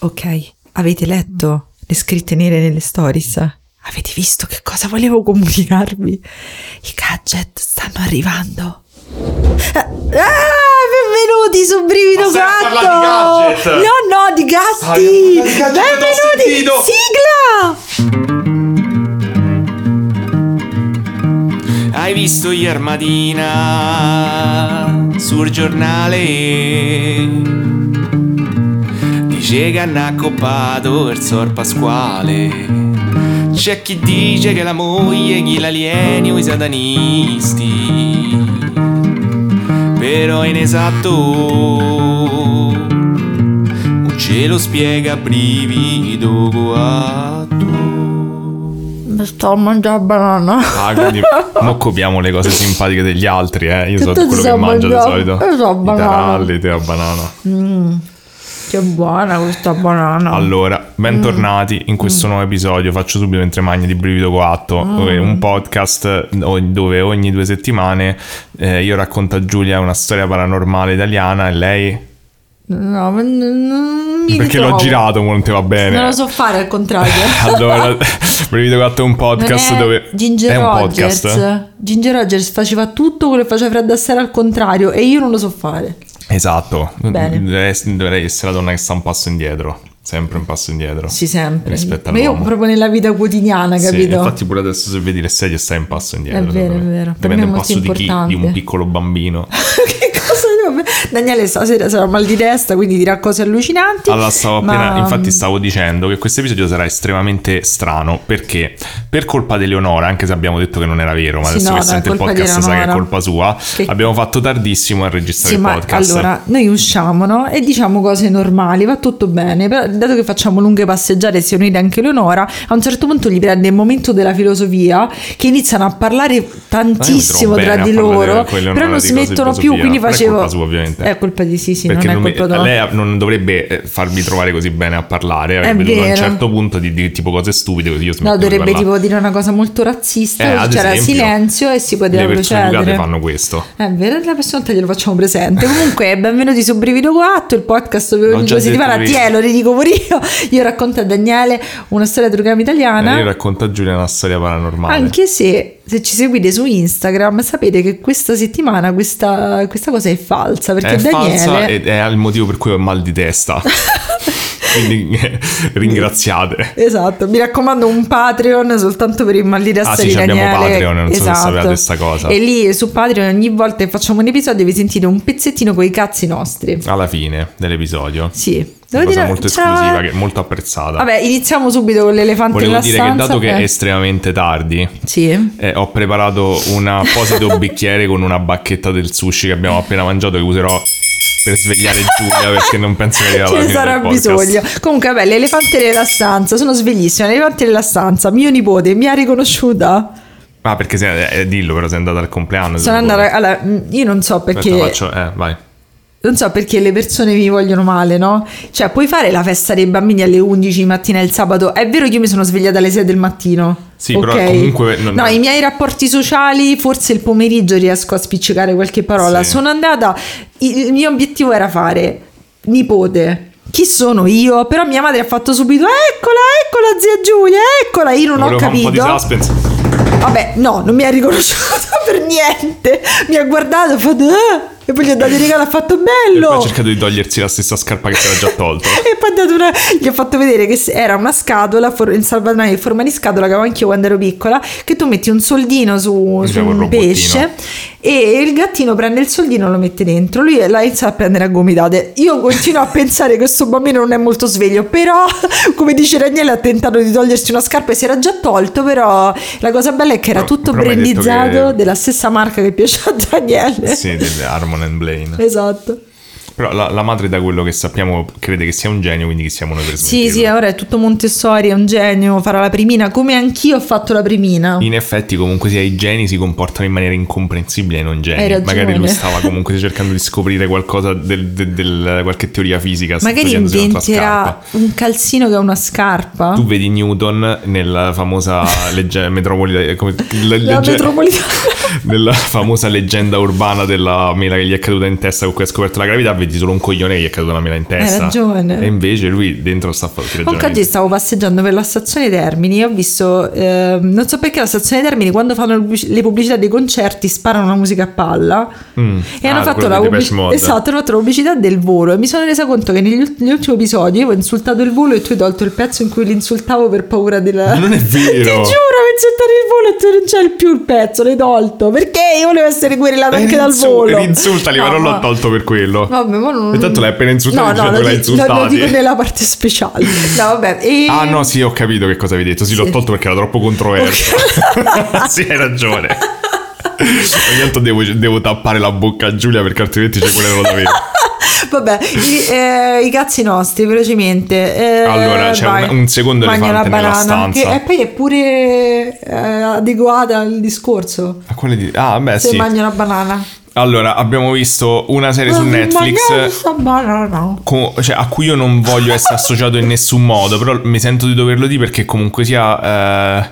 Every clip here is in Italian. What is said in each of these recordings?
Ok, avete letto le scritte nere nelle stories? Avete visto che cosa volevo comunicarvi? I gadget stanno arrivando. Ah, benvenuti su Brivido Gatto! No, no, di gatti! Stai a parlare di gadget, l'ho benvenuti! Sigla! Hai visto ieri mattina sul giornale? Dice che hanno accoppato il sor Pasquale. C'è chi dice che la moglie chi l'alieni o i satanisti. Però in esatto non ce lo spiega brivido guatto. Mi sto a mangiare banana. Ah, quindi mo copiamo le cose simpatiche degli altri, eh. Io Che so quello che mangio di solito. Io so I banana. taralli, te la banana. Che buona questa banana. Allora, bentornati in questo nuovo episodio. Faccio subito mentre magni di Brivido Coatto, è un podcast dove ogni due settimane eh, io racconto a Giulia una storia paranormale italiana e lei... No, ma non mi Perché l'ho ritrovo. girato, non te va bene. Non lo so fare al contrario. Allora, Brivido Coatto è un podcast è dove... Ginger è un Rogers. podcast. Ginger Rogers faceva tutto quello che faceva Fred Astaire al contrario e io non lo so fare. Esatto. Bene. Dovrei essere la donna che sta un passo indietro. Sempre un passo indietro. Sì, sempre. Rispetto Ma io proprio nella vita quotidiana, Sì, capito? infatti pure adesso se vedi le sedie stai un passo indietro. È vero, è vero. Per Dipende me è un passo di chi? Di un piccolo bambino. che cosa io- Daniele stasera sarà mal di testa, quindi dirà cose allucinanti. Allora, stavo ma- appena, infatti stavo dicendo che questo episodio sarà estremamente strano perché per colpa di Eleonora, anche se abbiamo detto che non era vero, ma Sì, adesso no, che sente il podcast sa che è Eleonora. colpa sua, Che- abbiamo fatto tardissimo a registrare Sì, il podcast. allora noi usciamo no? e diciamo cose normali, va tutto bene, però dato che facciamo lunghe passeggiate e si unite anche Leonora, a un certo punto gli prende il momento della filosofia che iniziano a parlare tantissimo tra di loro, Eleonora però non di si cose di mettono più, quindi facevo... sua, ovviamente. È colpa di sì, Perché non è non mi- colpa tua. lei non dovrebbe eh, farvi trovare così bene a parlare, avrebbe dovuto a un certo punto di dire tipo cose stupide così io No, di dovrebbe parlare. tipo dire una cosa molto razzista, Eh, ad c'era esempio, silenzio e si poteva Le persone educate procedere. fanno questo. È vero, la prossima volta glielo facciamo presente. Comunque, benvenuti su Brivido 4, il podcast dove ogni due prima. ti lo ridico pure io. Io racconto a Daniele una storia drogama italiana. Eh, io racconto a Giulia una storia paranormale. Anche se, se ci seguite su Instagram, sapete che questa settimana questa, questa cosa è falsa. Perché è Daniele. falsa ed è il motivo per cui ho mal di testa. Quindi eh, ringraziate. Esatto, mi raccomando un Patreon soltanto per il mal di testa Ah, sì, di abbiamo Daniele. Patreon, non so se esatto. sapevate sta cosa. E lì su Patreon ogni volta che facciamo un episodio vi sentite un pezzettino con i cazzi nostri. Alla fine dell'episodio. Sì. Una Devo cosa dire, molto esclusiva, che è molto apprezzata. Vabbè, iniziamo subito con l'elefante Volevo nella dire stanza. che dato che è eh. estremamente tardi, Sì. eh, ho preparato un apposito bicchiere con una bacchetta del sushi che abbiamo appena mangiato che userò per svegliare Giulia perché non penso che arrivi Ce sarà bisogno. Comunque, vabbè, l'elefante nella stanza, sono sveglissima. L'elefante nella stanza, mio nipote, mi ha riconosciuta. Ah, perché sei, eh, dillo però sei andata al compleanno. Sono andata. Allora, mh, io non so perché. Aspetta, faccio, eh, vai. Non so perché le persone mi vogliono male, no? Cioè, puoi fare la festa dei bambini alle 11 di mattina il sabato. È vero che io mi sono svegliata alle 6 del mattino. Sì, ok? però comunque non- No, i miei rapporti sociali, forse il pomeriggio riesco a spiccicare qualche parola. Sì. Sono andata. Il mio obiettivo era fare nipote. Chi sono io? Però mia madre ha fatto subito: Eccola, eccola, zia Giulia, eccola. Io non Volevo ho fare un po' di capito. suspense. Vabbè, no, non mi ha riconosciuto per niente. Mi ha guardato, ha fatto. "Ah", E poi gli ho dato il regalo, ha fatto E bello. poi ha cercato di togliersi la stessa scarpa che si era già tolto. E poi ha una- gli ho fatto vedere che era una scatola, for- il salvadanaio in forma di scatola che avevo anch'io quando ero piccola, che tu metti un soldino su, su un robottino. pesce e il gattino prende il soldino e lo mette dentro. Lui la inizia a prendere a gomitate. Io continuo a pensare che questo bambino non è molto sveglio, però come dice Daniele ha tentato di togliersi una scarpa e si era già tolto, però la cosa bella è che era tutto brandizzato che- della stessa marca che piace a Daniele. sì, delle And Blaine. Esatto. Però la, la madre, da quello che sappiamo, crede che sia un genio, quindi chi siamo noi per Sì, smentirlo. sì, ora è tutto Montessori, è un genio, farà la primina, come anch'io ho fatto la primina. In effetti, comunque sia, i geni si comportano in maniera incomprensibile ai non geni. Magari lui stava comunque cercando di scoprire qualcosa del, del- del- qualche teoria fisica. Magari inventerà un calzino che ha una scarpa. Tu vedi Newton nella famosa leggenda metropolitana. come- le- La legge- metropolitana. nella famosa leggenda urbana della mela che gli è caduta in testa con cui ha scoperto la gravità, vedi vedi solo un coglione che gli è caduta una mela in testa. ragione. E invece lui dentro sta a fare tutti i Comunque oggi stavo passeggiando per la stazione Termini e ho visto, ehm, non so perché la stazione Termini quando fanno le pubblic- le pubblicità dei concerti sparano la musica a palla Mm. e hanno Ah, fatto quello la di pubblic- Depeche Mode. esatto, hanno fatto la pubblicità del volo e mi sono resa conto che negli, negli ultimi episodi io avevo insultato il volo e tu hai tolto il pezzo in cui l'insultavo per paura della... Ma non è vero. Ti giuro, ho insultato il volo e tu non c'è più il pezzo, l'hai tolto perché io volevo essere querelato Eh, anche dal volo. Insultali, ma No, non l'ho ma- tolto per quello. Vabbè, ma non... E tanto l'hai appena insultato No, no, dicendo lo, l'hai di- lo- lo dico nella parte speciale. No, vabbè. E... Ah no, sì, ho capito che cosa avevi detto. Sì, l'ho Sì. tolto perché era troppo controverso. sì, hai ragione. Ogni tanto devo, devo tappare la bocca a Giulia perché altrimenti c'è quello da avere. Vabbè, i, eh, i cazzi nostri, velocemente. Eh, Allora, c'è vai. un- un secondo elefante la nella banana, stanza. Che, e poi è pure eh, adeguata al discorso. A quelle di... Ah, beh, Se sì. mangia una banana. Allora, abbiamo visto una serie su Netflix co- cioè, a cui io non voglio essere associato in nessun modo, però mi sento di doverlo dire perché comunque sia... eh,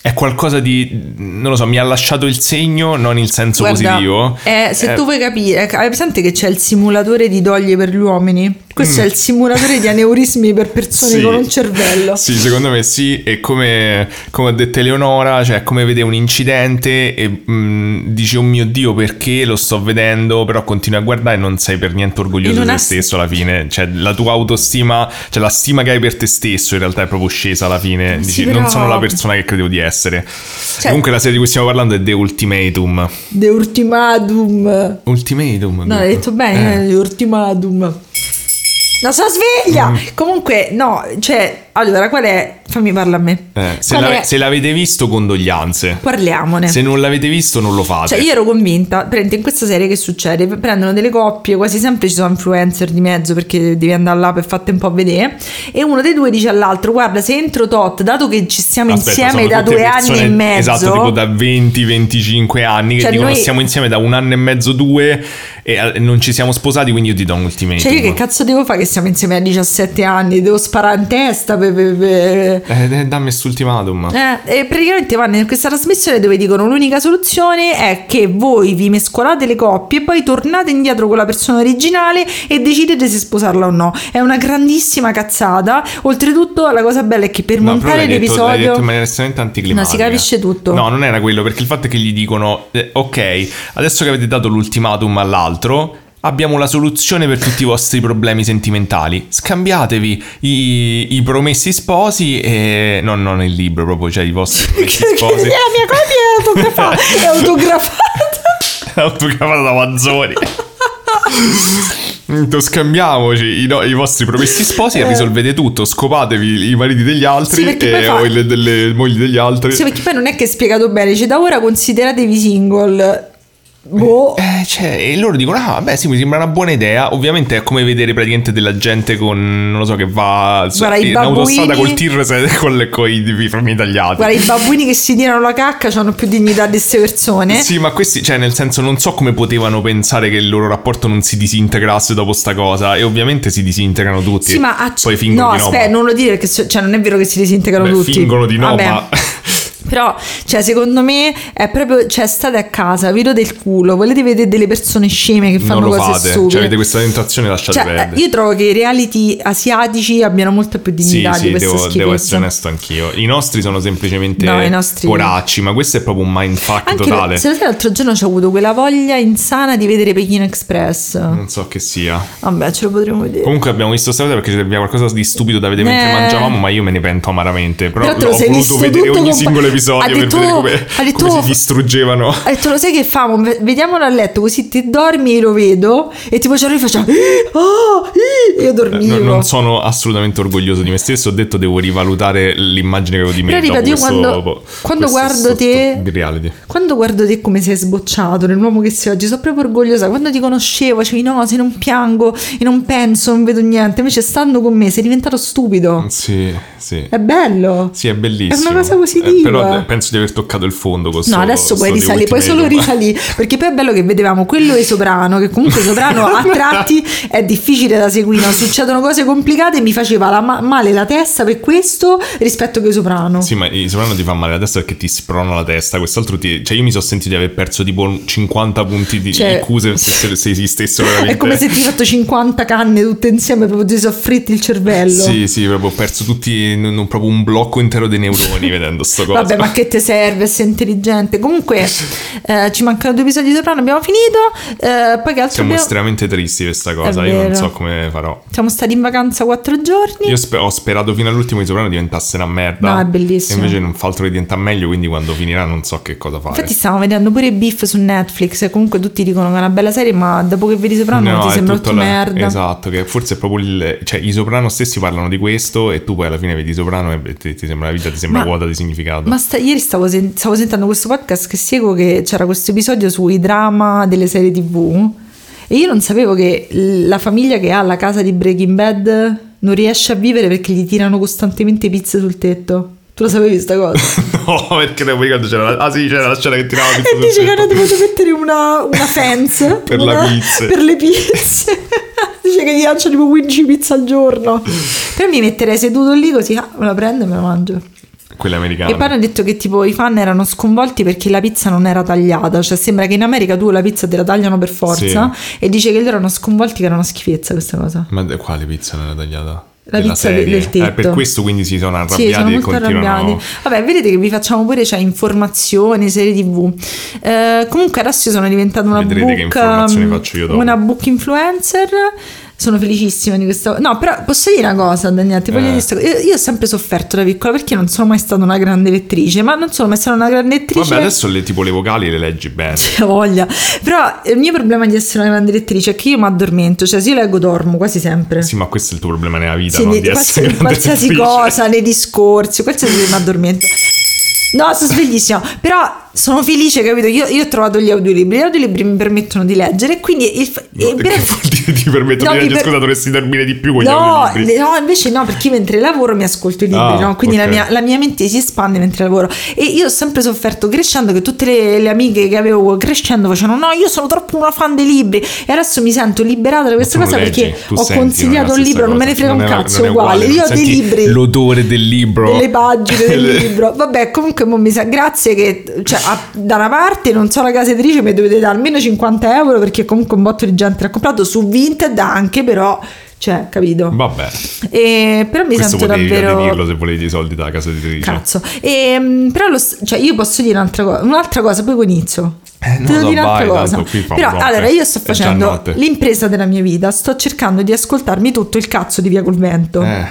è qualcosa di... non lo so, mi ha lasciato il segno, non il senso Guarda, positivo. eh, se Eh, tu vuoi capire, hai presente che c'è il simulatore di doglie per gli uomini? Questo è il simulatore di aneurismi per persone Mm. Sì. con un cervello. Sì, secondo me sì, e come, come ha detto Eleonora, cioè come vede un incidente e mh, dici oh mio Dio perché lo sto vedendo, però continui a guardare e non sei per niente orgoglioso di te stesso alla fine, cioè la tua autostima, cioè la stima che hai per te stesso in realtà è proprio scesa alla fine, Sì, dici però- non sono la persona che credevo di essere. Cioè- Comunque la serie di cui stiamo parlando è The Ultimatum. The Ultimatum. Ultimatum? No, l'hai detto bene, Eh. eh. Ultimatum. No, sta sveglia! Mm. Comunque, no, cioè, allora, qual è? Fammi parlare a me. Eh, se, la- se l'avete visto, condoglianze. Parliamone. Se non l'avete visto, non lo fate. Cioè, io ero convinta, prende in questa serie che succede? Prendono delle coppie, quasi sempre ci sono influencer di mezzo perché devi andare là per farti un po' vedere. E uno dei due dice all'altro: Guarda, se entro tot, dato che ci stiamo Aspetta, insieme da due anni e mezzo. Esatto, tipo da 20-25 anni che Cioè, dicono noi- stiamo insieme da un anno e mezzo, due e eh, non ci siamo sposati, quindi io ti do un ultimatum. Cioè, io che cazzo devo fare che siamo insieme a 17 anni? Devo sparare in testa per. Eh, eh, dammi quest'ultimatum. Eh, e praticamente vanno in questa trasmissione dove dicono l'unica soluzione è che voi vi mescolate le coppie e poi tornate indietro con la persona originale e decidete se sposarla o no. È una grandissima cazzata. Oltretutto, la cosa bella è che per No, montare l'hai detto, l'hai l'episodio. detto in maniera estremamente anticlimatica. No, si capisce tutto. No, non era quello, perché il fatto è che gli dicono, eh, ok, adesso che avete dato l'ultimatum all'altro, abbiamo la soluzione per tutti i vostri problemi sentimentali. Scambiatevi i, i promessi sposi e... No, non il libro proprio, cioè i vostri promessi la sposi. mia copia è autografata. è autografata. autografata da Manzoni. Scambiamoci i, no- i vostri promessi sposi e risolvete tutto. Scopatevi i mariti degli altri Eh. Sì, e, fa- o le, delle mogli degli altri. Sì, perché poi non è che è spiegato bene. Cioè, da ora consideratevi single. Boh. Eh, cioè, e loro dicono: Ah, beh, sì, mi sembra una buona idea. Ovviamente è come vedere praticamente della gente con non lo so che va Guarda, in autostrada col tir con, con i, i freni tagliati. Guarda, i babbuini che si tirano la cacca hanno più dignità di queste persone. Sì, ma questi, cioè, nel senso, non so come potevano pensare che il loro rapporto non si disintegrasse dopo sta cosa. E ovviamente si disintegrano tutti. Sì, ma acc- poi fingono no, di no. aspetta, ma- non lo dire perché cioè, non è vero che si disintegrano Beh, tutti. fingono di no, Vabbè. ma. Però, cioè, secondo me è proprio, cioè, state a casa, vi il culo, volete vedere delle persone sceme che fanno non lo cose fate. stupide. Cioè, avete questa tentazione, lasciate Cioè, perdere. io trovo che i reality asiatici abbiano molta più Sì, dignità di sì, questa devo, devo essere onesto anch'io. I nostri sono semplicemente No, i nostri- poracci, ma questo è proprio un mindfuck Anche totale. se sai, l'altro giorno ho avuto quella voglia insana di vedere Pechino Express. Non so che sia. Vabbè, ce lo potremo vedere. Comunque abbiamo visto sta cosa perché c'era qualcosa di stupido da vedere mentre Eh. mangiavamo, ma io me ne pento amaramente. Però, Però ho sei voluto visto vedere ogni con- singolo Ha episodio per detto- come, ha detto- come si distruggevano. Ha detto, lo sai che famo? Vediamolo a letto, così ti dormi e lo vedo. E tipo, lui facciamo. Oh, e io dormivo. Eh, No- non sono assolutamente orgoglioso di me stesso. Ho detto devo rivalutare l'immagine che avevo di me. Però, ripeto, io quando- quando guardo te-. Quando guardo te come sei sbocciato nell'uomo che sei oggi, sono proprio orgogliosa. Quando ti conoscevo, dicevi no, se non piango e non penso, non vedo niente. Invece, stando con me, sei diventato stupido. Sì, sì. È bello. Sì, è bellissimo. È una cosa positiva. Eh, però penso di aver toccato il fondo con No, adesso puoi risalire, puoi solo risalire, perché poi è bello che vedevamo quello e Soprano, che comunque Soprano a tratti è difficile da seguire, no? succedono cose complicate e mi faceva la ma- male la testa per questo rispetto che Soprano. Sì, ma il soprano ti fa male la testa perché ti sprona la testa. Quest'altro ti. Cioè, io mi sono sentito di aver perso tipo 50 punti di Cioè- IQ se, se, se esistessero veramente. È come se ti hai fatto 50 canne tutte insieme, proprio ti soffritti il cervello. Sì, sì, proprio ho perso tutti. n- n- proprio un blocco intero dei neuroni vedendo sto cosa. Vabbè, ma che te serve? Sei intelligente. Comunque, eh, ci mancano due episodi di Soprano, abbiamo finito. Eh, poi che altro Siamo abbiamo... estremamente tristi questa cosa. Io non so come farò. Siamo stati in vacanza quattro giorni. Io spe- ho sperato fino all'ultimo che Soprano diventasse una merda. No, è bellissimo. E invece non fa altro che diventare meglio. Quindi quando finirà non so che cosa fare. Infatti stiamo vedendo pure Beef su Netflix comunque tutti dicono che è una bella serie, ma dopo che vedi Soprano No, ti sembra tutto la- merda. Esatto, che forse è proprio il. cioè, i soprano stessi parlano di questo e tu poi alla fine vedi soprano e ti, ti sembra la vita, ti sembra Ma- vuota di significato. Ma sta- ieri stavo, sen- stavo sentendo questo podcast che spiego che c'era questo episodio sui drama delle serie tv e io non sapevo che la famiglia che ha la casa di Breaking Bad non riesce a vivere perché gli tirano costantemente pizze sul tetto. Tu lo sapevi sta cosa? no, perché mi ricordo c'era la. Ah sì, c'era la scena che tirava pizza e dice che hanno dovuto mettere una, una fence Per una-. Per le pizze. dice che gli lanciano tipo 15 pizze al giorno. Però mi metterei seduto lì così, ah, me la prendo e me la mangio. Quella americana. E poi hanno detto che tipo i fan erano sconvolti perché la pizza non era tagliata, cioè sembra che in America tu la pizza te la tagliano per forza e dice che loro erano sconvolti che era una schifezza questa cosa. Ma quale pizza non era tagliata? La pizza serie? del tetto. Eh, per questo quindi si sono arrabbiati Sì, sono e continuano. arrabbiati. Vabbè, vedete che vi facciamo pure cioè, informazioni, serie tv. Eh, comunque adesso io sono diventata una Vedrete che book, informazioni faccio io dopo. una book influencer. Sono felicissima di questa No, però posso dire una cosa, Daniele, ti voglio Eh. dire cosa. io, io ho sempre sofferto da piccola perché non sono mai stata una grande lettrice, ma non sono mai stata una grande lettrice. Vabbè, adesso le, tipo le vocali le leggi bene. C'è voglia. Però il mio problema di essere una grande lettrice è che io mi addormento, cioè se io leggo dormo quasi sempre. Sì, ma questo è il tuo problema nella vita, Sì, non nei- di essere qualsiasi, qualsiasi cosa, nei discorsi, qualsiasi mi addormento. No, sono sveglissima, però sono felice, capito? Io, io ho trovato gli audiolibri, gli audiolibri mi permettono di leggere quindi... Il, No, vuol dire ti permetto No, di leggere? per- Scusa, dovresti dormire di più con gli No, audiolibri. le- no, invece no, perché io mentre lavoro mi ascolto i libri, Ah, no? quindi ok. la, mia, la mia mente si espande mentre lavoro. E io ho sempre sofferto crescendo che tutte le, le amiche che avevo crescendo facevano no, io sono troppo una fan dei libri e adesso mi sento liberata da questa cosa leggi, perché ho senti, consigliato un libro, stessa non me ne cosa. frega un è- cazzo è uguale. non Io ho dei libri L'odore del libro. delle pagine del libro. Vabbè, comunque mi sa grazie che cioè, a- da una parte non so la casa editrice, mi dovete dare almeno 50 euro perché comunque un botto di gente l'ha comprato su Vinted anche, però cioè, capito? Vabbè, E, però mi questo sento davvero dirlo se volevi i soldi dalla casa editrice. cazzo. E, mm, però lo cioè, io posso dire un'altra cosa, un'altra cosa, poi inizio. Eh, no, Devo dire un'altra cosa. Però notte. allora io sto facendo l'impresa della mia vita, sto cercando di ascoltarmi tutto il cazzo di Via col Vento. Eh.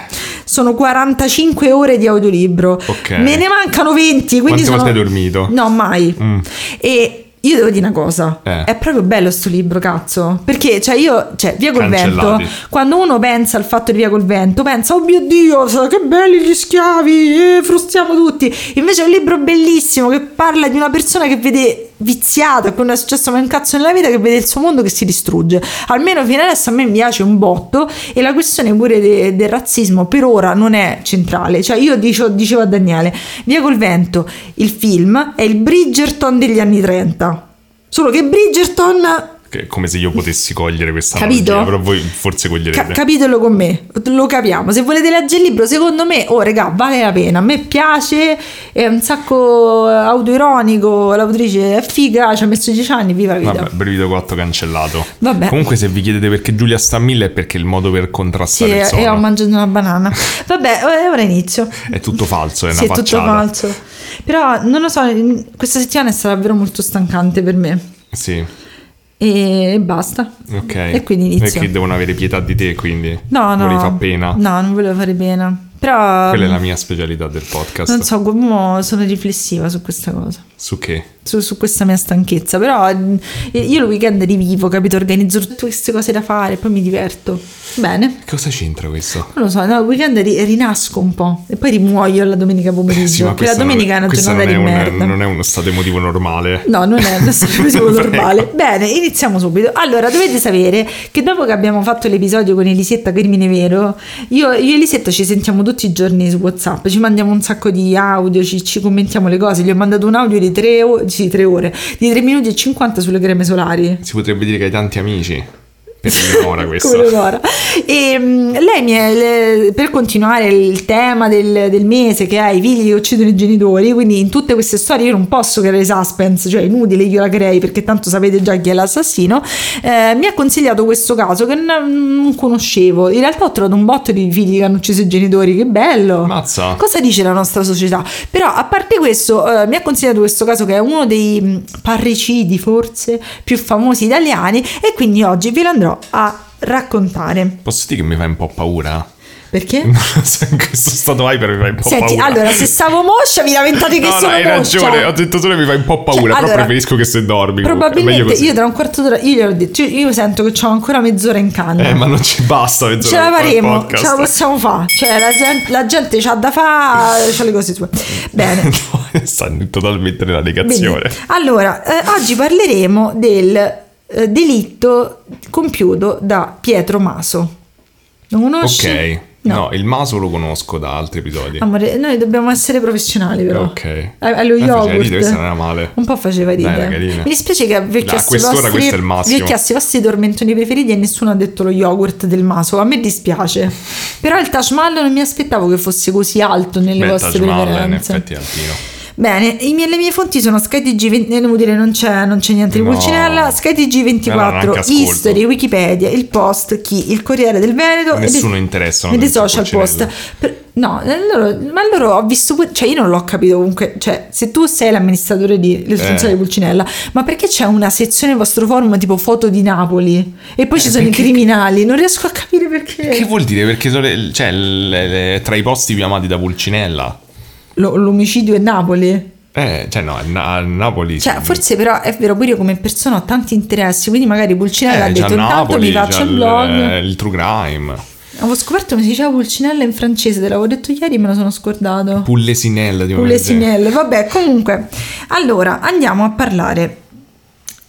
Sono 45 ore di audiolibro. Ok. Me ne mancano 20, quindi Quante sono... volte hai dormito? No, mai. Mm. E io devo dire una cosa, Eh. è proprio bello sto libro, cazzo. Perché, cioè, io, cioè, Via col. Vento, quando uno pensa al fatto di Via col Vento, pensa, oh mio Dio, che belli gli schiavi, eh, frustiamo tutti. Invece è un libro bellissimo che parla di una persona che vede viziata, non è successo un cazzo nella vita, che vede il suo mondo che si distrugge. Almeno fino adesso a me piace un botto e la questione pure de- del razzismo per ora non è centrale. Cioè, io dicevo, dicevo a Daniele, Via col Vento, il film è il Bridgerton degli anni 30. Solo che Bridgerton è come se io potessi cogliere questa Capito? magia, però voi forse coglierete. Ca- capitelo con me, lo capiamo. Se volete leggere il libro, secondo me, oh regà, vale la pena. A me piace, è un sacco autoironico, l'autrice è figa, ci ha messo 10 anni, viva la vita. Vabbè, Brivido 4 cancellato. Vabbè. Comunque, se vi chiedete perché Giulia sta a 1000 è perché il modo per Sì, contrastare il e sonno. ho mangiato una banana. Vabbè, eh, ora inizio. È tutto falso, è Sì, una è tutto falso. Però non lo so, questa settimana è stata davvero molto stancante per me. Sì, E basta. ok. E quindi inizio. Perché devono avere pietà di te, quindi. No, no. Volevi far pena. No, non volevo fare pena. Però Quella è la mia specialità del podcast. non so, mo sono riflessiva su questa cosa. Su che? Su, su questa mia stanchezza, però mm, io il weekend rivivo, capito? Organizzo tutte queste cose da fare, poi mi diverto. Bene, Cosa c'entra questo? non lo so, no, il weekend ri- rinasco un po' e poi rimuoio la domenica pomeriggio. Eh Sì, perché la domenica è una giornata non di un- merda. non è uno stato emotivo normale. No, non è adesso è normale. Bene, iniziamo subito. Allora, dovete sapere che dopo che abbiamo fatto l'episodio con Elisetta Crimine Vero, io, io e Elisetta ci sentiamo tutti i giorni su WhatsApp, ci mandiamo un sacco di audio, ci, ci commentiamo le cose. Gli ho mandato un audio di 3 sì, ore, di 3 minuti e 50 sulle creme solari. Si potrebbe dire che hai tanti amici. Per Eleonora questo. Come Eleonora. E mm, lei mi è, le- per continuare il tema del, del mese che ha i figli che uccidono i genitori, quindi in tutte queste storie io non posso creare suspense, cioè è inutile io la crei perché tanto sapete già chi è l'assassino, eh, mi ha consigliato questo caso che non, non conoscevo. In realtà ho trovato un botto di figli che hanno ucciso i genitori, che bello. Mazza. Cosa dice la nostra società? Però a parte questo, eh, mi ha consigliato questo caso che è uno dei mh, parricidi forse più famosi italiani e quindi oggi ve lo andrò a raccontare. Posso dire che mi fai un po' paura? Perché? in questo stato hyper mi fai un po' Senti, paura. allora, se stavo moscia, vi lamentate che no, no, sono hai moscia. ragione, ho detto solo che mi fai un po' paura, Cioè, però allora, preferisco che se dormi. Probabilmente io tra un quarto d'ora, io gliel'ho detto, io, io sento che ho ancora mezz'ora in canna. Eh, ma non ci basta mezz'ora Ce la faremo, ce la possiamo fare. Cioè, la gente, la gente c'ha da fare, c'ha le cose sue. Bene. No, sta totalmente nella negazione. Bene. Allora, eh, oggi parleremo del eh, delitto compiuto da Pietro Maso. Lo conosci? Ok. No. il maso lo conosco da altri episodi. Amore, noi dobbiamo essere professionali però. Ok. Allo Eh, yogurt. ridere, questa non era male. Un po' faceva ridere. carina. Mi dispiace che vecchiassi i vostri, vecchiassi vostri tormentoni preferiti e nessuno ha detto lo yogurt del maso. A me dispiace. Però il Taj Mahal non mi aspettavo che fosse così alto nelle Beh, vostre Taj Mahal in preferenze. effetti è altino. Bene, i miei- le mie fonti sono SkyTG20, eh, devo dire non c'è, non c'è niente di No. Pulcinella, Allora, SkyTG24, neanche ascolto. History, Wikipedia, il Post, chi, il Corriere del Veneto A nessuno e interessano e dei social post. Per- no, eh, loro- ma loro ho visto, cioè io non l'ho capito comunque, cioè se tu sei l'amministratore di responsabile Eh. di Pulcinella, ma perché c'è una sezione vostro forum tipo foto di Napoli e poi ci sono Eh, perché- i criminali? Non riesco a capire perché. Che vuol dire? Perché sono cioè, le- le- tra i posti più amati da Pulcinella. Lo- l'omicidio è Napoli? Eh, cioè no, a Na- a Napoli... Cioè, forse però è vero, pure io come persona ho tanti interessi, quindi magari Pulcinella ha Eh, c'è detto intanto mi faccio il il, blog. eh, il true crime. Avevo scoperto come si diceva Pulcinella in francese, te l'avevo detto ieri, me lo sono scordato. Pullesinella di una Pulesinelle, vabbè, comunque. Allora, andiamo a parlare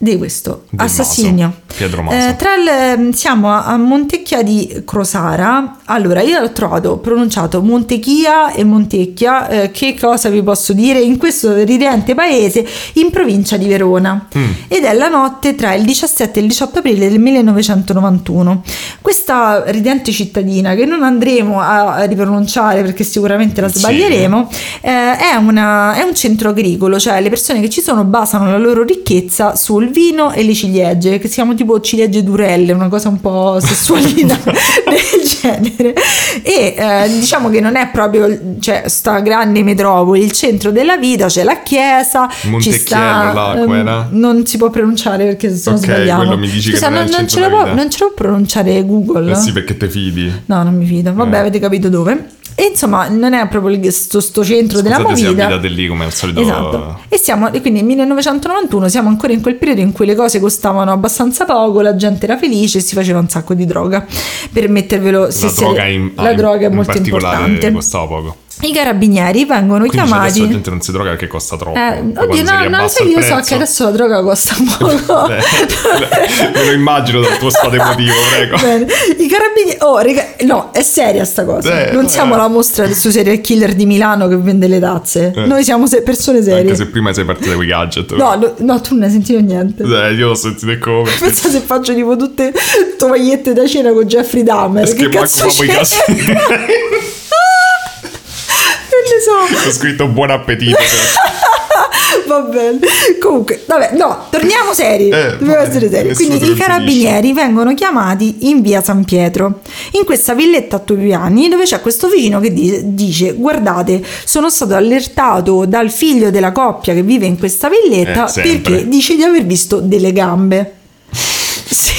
di questo Del assassinio. Maso, Pietro Maso. Eh, tra il- siamo a, Montecchia di Crosara. Allora, io l'ho trovato pronunciato Montechia e Montecchia. eh, che cosa vi posso dire? In questo ridente paese in provincia di Verona. Mm. Ed è la notte tra il 17 e il 18 aprile del 1991. Questa ridente cittadina, che non andremo a, ripronunciare perché sicuramente la Sì. sbaglieremo, eh, è, una- è un centro agricolo, cioè le persone che ci sono basano la loro ricchezza sul vino e le ciliegie, che si chiamano tipo ciliegie durelle, una cosa un po' sessualina del genere. E eh, diciamo che non è proprio cioè, sta grande metropoli, il centro della vita, c'è la chiesa, ci sta... là, ehm, non si può pronunciare perché se no Ok, sbagliamo. quello mi dici che Scusa, non non, ce lo può, non ce lo può pronunciare Google? Eh sì, perché te fidi. No, non mi fido. Vabbè, Eh. avete capito dove. E insomma, non è proprio il- sto, centro della Scusate se movida. abitate lì come al solito. Esatto. E siamo, e quindi nel 1991 siamo ancora in quel periodo in cui le cose costavano abbastanza poco, la gente era felice e si faceva un sacco di droga. Per mettervelo, se La siete- droga, in, la ah, droga è in molto importante. costava poco. I carabinieri vengono Quindi cioè, adesso la chiamati. gente non si droga perché costa troppo. Eh, oddio, no, no, sai, io so che adesso la droga costa poco. Eh, me lo immagino dal tuo stato emotivo, prego. Bene. I carabinieri. Oh, raga, no, è seria sta cosa. Eh, non eh. siamo la mostra del suo serial killer di Milano che vende le tazze. Eh. Noi siamo se- persone serie. Anche se prima sei partita con i gadget. No, no, no, tu non hai sentito niente. Eh, io ho sentito come. Pensa se faccio tipo tutte tovagliette da cena con Jeffrey Dahmer. Perché che manco cazzo i c'è? casini. Non ne so. Ho scritto buon appetito. Va bene. Comunque, vabbè, no, torniamo seri. Eh, Dobbiamo essere seri. Quindi i carabinieri vengono chiamati in via San Pietro, in questa villetta a due piani, dove c'è questo vicino che di- dice: Guardate, sono stato allertato dal figlio della coppia che vive in questa villetta Eh, perché dice di aver visto delle gambe. Sì.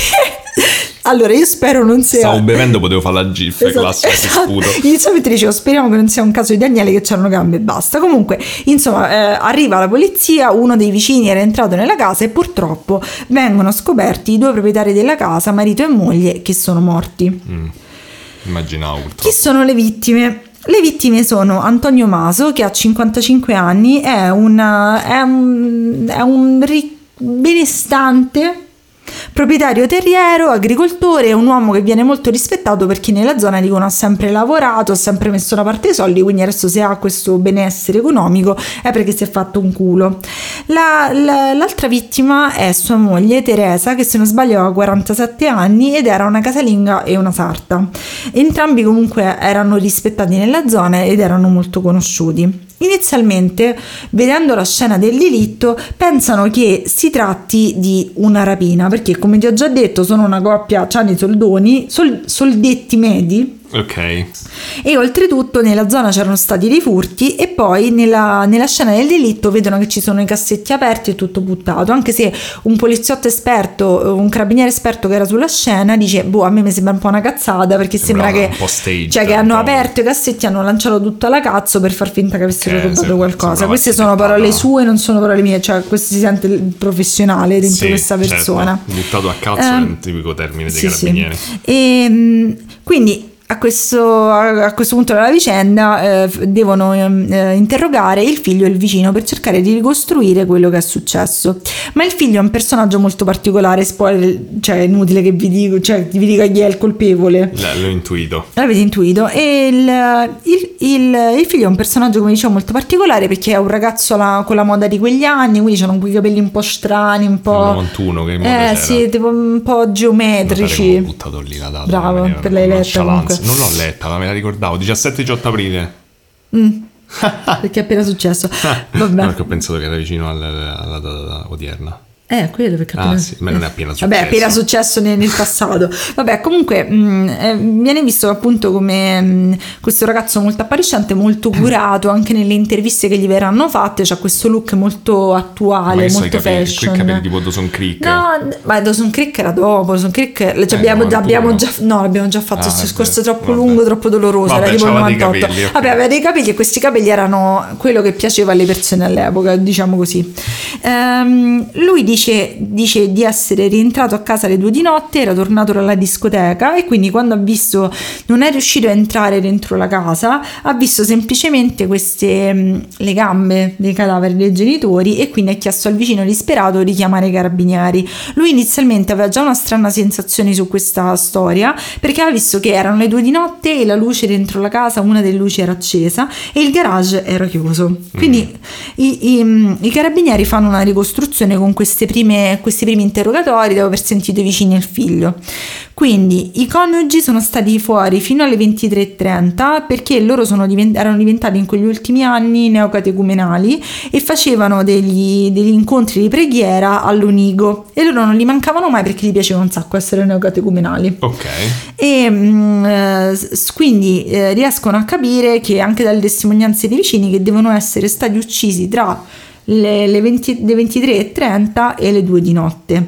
Allora, io spero non sia. Stavo bevendo, potevo fare la gif Esatto, classica esatto. Inizialmente dicevo speriamo che non sia un caso di Daniele che c'erano gambe e basta. Comunque, insomma, eh, arriva la polizia, uno dei vicini era entrato nella casa e purtroppo vengono scoperti i due proprietari della casa, marito e moglie, che sono morti. Immaginavo Chi purtroppo. sono le vittime? Le vittime sono Antonio Maso, che ha 55 anni, è, una- è un, è un benestante Proprietario terriero, agricoltore, un uomo che viene molto rispettato perché nella zona dicono ha sempre lavorato, ha sempre messo da parte i soldi, quindi adesso se ha questo benessere economico è perché si è fatto un culo. La- la- l'altra vittima è sua moglie Teresa che se non sbaglio aveva 47 anni ed era una casalinga e una sarta. Entrambi comunque erano rispettati nella zona ed erano molto conosciuti. Inizialmente, vedendo la scena del delitto, pensano che si tratti di una rapina, perché come ti ho già detto sono una coppia, hanno i soldoni, sol- soldetti medi, Ok. E oltretutto nella zona c'erano stati dei furti e poi nella, nella scena del delitto vedono che ci sono i cassetti aperti e tutto buttato, anche se un poliziotto esperto, un carabiniere esperto che era sulla scena dice, boh, a me mi sembra un po' una cazzata perché sembra Sembrava che... staged, cioè che hanno aperto i cassetti, hanno lanciato tutto alla cazzo per far finta che avessero Ok, rubato sem- qualcosa. Queste sono parole sue, non sono parole mie, cioè questo si sente professionale dentro Sì, questa certo. persona. Buttato a cazzo Ehm, è un tipico termine dei sì, sì. carabinieri. E, quindi a questo, a questo, punto della vicenda eh, devono ehm, eh, interrogare il figlio e il vicino per cercare di ricostruire quello che è successo. Ma il figlio è un personaggio molto particolare, spoiler, cioè è inutile che vi dico, cioè, vi dico chi è il colpevole. L'ho intuito. L'avete intuito. E il, il, il, il, figlio è un personaggio, come dicevo, molto particolare perché è un ragazzo la, con la moda di quegli anni, quindi hanno quei capelli un po' strani, un po'... 91 che in Eh c'era. sì, tipo un po' geometrici. Buttato lì la data. Bravo, per l'hai letta comunque. Non l'ho letta, ma me la ricordavo. 17-18 aprile. Mm. Perché è appena successo. Vabbè. No, perché ho pensato che era vicino alla, alla data odierna. Eh, quello perché Ah, appena... sì, ma non è appena Vabbè, è successo. appena successo nel, nel passato. Vabbè, comunque mh, eh, viene visto appunto come mh, questo ragazzo molto appariscente, molto curato, anche nelle interviste che gli verranno fatte, c'ha questo look molto attuale, so, i molto capelli, fashion. quei capelli tipo Dawson Creek. No, ma Dawson Creek era dopo, Dawson Creek cioè, Eh, abbiamo, già, 91. abbiamo già, no, l'abbiamo già fatto, Ah, questo vabbè, discorso troppo vabbè. lungo, troppo doloroso, Vabbè, era tipo il c'aveva dei 98. capelli, ok. Vabbè, aveva dei capelli e questi capelli erano quello che piaceva alle persone all'epoca, diciamo così. Ehm, lui dice, dice di essere rientrato a casa alle due di notte, era tornato dalla discoteca e quindi quando ha visto non è riuscito a entrare dentro la casa, ha visto semplicemente queste mh, le gambe dei cadaveri dei genitori e quindi ha chiesto al vicino disperato di chiamare i carabinieri. Lui inizialmente aveva già una strana sensazione su questa storia perché aveva visto che erano le due di notte e la luce dentro la casa, una delle luci era accesa e il garage era chiuso. Quindi i, i- i carabinieri fanno una ricostruzione con queste prime, questi primi interrogatori dopo aver sentito i vicini e il figlio. Quindi i coniugi sono stati fuori fino alle 23.30 perché loro sono diven- erano diventati in quegli ultimi anni neocatecumenali e facevano degli, degli incontri di preghiera all'Unigo e loro non li mancavano mai perché gli piaceva un sacco essere neocatecumenali. Ok. E mm, eh, quindi eh, riescono a capire che anche dalle testimonianze dei vicini che devono essere stati uccisi tra le, le 20 le 23.30 e le 2 di notte.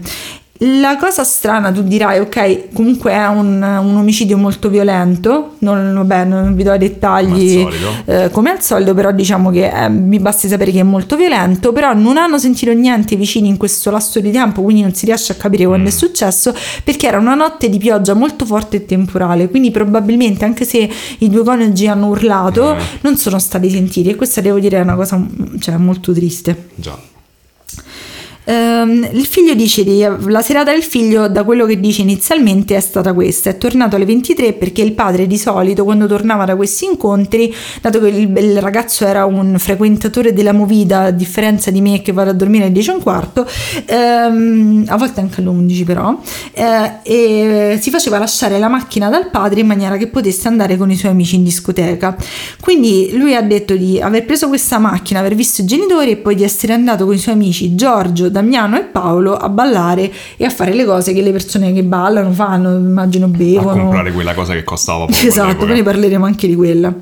La cosa strana, tu dirai, ok, comunque è un, un omicidio molto violento, non, vabbè, non vi do i dettagli Come al solito. eh, come al solito, però diciamo che eh, mi basti sapere che è molto violento, però non hanno sentito niente i vicini in questo lasso di tempo, quindi non si riesce a capire quando è successo, perché era una notte di pioggia molto forte e temporale, quindi probabilmente anche se i due coniugi hanno urlato, non sono stati sentiti e questa devo dire è una cosa mm, cioè, molto triste. Già. Ehm, il figlio dice di, la serata del figlio da quello che dice inizialmente è stata questa. È tornato alle 23 perché il padre di solito quando tornava da questi incontri dato che il, il ragazzo era un frequentatore della movida a differenza di me che vado a dormire alle 10 e un quarto ehm, a volte anche alle 11 però eh, e si faceva lasciare la macchina dal padre in maniera che potesse andare con i suoi amici in discoteca. Quindi lui ha detto di aver preso questa macchina aver visto i genitori e poi di essere andato con i suoi amici Giorgio, Damiano e Paolo a ballare e a fare le cose che le persone che ballano fanno immagino A bevono comprare quella cosa che costava poco. Esatto, poi ne parleremo anche di quella.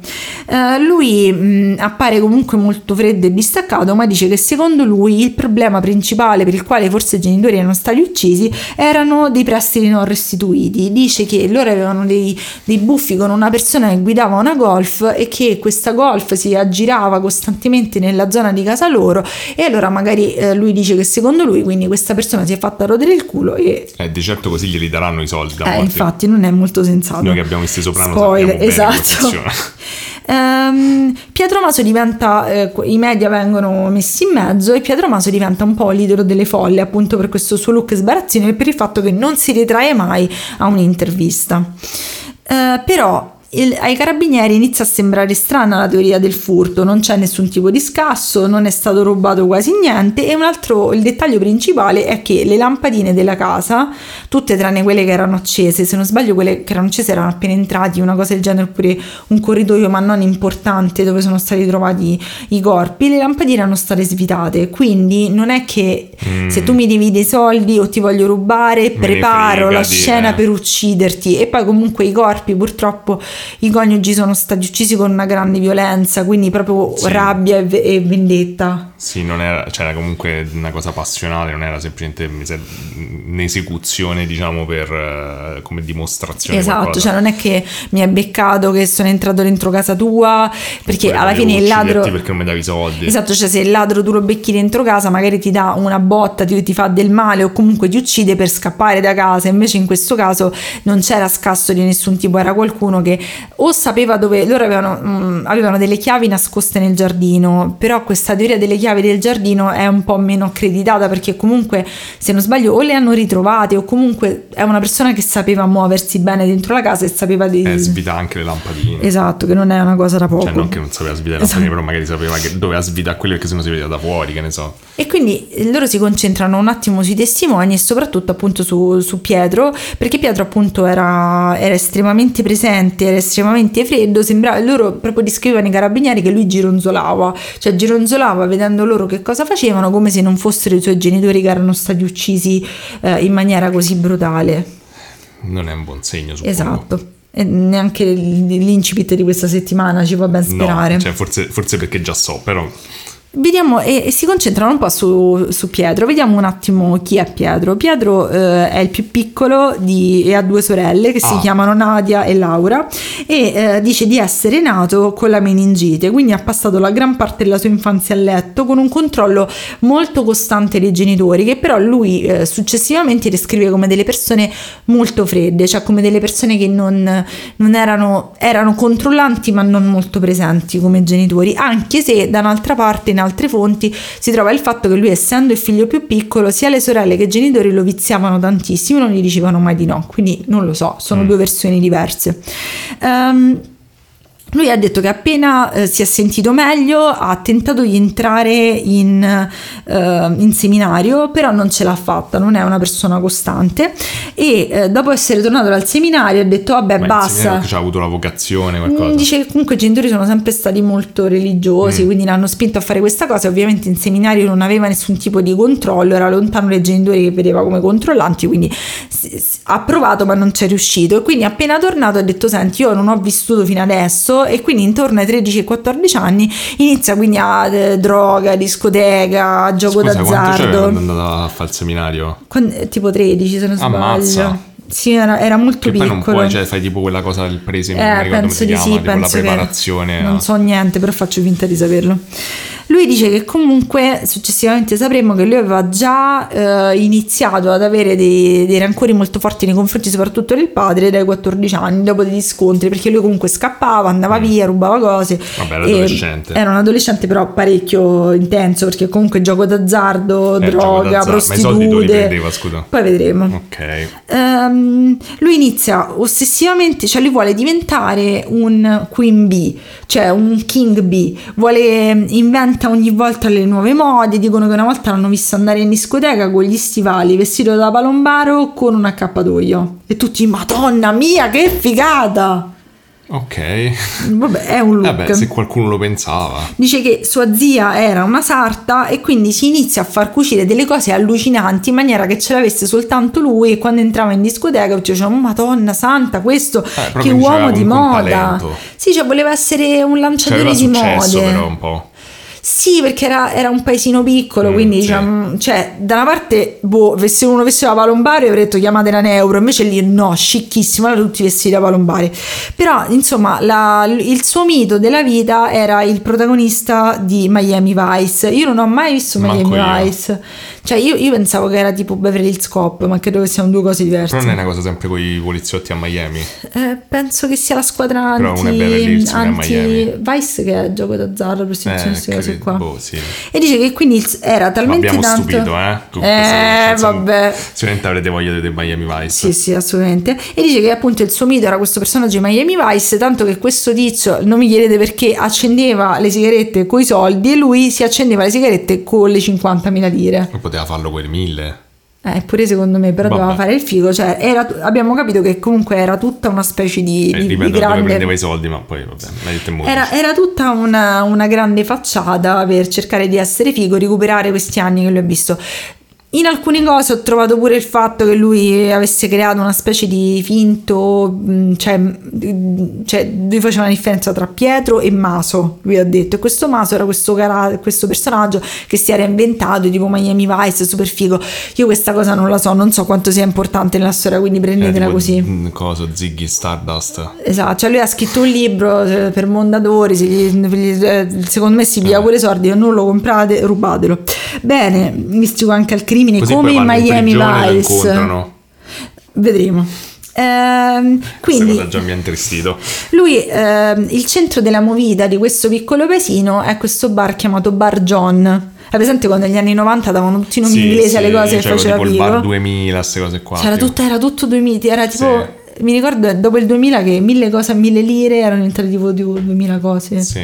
Eh, lui mh, appare comunque molto freddo e distaccato, ma dice che secondo lui il problema principale per il quale forse i genitori erano stati uccisi erano dei prestiti non restituiti. Dice che loro avevano dei, dei buffi con una persona che guidava una golf e che questa golf si aggirava costantemente nella zona di casa loro e allora magari eh, lui dice che secondo lui quindi questa persona si è fatta rodere il culo e Eh, di certo così glieli daranno i soldi da eh, morti. infatti non è molto sensato. Noi che abbiamo visti soprano Spoiler, esatto. Ehm, Pietro Maso diventa, eh, i media vengono messi in mezzo e Pietro Maso diventa un po' l'idolo delle folle appunto per questo suo look sbarazzino e per il fatto che non si ritrae mai a un'intervista. Eh, però il, ai carabinieri inizia a sembrare strana la teoria del furto, non c'è nessun tipo di scasso, non è stato rubato quasi niente e un altro, il dettaglio principale è che le lampadine della casa, tutte tranne quelle che erano accese, se non sbaglio quelle che erano accese erano appena entrati, una cosa del genere oppure un corridoio ma non importante dove sono stati trovati i corpi, le lampadine erano state svitate, quindi non è che mm. se tu mi devi dei soldi o ti voglio rubare, preparo la scena per ucciderti e poi comunque i corpi purtroppo i coniugi sono stati uccisi con una grande violenza, quindi proprio sì. rabbia e, e, vendetta. Sì, non era, cioè era comunque una cosa passionale, non era semplicemente un'esecuzione, diciamo, per eh, come dimostrazione. Esatto, qualcosa. cioè non è che mi hai beccato che sono entrato dentro casa tua, perché alla fine il ladro... Perché non mi davi soldi. Esatto, cioè se il ladro tu lo becchi dentro casa, magari ti dà una botta, ti, ti fa del male o comunque ti uccide per scappare da casa, invece in questo caso non c'era scasso di nessun tipo, era qualcuno che o sapeva dove loro avevano, mh, mm, avevano, delle chiavi nascoste nel giardino, però questa teoria delle chiavi del giardino è un po' meno accreditata perché comunque se non sbaglio o le hanno ritrovate o comunque è una persona che sapeva muoversi bene dentro la casa e sapeva di... Eh, svita anche le lampadine. Esatto, che non è una cosa da poco. Cioè non che non sapeva svitare le esatto. lampadine, però magari sapeva che doveva svitare quelle perché se no si vedeva da fuori, che ne so. E quindi loro si concentrano un attimo sui testimoni e soprattutto appunto su, su Pietro, perché Pietro appunto era, era estremamente presente, era estremamente freddo, sembrava, loro proprio descrivevano i carabinieri che lui gironzolava, cioè gironzolava vedendo loro che cosa facevano come se non fossero i suoi genitori che erano stati uccisi eh, in maniera così brutale. Non è un buon segno, suppongo. Esatto. E neanche l'incipit di questa settimana ci fa ben sperare. No, cioè forse, forse perché già so, però Vediamo e, e, si concentrano un po' su, su, Pietro. Vediamo un attimo chi è Pietro. Pietro eh, è il più piccolo di, e ha due sorelle che ah. si chiamano Nadia e Laura e eh, dice di essere nato con la meningite, quindi ha passato la gran parte della sua infanzia a letto con un controllo molto costante dei genitori che però lui eh, successivamente descrive come delle persone molto fredde, cioè come delle persone che non, non erano, erano controllanti ma non molto presenti come genitori, anche se da un'altra parte in altre fonti si trova il fatto che lui essendo il figlio più piccolo sia le sorelle che i genitori lo viziavano tantissimo non gli dicevano mai di no quindi non lo so sono mm. due versioni diverse um, lui ha detto che appena eh, si è sentito meglio ha tentato di entrare in, eh, in, seminario, però non ce l'ha fatta, non è una persona costante e eh, dopo essere tornato dal seminario ha detto vabbè Ma basta. Ha avuto la vocazione, qualcosa. Mm, dice che comunque i genitori sono sempre stati molto religiosi, mm. quindi l'hanno spinto a fare questa cosa, ovviamente in seminario non aveva nessun tipo di controllo, era lontano dai genitori che vedeva come controllanti, quindi ha provato ma non ci è riuscito e quindi appena tornato ha detto senti io non ho vissuto fino adesso e quindi intorno ai 13 14 anni inizia quindi a eh, droga, discoteca, gioco Scusa, d'azzardo. Quando è andato a fare il seminario? Quando, tipo 13 se non sbaglio. Ammazza. Sì, era, era molto che piccolo. Poi non puoi, cioè fai tipo quella cosa del prese, eh, penso di sì, penso la preparazione. Che, non so niente, però faccio finta di saperlo. Lui dice che comunque successivamente sapremo che lui aveva già eh, iniziato ad avere dei, dei, rancori molto forti nei confronti soprattutto del padre dai 14 anni, dopo degli scontri, perché lui comunque scappava, andava mm. via, rubava cose. Vabbè, era adolescente. Era un adolescente però parecchio intenso, perché comunque gioco d'azzardo, eh, droga, d'azzardo. prostitute. Prendeva, scusa. Poi vedremo. Ok. Um, lui inizia ossessivamente, cioè lui vuole diventare un queen bee, cioè un king bee, vuole inventare inventa ogni volta le nuove mode, dicono che una volta l'hanno visto andare in discoteca con gli stivali, vestito da palombaro con un accappatoio. E tutti, madonna mia, che figata! Ok. Vabbè, è un look. Vabbè, se qualcuno lo pensava. Dice che sua zia era una sarta e quindi si inizia a far cucire delle cose allucinanti in maniera che ce l'avesse soltanto lui e quando entrava in discoteca diceva, oh, madonna santa, questo eh, che uomo di moda. Talento. Sì, cioè voleva essere un lanciatore di mode. però un po'. Sì, perché era, era un paesino piccolo, Mm, quindi sì. diciamo, cioè, da una parte, boh, se uno vestiva palombare avrei detto chiamate la Neuro, invece lì no, scicchissimo, erano tutti vestiti da palombare. Però, insomma, la- il suo mito della vita era il protagonista di Miami Vice. Io non ho mai visto Manco Miami io. Cioè, io, io pensavo che era tipo Beverly Hills Cop, ma credo che siano due cose diverse. Però non è una cosa sempre con i poliziotti a Miami. Eh, penso che sia la squadra Però anti, una è Beverly Hills, una è anti Miami. Vice che è gioco d'azzardo, prostituzione, Eh, queste cose qua. Boh, sì. E dice che quindi era Ma talmente abbiamo tanto... stupito, eh? Con Eh, vabbè. Sicuramente avrete voglia di Miami Vice. Sì, sì, assolutamente. E dice che appunto il suo mito era questo personaggio di Miami Vice, tanto che questo tizio, non mi chiedete perché, accendeva le sigarette coi soldi e lui si accendeva le sigarette con le 50.000 lire. Poteva farlo quel mille. Eh, pure secondo me, però Vabbè. doveva fare il figo, cioè era- abbiamo capito che comunque era tutta una specie di, Eh, di- di ripeto, dove grande... prendeva i soldi, ma poi vabbè, l'hai detto in. Era, era tutta una, una grande facciata per cercare di essere figo, recuperare questi anni che lui ha visto. In alcune cose ho trovato pure il fatto che lui avesse creato una specie di finto, mh, cioè, mh, cioè lui faceva una differenza tra Pietro e Maso, lui ha detto, e questo Maso era questo, cara- questo personaggio che si era inventato, tipo Miami Vice, super figo. Io questa cosa non la so, non so quanto sia importante nella storia, quindi Eh, prendetela tipo, così. mm, Coso, Ziggy Stardust. Esatto, cioè lui ha scritto un libro eh, per Mondadori, se gli- eh, secondo me si piglia pure i soldi, non lo comprate, rubatelo. Bene, mistico anche al crimine, Così come in Miami Vice. Vedremo. Ehm, quindi già mi ha intristito. lui, ehm, il centro della movida di questo piccolo paesino è questo bar chiamato Bar John. Hai presente quando negli anni 90 davano tutti i nomi Sì, inglesi sì, alle cose che faceva tipo il bar 2000, queste cose qua. C'era tipo. tutto, era tutto 2000, era tipo, Sì. Mi ricordo dopo il 2000 che mille cose a mille lire erano diventate tipo, tipo 2000 cose. Sì.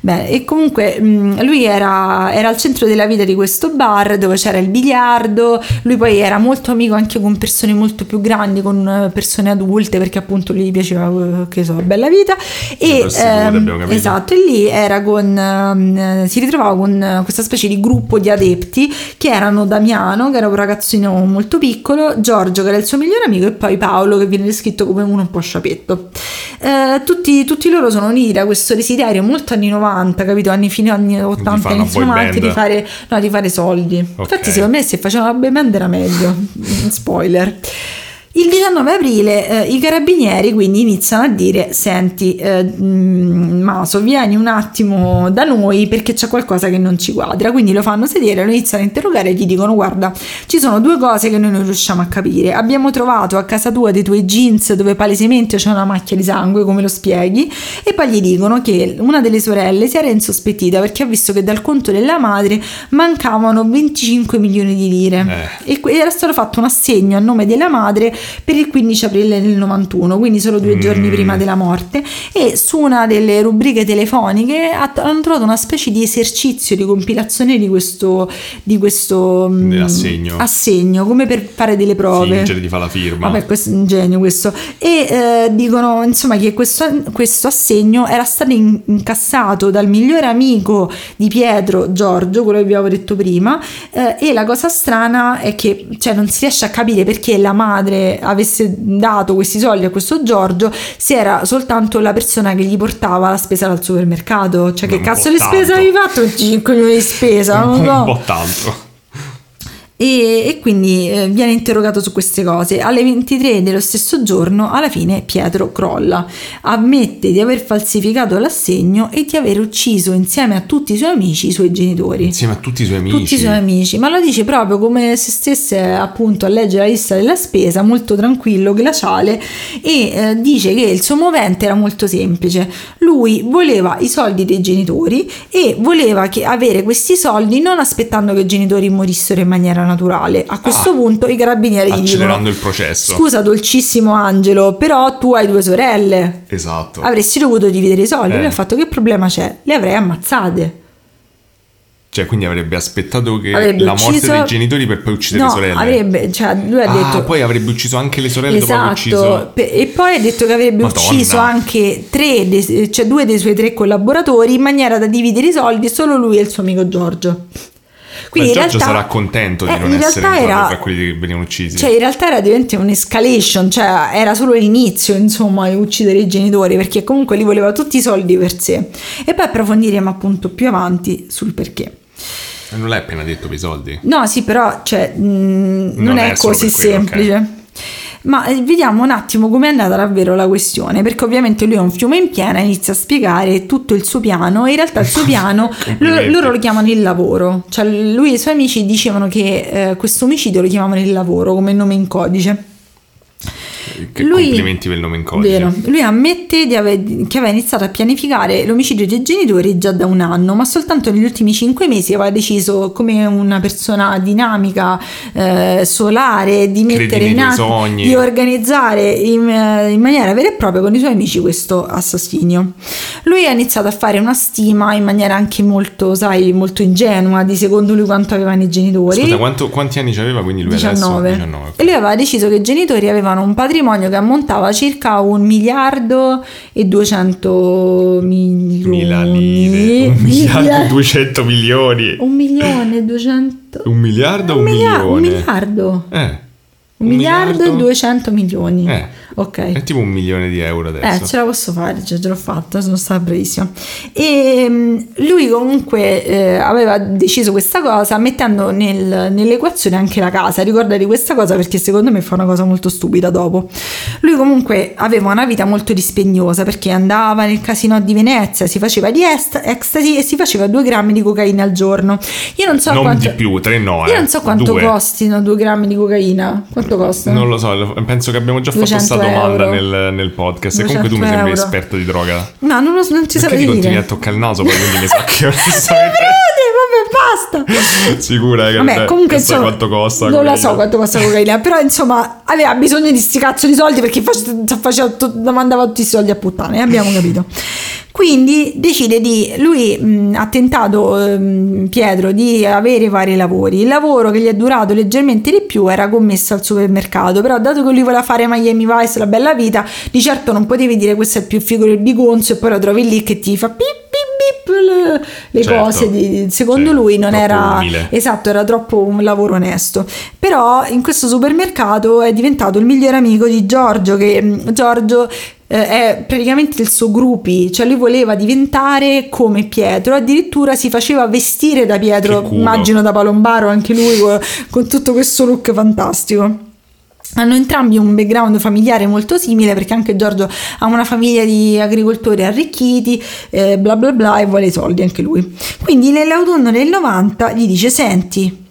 Beh, e comunque lui era, era al centro della vita di questo bar dove c'era il biliardo, lui poi era molto amico anche con persone molto più grandi, con eh, persone adulte perché appunto gli piaceva, eh, che so, bella vita. E, ehm, esatto, e lì era con, ehm, si ritrovava con eh, questa specie di gruppo di adepti che erano Damiano, che era un ragazzino molto piccolo, Giorgio, che era il suo migliore amico, e poi Paolo, che viene descritto come uno un po' sciapetto. Eh, tutti, tutti loro sono uniti da questo desiderio molto anni 90, capito? Anni fine anni 80, fare una inizio boy 90 di fare, no, di fare soldi. Infatti, secondo me, se facevano la boy band era meglio. Spoiler. Il 19 aprile eh, i carabinieri quindi iniziano a dire senti eh, mm, Maso vieni un attimo da noi perché c'è qualcosa che non ci quadra. Quindi lo fanno sedere lo iniziano a interrogare e gli dicono guarda ci sono due cose che noi non riusciamo a capire. Abbiamo trovato a casa tua dei tuoi jeans dove palesemente c'è una macchia di sangue come lo spieghi? E poi gli dicono che una delle sorelle si era insospettita perché ha visto che dal conto della madre mancavano 25 milioni di lire. E que- era stato fatto un assegno a nome della madre per il 15 aprile del 91, quindi solo due giorni prima della morte, e su una delle rubriche telefoniche ha- hanno trovato una specie di esercizio di compilazione di questo, di questo mm, assegno. assegno, come per fare delle prove. Fingere di fare la firma. Vabbè, questo è un genio questo. E eh, dicono insomma che questo, questo assegno era stato in- incassato dal migliore amico di Pietro, Giorgio, quello che vi avevo detto prima. eh, e la cosa strana è che cioè, non si riesce a capire perché la madre avesse dato questi soldi a questo Giorgio se era soltanto la persona che gli portava la spesa dal supermercato. Cioè, che Un cazzo di spesa hai fatto? 5 milioni di spesa? Non lo so. un po' tanto. E, e quindi eh, viene interrogato su queste cose. Alle 23 dello stesso giorno, alla fine, Pietro crolla, ammette di aver falsificato l'assegno e di aver ucciso insieme a tutti i suoi amici i suoi genitori. Insieme a tutti i suoi amici. Tutti i suoi amici, ma lo dice proprio come se stesse appunto a leggere la lista della spesa, molto tranquillo, glaciale, e eh, dice che il suo movente era molto semplice. Lui voleva i soldi dei genitori e voleva che- avere questi soldi non aspettando che i genitori morissero in maniera naturale. A questo Ah. punto i carabinieri gli dicono: Accelerando il processo. Scusa, dolcissimo Angelo, però tu hai due sorelle. Esatto. Avresti dovuto dividere i soldi. Eh. Lui ha fatto che problema c'è? Le avrei ammazzate. Cioè, quindi avrebbe aspettato che Avrebbe la morte ucciso- dei genitori per poi uccidere no, le sorelle. avrebbe, cioè lui ha ah, detto poi avrebbe ucciso anche le sorelle dopo aver Esatto, ucciso. pe- e poi ha detto che avrebbe Madonna. ucciso anche tre, cioè due dei suoi tre collaboratori in maniera da dividere i soldi solo lui e il suo amico Giorgio. Quindi Ma Giorgio realtà, sarà contento di eh, non in essere era, tra quelli che venivano uccisi. cioè in realtà era diventato un'escalation, cioè era solo l'inizio insomma di uccidere i genitori perché comunque li voleva tutti i soldi per sé. E poi approfondiremo appunto più avanti sul perché. E non l'hai appena detto per i soldi? No, sì, però cioè, mh, non, Non è, è così quello, semplice. Ma eh, vediamo un attimo com'è andata davvero la questione, perché ovviamente lui è un fiume in piena, inizia a spiegare tutto il suo piano e in realtà il suo piano lo- Complimenti. loro lo chiamano il lavoro, cioè lui e i suoi amici dicevano che eh, questo omicidio lo chiamavano il lavoro come nome in codice. Che Lui- complimenti per il nome in codice. Vero. Lui ammette di ave- che aveva iniziato a pianificare l'omicidio dei genitori già da un anno, ma soltanto negli ultimi cinque mesi aveva deciso, come una persona dinamica, eh, solare, di mettere in atto, di organizzare in, eh, in maniera vera e propria con i suoi amici questo assassinio. Lui ha iniziato a fare una stima in maniera anche molto, sai, molto ingenua di secondo lui quanto avevano i genitori. Scusa, quanto- quanti anni aveva quindi lui 19. adesso? 19. ok. E lui aveva deciso che i genitori avevano un patrimonio che ammontava circa un miliardo e 200 milioni. Mila lire. Un miliardo e 200 milioni. Un milione e 200. Un miliardo o un, un milione? miliardo. Eh. Un miliardo e 200 milioni. Eh. Ok. È tipo un milione di euro Eh, adesso. ce la posso fare, cioè, ce l'ho fatta, sono stata bravissima. E mm, lui comunque eh, aveva deciso questa cosa mettendo nel- nell'equazione anche la casa. Ricordati questa cosa perché secondo me fa una cosa molto stupida dopo. Lui comunque aveva una vita molto dispegnosa perché andava nel casino di Venezia, si faceva di est- ecstasy e si faceva due grammi di cocaina al giorno. Io non so non quanto... di più, tre no. Io eh. non so quanto Due. costino due grammi di cocaina. Quanto costano? Non lo so, penso che abbiamo già fatto 200 questa domanda nel, nel podcast. E comunque tu mi 200 sembri euro. esperto di droga. No, non, lo, non ci Perché saprei dire. continui a toccare il naso, poi quindi mi sa che onestamente... Basta. Sicura che, Vabbè, comunque insomma, quanto costa? Non la so quanto costa la cocaina, però insomma aveva bisogno di sti cazzo di soldi perché face- faceva mandava tutti i soldi a puttane, abbiamo capito. Quindi decide di lui mh, ha tentato ehm, Pietro di avere vari lavori. Il lavoro che gli è durato leggermente di più era commesso al supermercato, però dato che lui voleva fare Miami Vice la bella vita, di certo non potevi dire questo è il più figo del bigonzo e poi lo trovi lì che ti fa pip pip le, Certo. cose di- secondo Sì, lui non era umile. Esatto, era troppo un lavoro onesto. Però in questo supermercato è diventato il migliore amico di Giorgio, che mh, Giorgio eh, è praticamente il suo gruppi, cioè lui voleva diventare come Pietro, addirittura si faceva vestire da Pietro, immagino da Palombaro anche lui con tutto questo look fantastico. Hanno entrambi un background familiare molto simile perché anche Giorgio ha una famiglia di agricoltori arricchiti, eh, bla bla bla, e vuole i soldi anche lui. Quindi nell'autunno del 90 gli dice: Senti,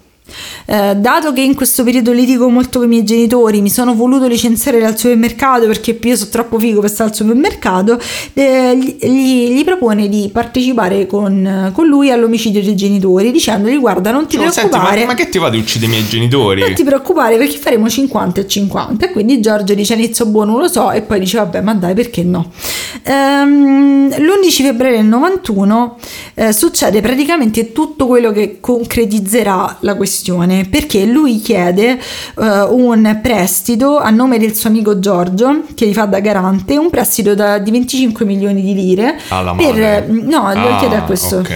eh, dato che in questo periodo litigo molto con i miei genitori, mi sono voluto licenziare dal supermercato perché io sono troppo figo per stare al supermercato, eh, gli, gli- propone di partecipare con, con lui all'omicidio dei genitori dicendogli guarda non ti Cioè, senti, preoccupare. ma, ma che ti va di uccidere i miei genitori? Non ti preoccupare perché faremo 50 e 50 e quindi Giorgio dice inizio buono lo so e poi dice vabbè ma dai perché no Ehm, l'11 febbraio del 91 eh, succede praticamente tutto quello che concretizzerà la questione perché lui chiede eh, un prestito a nome del suo amico Giorgio che gli fa da garante un prestito da- di 25 milioni di lire Alla per, no lo Ah, chiede a questo ok.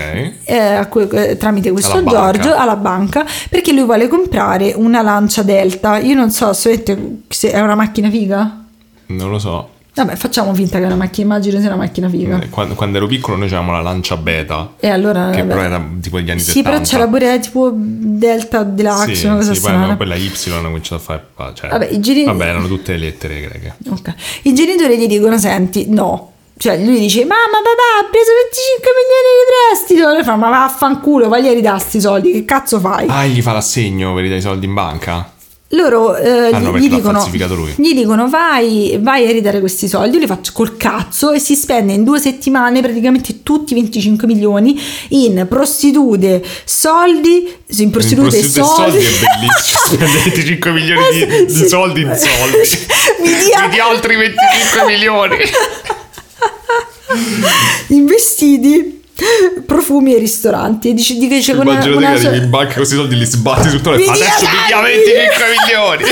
eh, que- eh, tramite questo Alla banca. Giorgio alla banca perché lui vuole comprare una Lancia Delta. Io non so se è una macchina figa. Non lo so. Vabbè, facciamo finta che è una macchina, immagino sia una macchina figa. Eh, Quando, quando ero piccolo noi avevamo la lancia beta, E allora che vabbè. però era tipo degli anni Sì, 70. però c'era pure tipo Delta Deluxe, Sì, una cosa sì, poi strana. quella Y hanno cominciato a fare... Cioè, Vabbè, i giri- vabbè, erano tutte lettere greche. Ok. I genitori gli dicono: Senti, no. Cioè, lui dice: Mamma, papà, ha preso 25 milioni di prestito. E lei fa: Ma vaffanculo, vai a ridare sti soldi. Che cazzo fai? Ah, gli fa l'assegno per i dai soldi in banca? Loro eh, Ah, no, gli, dicono, gli dicono vai, vai a ridare questi soldi, io li faccio col cazzo e si spende in due settimane praticamente tutti i 25 milioni in prostitute, soldi, in prostitute, in prostitute soldi. soldi è bellissimo. Spendere 25 milioni di, di Sì. soldi in soldi. Mi dia- Mi dia altri 25 milioni. in vestiti, profumi e ristoranti. E dice, dice con una, Immagino una che arrivi in banca questi soldi li sbatti sul tavolo e adesso mi dia dai! 25 milioni.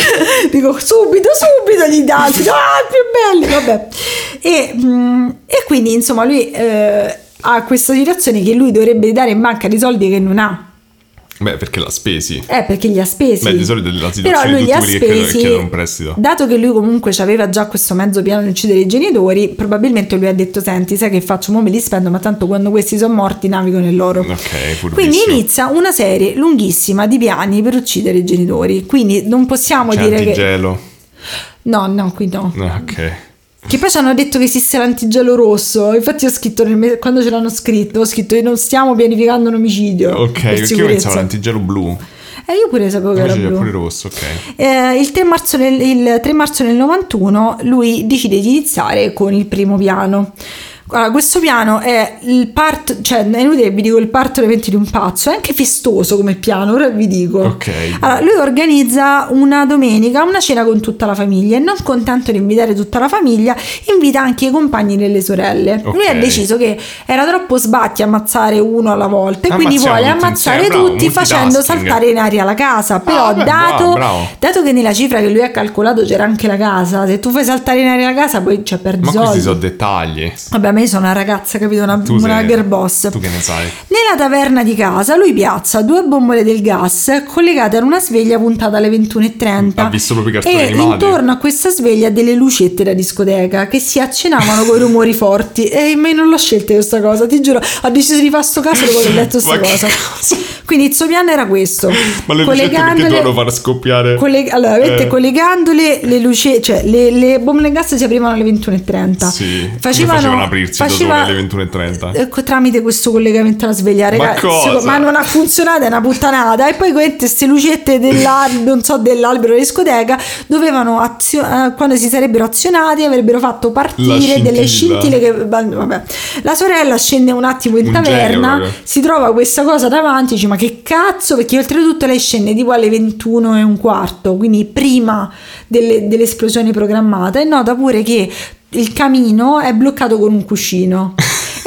Dico subito, subito gli dà altri, ah, più belli, vabbè. E, mm, e quindi insomma lui eh, ha questa situazione che lui dovrebbe dare in banca dei soldi che non ha. Beh, perché l'ha spesi. Eh, perché li ha spesi. Beh, di solito Però situazione lui di tutti quelli che chiedono- spesi. un prestito. Dato che lui comunque aveva già questo mezzo piano di uccidere i genitori, probabilmente lui ha detto: Senti, sai che faccio? Mo me li spendo, ma tanto quando questi sono morti navigo nell'oro. Ok, furbissimo. Quindi inizia una serie lunghissima di piani per uccidere i genitori. Quindi non possiamo C'è dire che. antigelo. No, no, qui no. Ok. Che poi ci hanno detto che esiste l'antigelo rosso. Infatti, ho scritto me- quando ce l'hanno scritto, ho scritto: Non stiamo pianificando un omicidio. Ok, per perché io pensavo all'antigelo blu. Eh, io pure sapevo che era Invece c'è blu. pure rosso, ok. Eh, il, 3 marzo nel, il 3 marzo del 91 lui decide di iniziare con il primo piano. Allora, questo piano è il parto, cioè è inutile vi dico il parto dei eventi di un pazzo, è anche festoso come piano, ora vi dico. Ok. Allora, lui organizza una domenica una cena con tutta la famiglia e non contento di invitare tutta la famiglia, invita anche i compagni delle sorelle. Ok. Lui ha deciso che era troppo sbatti ammazzare uno alla volta e quindi Ammazziamo vuole tutti ammazzare insieme, bravo, tutti facendo multitasking. saltare in aria la casa. Però Ah, beh, dato, bravo, bravo. dato che nella cifra che lui ha calcolato c'era anche la casa, se tu fai saltare in aria la casa poi cioè, perdi Ma soldi. questi sono dettagli. Vabbè, ma io sono una ragazza, capito? Una, Tu una sei- boss. Tu che ne sai? Nella taverna di casa lui piazza due bombole del gas collegate ad una sveglia puntata alle 21.30 Ha visto proprio i cartoni e animati. intorno a questa sveglia delle lucette da discoteca che si accennavano con rumori forti e ma io non l'ho scelta questa cosa ti giuro ho deciso di fare sto caso dopo che ho letto questa cosa cosa? quindi il suo piano era questo Ma le lucette perché dovevano far scoppiare? colleg- allora, Eh. collegandole le luci, cioè le, le bombe del gas si aprivano alle 21.30. Sì, facevano, facevano ad aprirsi da faceva- sole alle 21.30? Ecco, tramite questo collegamento alla sveglia, Ma ragazzi, cosa? ma non ha funzionato, è una puttanata. E poi queste lucette dell'albero, non so, dell'albero di discoteca, dovevano azio- eh, quando si sarebbero azionati, avrebbero fatto partire delle scintilla. scintille che vabbè. La sorella scende un attimo in Un genio taverna, proprio. si trova questa cosa davanti, dice "Ma che cazzo?" Perché oltretutto lei scende tipo alle 21 e un quarto, quindi prima delle- dell'esplosione programmata e nota pure che il camino è bloccato con un cuscino.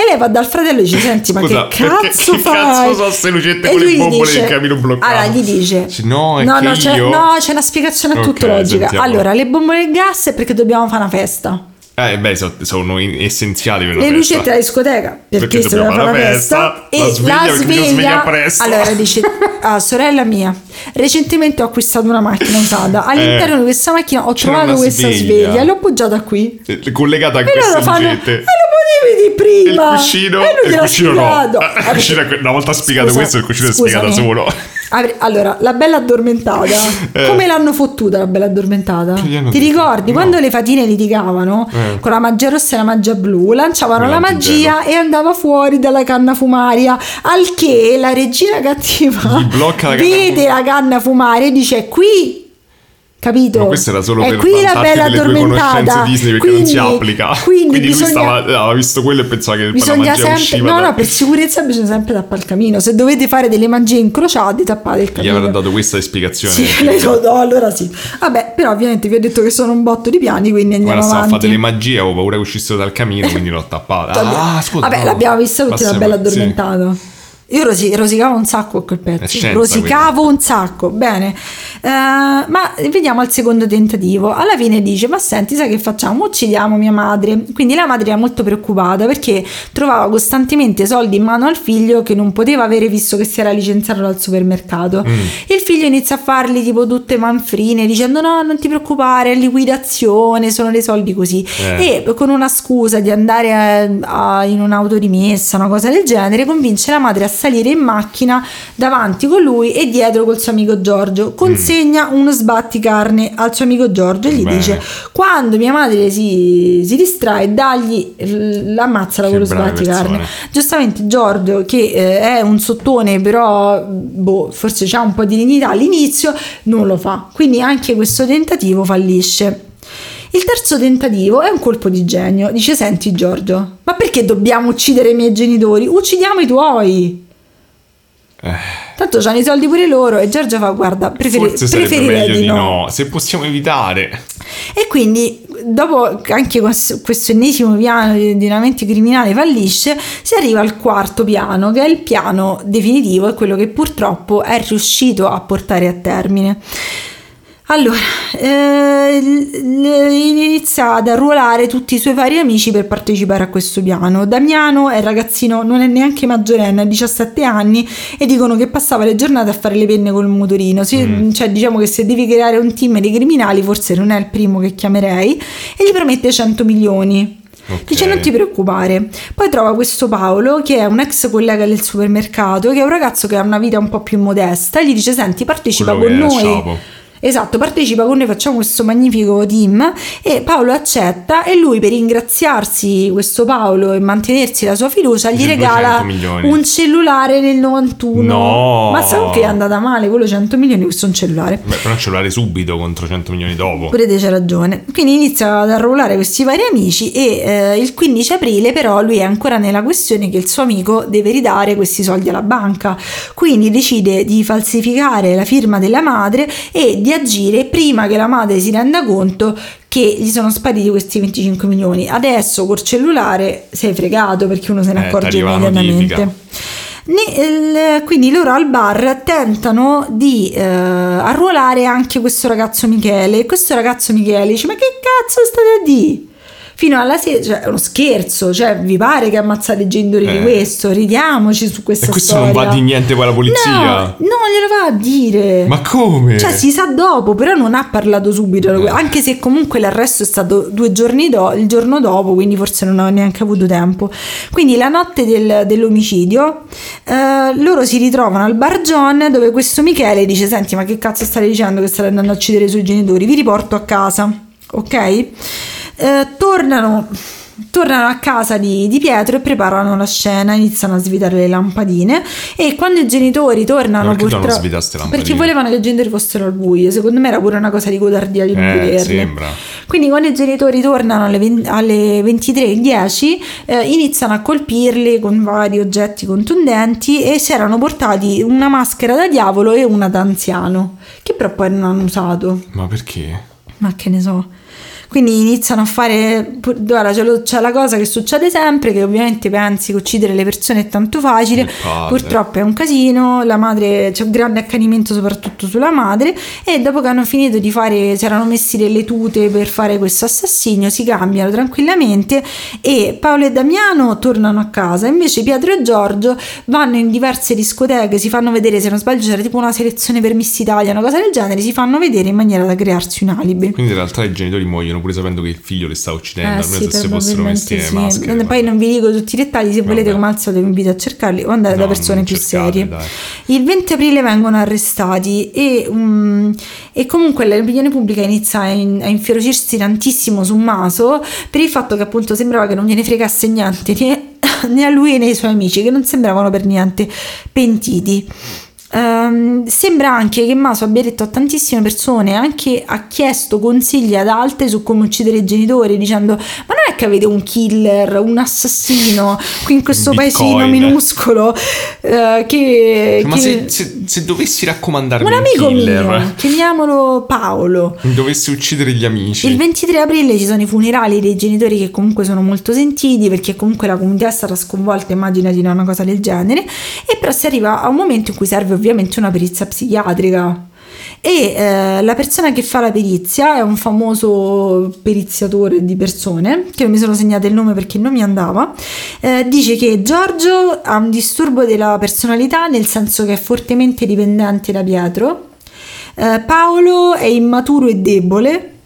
E lei va dal fratello e dice: Senti, ma Scusa, che perché- cazzo che fai? cazzo sono ste lucette E con le lui gli bombole del camino bloccato? Allora gli dice: no, è no, che no, c'è, io- no, c'è una spiegazione a tutto Ok, logica. sentiamo. Allora, le bombole del gas è perché dobbiamo fare una festa. Eh, beh, so- sono in- essenziali per la le festa. lucette della discoteca perché, Perché dobbiamo fare una la festa, festa, e la sveglia la sveglia presto. allora dice ah, sorella mia recentemente ho acquistato una macchina usata all'interno Eh, di questa macchina ho trovato una questa sveglia. sveglia. l'ho appoggiata qui Collegata a e queste fanno lucette. e lo potevi di E il prima cuscino, e lui il gliel'ha cuscino no. spiegato. Ah, Ah, cuscino una volta spiegato Scusa, questo, il cuscino è spiegato scusami. solo. Allora, la bella addormentata, Eh. come l'hanno fottuta la bella addormentata? Ti detto? ricordi No. quando le fatine litigavano Eh. con la magia rossa e la magia blu? Lanciavano Con la magia e andava fuori dalla canna fumaria. Al che la regina cattiva vede la canna fumare e dice: Qui. Capito? Ma questo era solo è per qui la bella delle addormentata. conoscenze Disney perché non si applica. Quindi, lui bisogna, stava, aveva visto quello e pensava che bisogna sempre. No, da- no, per sicurezza bisogna sempre tappare il camino. Se dovete fare delle magie incrociate, tappate il Gli camino. avrà dato questa spiegazione. Sì, le dico, no, allora sì. Vabbè, però ovviamente vi ho detto che sono un botto di piani, quindi andiamo Guarda, avanti. fare delle magie, avevo paura che uscissero dal camino, quindi l'ho tappata. Ah, scusa. Vabbè, l'abbiamo vista tutti Ma la bella sì. Io rosi- rosicavo un sacco a quel pezzo. scienza, rosicavo un sacco. Bene. Eh, ma vediamo al secondo tentativo. Alla fine dice: Ma senti, sai che facciamo? Uccidiamo mia madre. Quindi la madre era molto preoccupata perché trovava costantemente soldi in mano al figlio che non poteva avere visto che si era licenziato dal supermercato. Mm. Il figlio inizia a fargli tipo tutte manfrine dicendo: No, non ti preoccupare, è liquidazione, sono dei soldi così. Eh. E con una scusa di andare a- a- in un'autorimessa, una cosa del genere, convince la madre a salire in macchina davanti con lui e dietro col suo amico Giorgio. Consegna uno sbatticarne al suo amico Giorgio e gli Bene. dice: Quando mia madre si, si distrae, dagli l- l'ammazzala Che con lo sbatticarne. persone. Giustamente Giorgio, che eh, è un sottone, però boh, forse ha un po' di dignità all'inizio, non lo fa. Quindi anche questo tentativo fallisce. Il terzo tentativo è un colpo di genio. Dice: Senti, Giorgio, ma perché dobbiamo uccidere i miei genitori? Uccidiamo i tuoi. Tanto hanno i soldi pure loro. E Giorgio fa: Guarda, preferi- preferirei meglio di no. Se possiamo evitare. E quindi, dopo che anche questo, ennesimo piano di ordinamento criminale fallisce, si arriva al quarto piano, che è il piano definitivo e quello che purtroppo è riuscito a portare a termine. Allora, eh, inizia ad arruolare tutti i suoi vari amici per partecipare a questo piano. Damiano è ragazzino, non è neanche maggiorenne, ha 17 anni e dicono che passava le giornate a fare le penne col motorino. Se- Mm. Cioè, diciamo che se devi creare un team di criminali, forse non è il primo che chiamerei. E gli promette 100 milioni. Ok. Dice non ti preoccupare. Poi trova questo Paolo che è un ex collega del supermercato, che è un ragazzo che ha una vita un po' più modesta e gli dice senti partecipa Quello con noi. Sciapo. Esatto, partecipa con noi, facciamo questo magnifico team e Paolo accetta e lui per ringraziarsi questo Paolo e mantenersi la sua fiducia gli regala 200 milioni. un cellulare nel 91. No! Ma sai che è andata male, quello 100 milioni, questo è un cellulare. Beh, però un cellulare subito contro 100 milioni dopo. Pure te c'è ragione. Quindi inizia ad arruolare questi vari amici e eh, il 15 aprile però lui è ancora nella questione che il suo amico deve ridare questi soldi alla banca. Quindi decide di falsificare la firma della madre e di agire prima che la madre si renda conto che gli sono spariti questi 25 milioni. Adesso col cellulare sei fregato perché uno se ne Eh, accorge immediatamente. notifica. Ne- il- quindi loro al bar tentano di eh, arruolare anche questo ragazzo Michele. E questo ragazzo Michele dice: Ma che cazzo state a dire? Fino alla sera, cioè, è uno scherzo, cioè, vi pare che ammazzate i genitori di Eh. questo? Ridiamoci su questa E questo storia. non va di niente poi alla polizia. No, non glielo va a dire. Ma come? Cioè, si sa dopo, però non ha parlato subito. Eh. Anche se comunque l'arresto è stato due giorni dopo, il giorno dopo, quindi forse non ho neanche avuto tempo. Quindi la notte del- dell'omicidio, eh, loro si ritrovano al bar John dove questo Michele dice: Senti, ma che cazzo stai dicendo che stai andando a uccidere i suoi genitori? Vi riporto a casa, ok? Eh, tornano. Tornano a casa di, di Pietro e preparano la scena, iniziano a svitare le lampadine e quando i genitori tornano purtroppo- perché volevano che i genitori fossero al buio, secondo me era pure una cosa di godardia di non Eh, vederli. sembra. Quindi quando i genitori tornano alle, ven- alle 23.10 eh, iniziano a colpirli con vari oggetti contundenti e si erano portati una maschera da diavolo e una da anziano, che però poi non hanno usato, Ma perché? ma che ne so. Quindi iniziano a fare. Guarda, c'è, lo- c'è la cosa che succede sempre: che ovviamente pensi che uccidere le persone è tanto facile. Purtroppo è un casino. La madre c'è un grande accanimento soprattutto sulla madre. E dopo che hanno finito di fare, si erano messi delle tute per fare questo assassinio, si cambiano tranquillamente. E Paolo e Damiano tornano a casa. Invece Pietro e Giorgio vanno in diverse discoteche, si fanno vedere. Se non sbaglio, c'era tipo una selezione per Miss Italia, una cosa del genere. Si fanno vedere in maniera da crearsi un alibi. Quindi in realtà i genitori muoiono pure sapendo che il figlio li sta uccidendo, Eh almeno sì, se si fossero messi le sì. maschere. Poi non vi dico tutti i dettagli, se volete come al solito vi invito a cercarli o andare No, da persone non più cercate, serie. dai. Il 20 aprile vengono arrestati e, mm, e comunque l'opinione pubblica inizia a, in- a inferocirsi tantissimo su Maso per il fatto che appunto sembrava che non gliene fregasse niente né, né a lui né ai suoi amici che non sembravano per niente pentiti. Ehm, sembra anche che Maso abbia detto a tantissime persone, anche ha chiesto consigli ad altre su come uccidere i genitori, dicendo: Ma non è che avete un killer, un assassino qui in questo Un paesino Bitcoin." minuscolo? eh, che, Ma che- se, se- se dovessi raccomandarmi un un, amico killer, mio, chiamiamolo Paolo. dovessi uccidere gli amici. Il 23 aprile ci sono i funerali dei genitori che comunque sono molto sentiti perché comunque la comunità è stata sconvolta, immaginati una cosa del genere, e però si arriva a un momento in cui serve ovviamente una perizia psichiatrica. E eh, la persona che fa la perizia è un famoso periziatore di persone, che non mi sono segnata il nome perché non mi andava, eh, dice che Giorgio ha un disturbo della personalità nel senso che è fortemente dipendente da Pietro, eh, Paolo è immaturo e debole,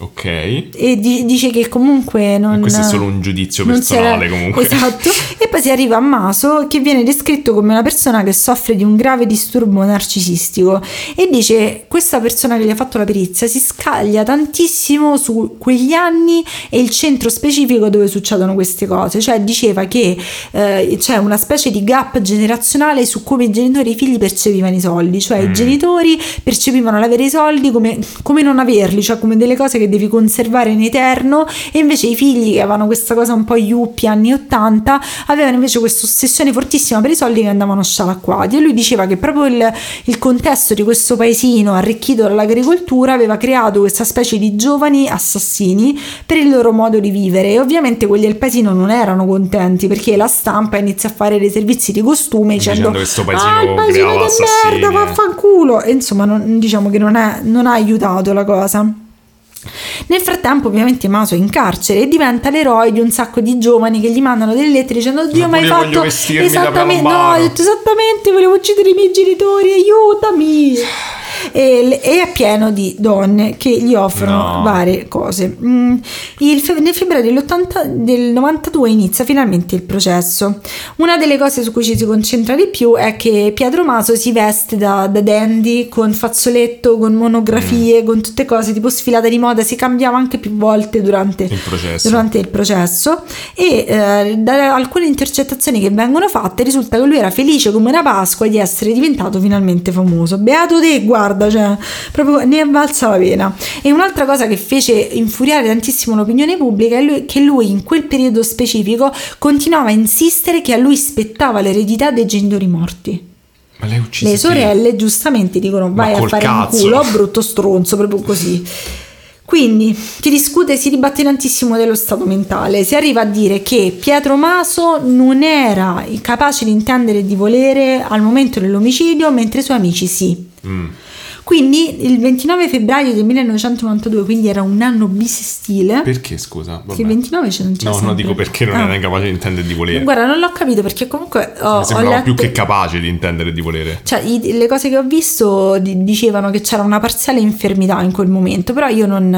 Ok. e di- dice che comunque non Questo è solo un giudizio personale era- comunque. esatto e poi si arriva a Maso che viene descritto come una persona che soffre di un grave disturbo narcisistico e dice questa persona che gli ha fatto la perizia si scaglia tantissimo su quegli anni e il centro specifico dove succedono queste cose cioè diceva che eh, c'è una specie di gap generazionale su come i genitori e i figli percepivano i soldi cioè i Mm. genitori percepivano l'avere i soldi come, come non averli cioè come delle cose che che devi conservare in eterno e invece i figli che avevano questa cosa un po' yuppie anni 80 avevano invece questa ossessione fortissima per i soldi che andavano scialacquati. E lui diceva che proprio il, il contesto di questo paesino arricchito dall'agricoltura aveva creato questa specie di giovani assassini per il loro modo di vivere. E ovviamente quelli del paesino non erano contenti perché la stampa inizia a fare dei servizi di costume dicendo, Dicendo che sto paesino ah il paesino di assassini." merda vaffanculo e insomma non- diciamo che non, è- non ha aiutato la cosa nel frattempo ovviamente Maso è in carcere e diventa l'eroe di un sacco di giovani che gli mandano delle lettere dicendo oddio Ma hai fatto esattamente no Palombaro." ha detto esattamente volevo uccidere i miei genitori aiutami e, e è pieno di donne che gli offrono No. varie cose Mm, il nel febbraio dell'80 del 92 inizia finalmente il processo una delle cose su cui ci si concentra di più è che Pietro Maso si veste da, da dandy con fazzoletto con Mm. monografie con tutte cose tipo sfilata di moda si cambiava anche più volte durante Il processo. durante il processo e eh, da alcune intercettazioni che vengono fatte risulta che lui era felice come una Pasqua di essere diventato finalmente famoso. Beato te, guarda, cioè, proprio ne è valsa la pena. E un'altra cosa che fece infuriare tantissimo l'opinione pubblica è che lui in quel periodo specifico continuava a insistere che a lui spettava l'eredità dei genitori morti. Ma lei ha ucciso Le sorelle giustamente dicono vai a fare cazzo." un culo, brutto stronzo, proprio così. Quindi si discute, si dibatte tantissimo dello stato mentale. Si arriva a dire che Pietro Maso non era capace di intendere e di volere al momento dell'omicidio, mentre i suoi amici sì. Mm. Quindi il 29 febbraio del 1992, quindi era un anno bisestile. Perché scusa? Che il 29 c'è non c'è No, no, sempre. dico perché non Ah. era incapace di intendere di volere. Guarda, non l'ho capito perché comunque ho, Mi ho sembrava letto... più che capace di intendere di volere. Cioè, i- le cose che ho visto di- dicevano che c'era una parziale infermità in quel momento, però io non,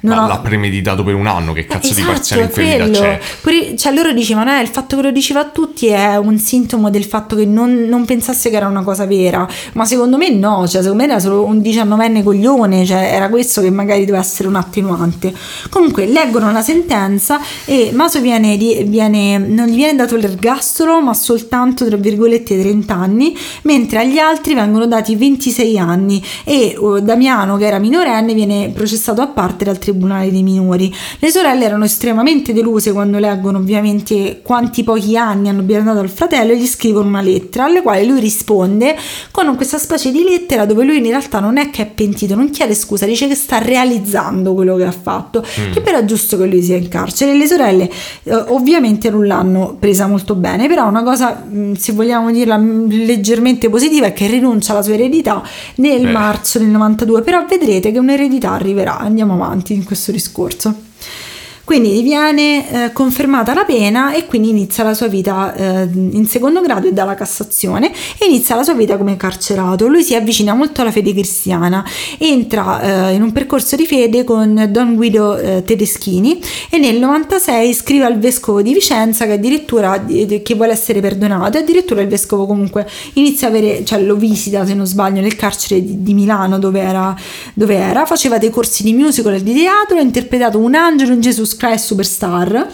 non ho... l'ha premeditato per un anno, che cazzo di Esatto, parziale è infermità quello. c'è? Pure- cioè, loro dicevano, eh, il fatto che lo diceva a tutti è un sintomo del fatto che non, non pensasse che era una cosa vera, ma secondo me no, cioè, secondo me era solo un diciannovenne coglione, cioè, era questo che magari doveva essere un attenuante. Comunque, leggono la sentenza e Maso viene, viene- non gli viene dato l'ergastolo, ma soltanto, tra virgolette, 30 anni, mentre agli altri vengono dati 26 anni e uh, Damiano, che era minorenne, viene processato a parte dal Tribunale dei minori. Le sorelle erano estremamente deluse quando leggono ovviamente quanti pochi anni hanno dato al fratello e gli scrivono una lettera alla quale lui risponde con questa specie di lettera dove lui in realtà non è che è pentito, non chiede scusa, dice che sta realizzando quello che ha fatto, che però è giusto che lui sia in carcere. Le sorelle eh, ovviamente non l'hanno presa molto bene, però una cosa, mh, se vogliamo dirla mh, leggermente positiva, è che rinuncia alla sua eredità nel Beh. marzo del 92, però vedrete che un'eredità arriverà, andiamo avanti in questo discorso. Quindi gli viene eh, confermata la pena e quindi inizia la sua vita eh, in secondo grado e dalla Cassazione e inizia la sua vita come carcerato. Lui si avvicina molto alla fede cristiana, entra eh, in un percorso di fede con Don Guido eh, Tedeschini e nel 96 scrive al vescovo di Vicenza che addirittura di- di- che vuole essere perdonato e addirittura il vescovo comunque inizia a avere, cioè lo visita se non sbaglio nel carcere di, di Milano dove era, dove era, faceva dei corsi di musical e di teatro, ha interpretato un angelo in Jesus Christ Superstar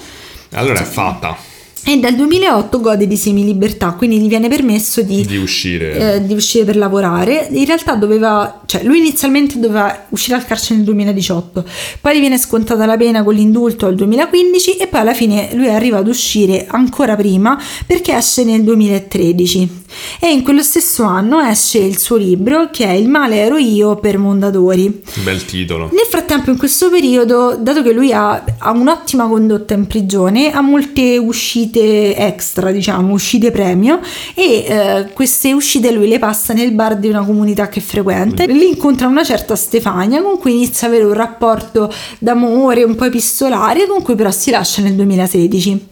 Allora è fatta e dal 2008 gode di semilibertà, quindi gli viene permesso di, di uscire. eh, di uscire per lavorare. In realtà doveva, cioè lui inizialmente doveva uscire dal carcere nel 2018, poi gli viene scontata la pena con l'indulto al 2015 e poi alla fine lui arriva ad uscire ancora prima perché esce nel 2013 e in quello stesso anno esce il suo libro che è Il male ero io per Mondadori. Bel titolo. Nel frattempo, in questo periodo, dato che lui ha, ha un'ottima condotta in prigione, ha molte uscite extra, diciamo, uscite premio, e eh, queste uscite lui le passa nel bar di una comunità che frequenta. Lì incontra una certa Stefania, con cui inizia ad avere un rapporto d'amore un po' epistolare, con cui però si lascia nel 2016.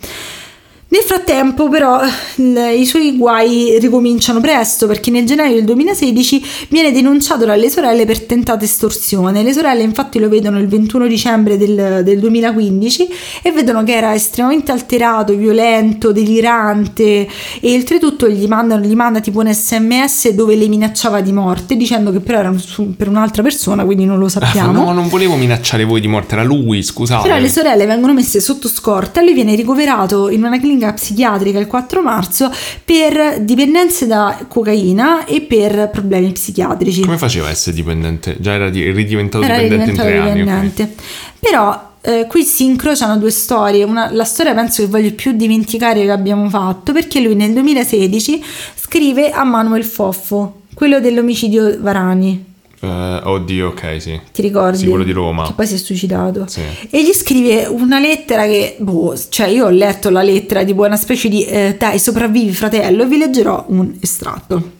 Nel frattempo, però, il- i suoi guai ricominciano presto perché nel gennaio del 2016 viene denunciato dalle sorelle per tentata estorsione. Le sorelle, infatti, lo vedono il 21 dicembre del, del 2015 e vedono che era estremamente alterato, violento, delirante e oltretutto gli, mandano, gli manda tipo un sms dove le minacciava di morte, dicendo che però era su- per un'altra persona, quindi non lo Ah, sappiamo. no, non volevo minacciare voi di morte, era lui, scusate. Però le sorelle vengono messe sotto scorta e lui viene ricoverato in una clinica psichiatrica il 4 marzo per dipendenze da cocaina e per problemi psichiatrici. Come faceva a essere dipendente? Già era di- ridiventato Era dipendente in tre anni. ok. dipendente. Però eh, qui si incrociano due storie. Una- la storia penso che voglio più dimenticare che abbiamo fatto perché lui nel 2016 scrive a Manuel Foffo, quello dell'omicidio Varani. Eh, oddio, ok, sì. Ti ricordi? Sì, quello di Roma. Che poi si è suicidato. Sì. E gli scrive una lettera che, boh, cioè io ho letto la lettera, tipo una specie di, eh, dai, sopravvivi fratello, e vi leggerò un estratto.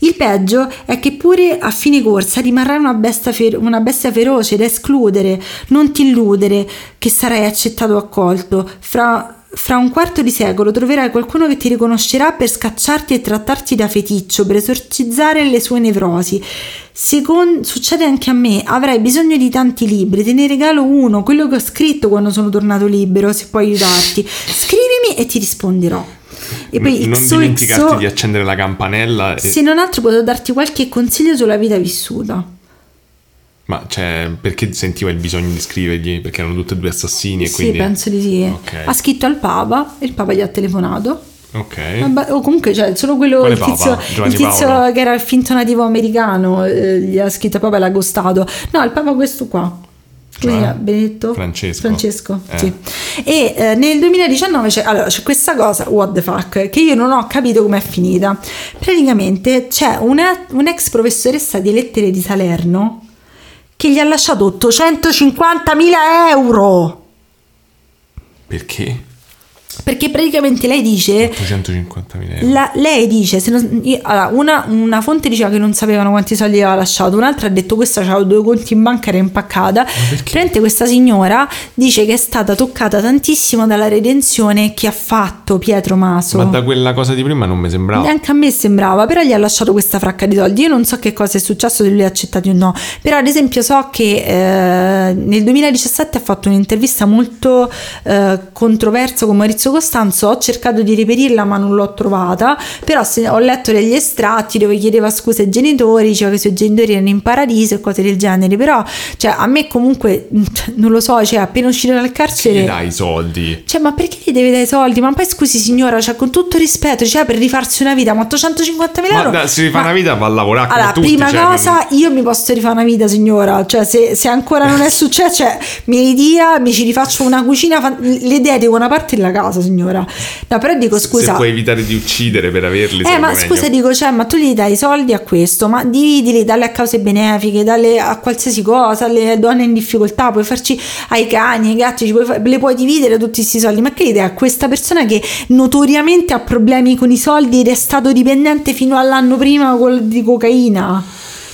Il peggio è che pure a fine corsa rimarrai una bestia, fer- una bestia feroce da escludere, non ti illudere che sarai accettato o accolto. Fra, fra un quarto di secolo troverai qualcuno che ti riconoscerà per scacciarti e trattarti da feticcio, per esorcizzare le sue nevrosi. Secon- succede anche a me, avrai bisogno di tanti libri, te ne regalo uno, quello che ho scritto quando sono tornato libero, se puoi aiutarti. Scrivimi e ti risponderò. E poi non XOXO dimenticarti di accendere la campanella. e- se non altro potrò darti qualche consiglio sulla vita vissuta. Ma cioè, perché sentiva il bisogno di scrivergli? Perché erano tutti e due assassini e sì, quindi... penso di sì. Ok. Ha scritto al Papa e il Papa gli ha telefonato. Ok. Vabbè, o comunque c'è solo quello Quale il tizio, il tizio che era il finto nativo americano, eh, gli ha scritto Papa e l'ha gostato. No, il Papa questo qua. Cioè? Benedetto? Francesco. Francesco, Eh. sì. E eh, nel 2019 c'è, allora, c'è questa cosa, what the fuck, che io non ho capito com'è finita. Praticamente c'è una, un'ex professoressa di lettere di Salerno che gli ha lasciato 850.000 euro. Perché? Perché praticamente lei dice 850.000 euro. La- lei dice, se non- io- allora, una, una fonte diceva che non sapevano quanti soldi aveva lasciato, un'altra ha detto questa aveva due conti in banca, era impaccata. Praticamente questa signora dice che è stata toccata tantissimo dalla redenzione che ha fatto Pietro Maso. Ma da quella cosa di prima non mi sembrava. Neanche a me sembrava, però gli ha lasciato questa fracca di soldi. Io non so che cosa è successo, se lui ha accettato o no. Però, ad esempio, so che eh, nel 2017 ha fatto un'intervista molto eh, controversa con Maurizio Costanzo. Ho cercato di reperirla, ma non l'ho trovata. Però ho letto degli estratti dove chiedeva scusa ai genitori, diceva che i suoi genitori erano in paradiso e cose del genere. Però, cioè, a me comunque non lo so, cioè, appena uscito dal carcere. Gli dai i soldi. Cioè, ma perché gli deve dare i soldi? Ma poi scusi, signora, cioè, con tutto rispetto, cioè, per rifarsi una vita, ma 850.000 Ma euro. da- se rifà Ma- una vita va a lavorare Allora, tutti. prima cioè, cosa, io mi posso rifare una vita, signora. Cioè, se, se ancora non è successo, cioè, mi ridia, mi ci rifaccio una cucina, le dedico una parte della casa, signora. No, però dico, Se scusa. puoi evitare di uccidere per averli, Eh, ma meglio. scusa, dico, cioè, ma tu gli dai i soldi a questo, ma dividili, dalle a cause benefiche, dalle a qualsiasi cosa, alle donne in difficoltà, puoi farci ai cani, ai gatti, ci puoi le puoi dividere tutti questi soldi. Ma che idea questa persona che notoriamente ha problemi con i soldi ed è stato dipendente fino all'anno prima di cocaina?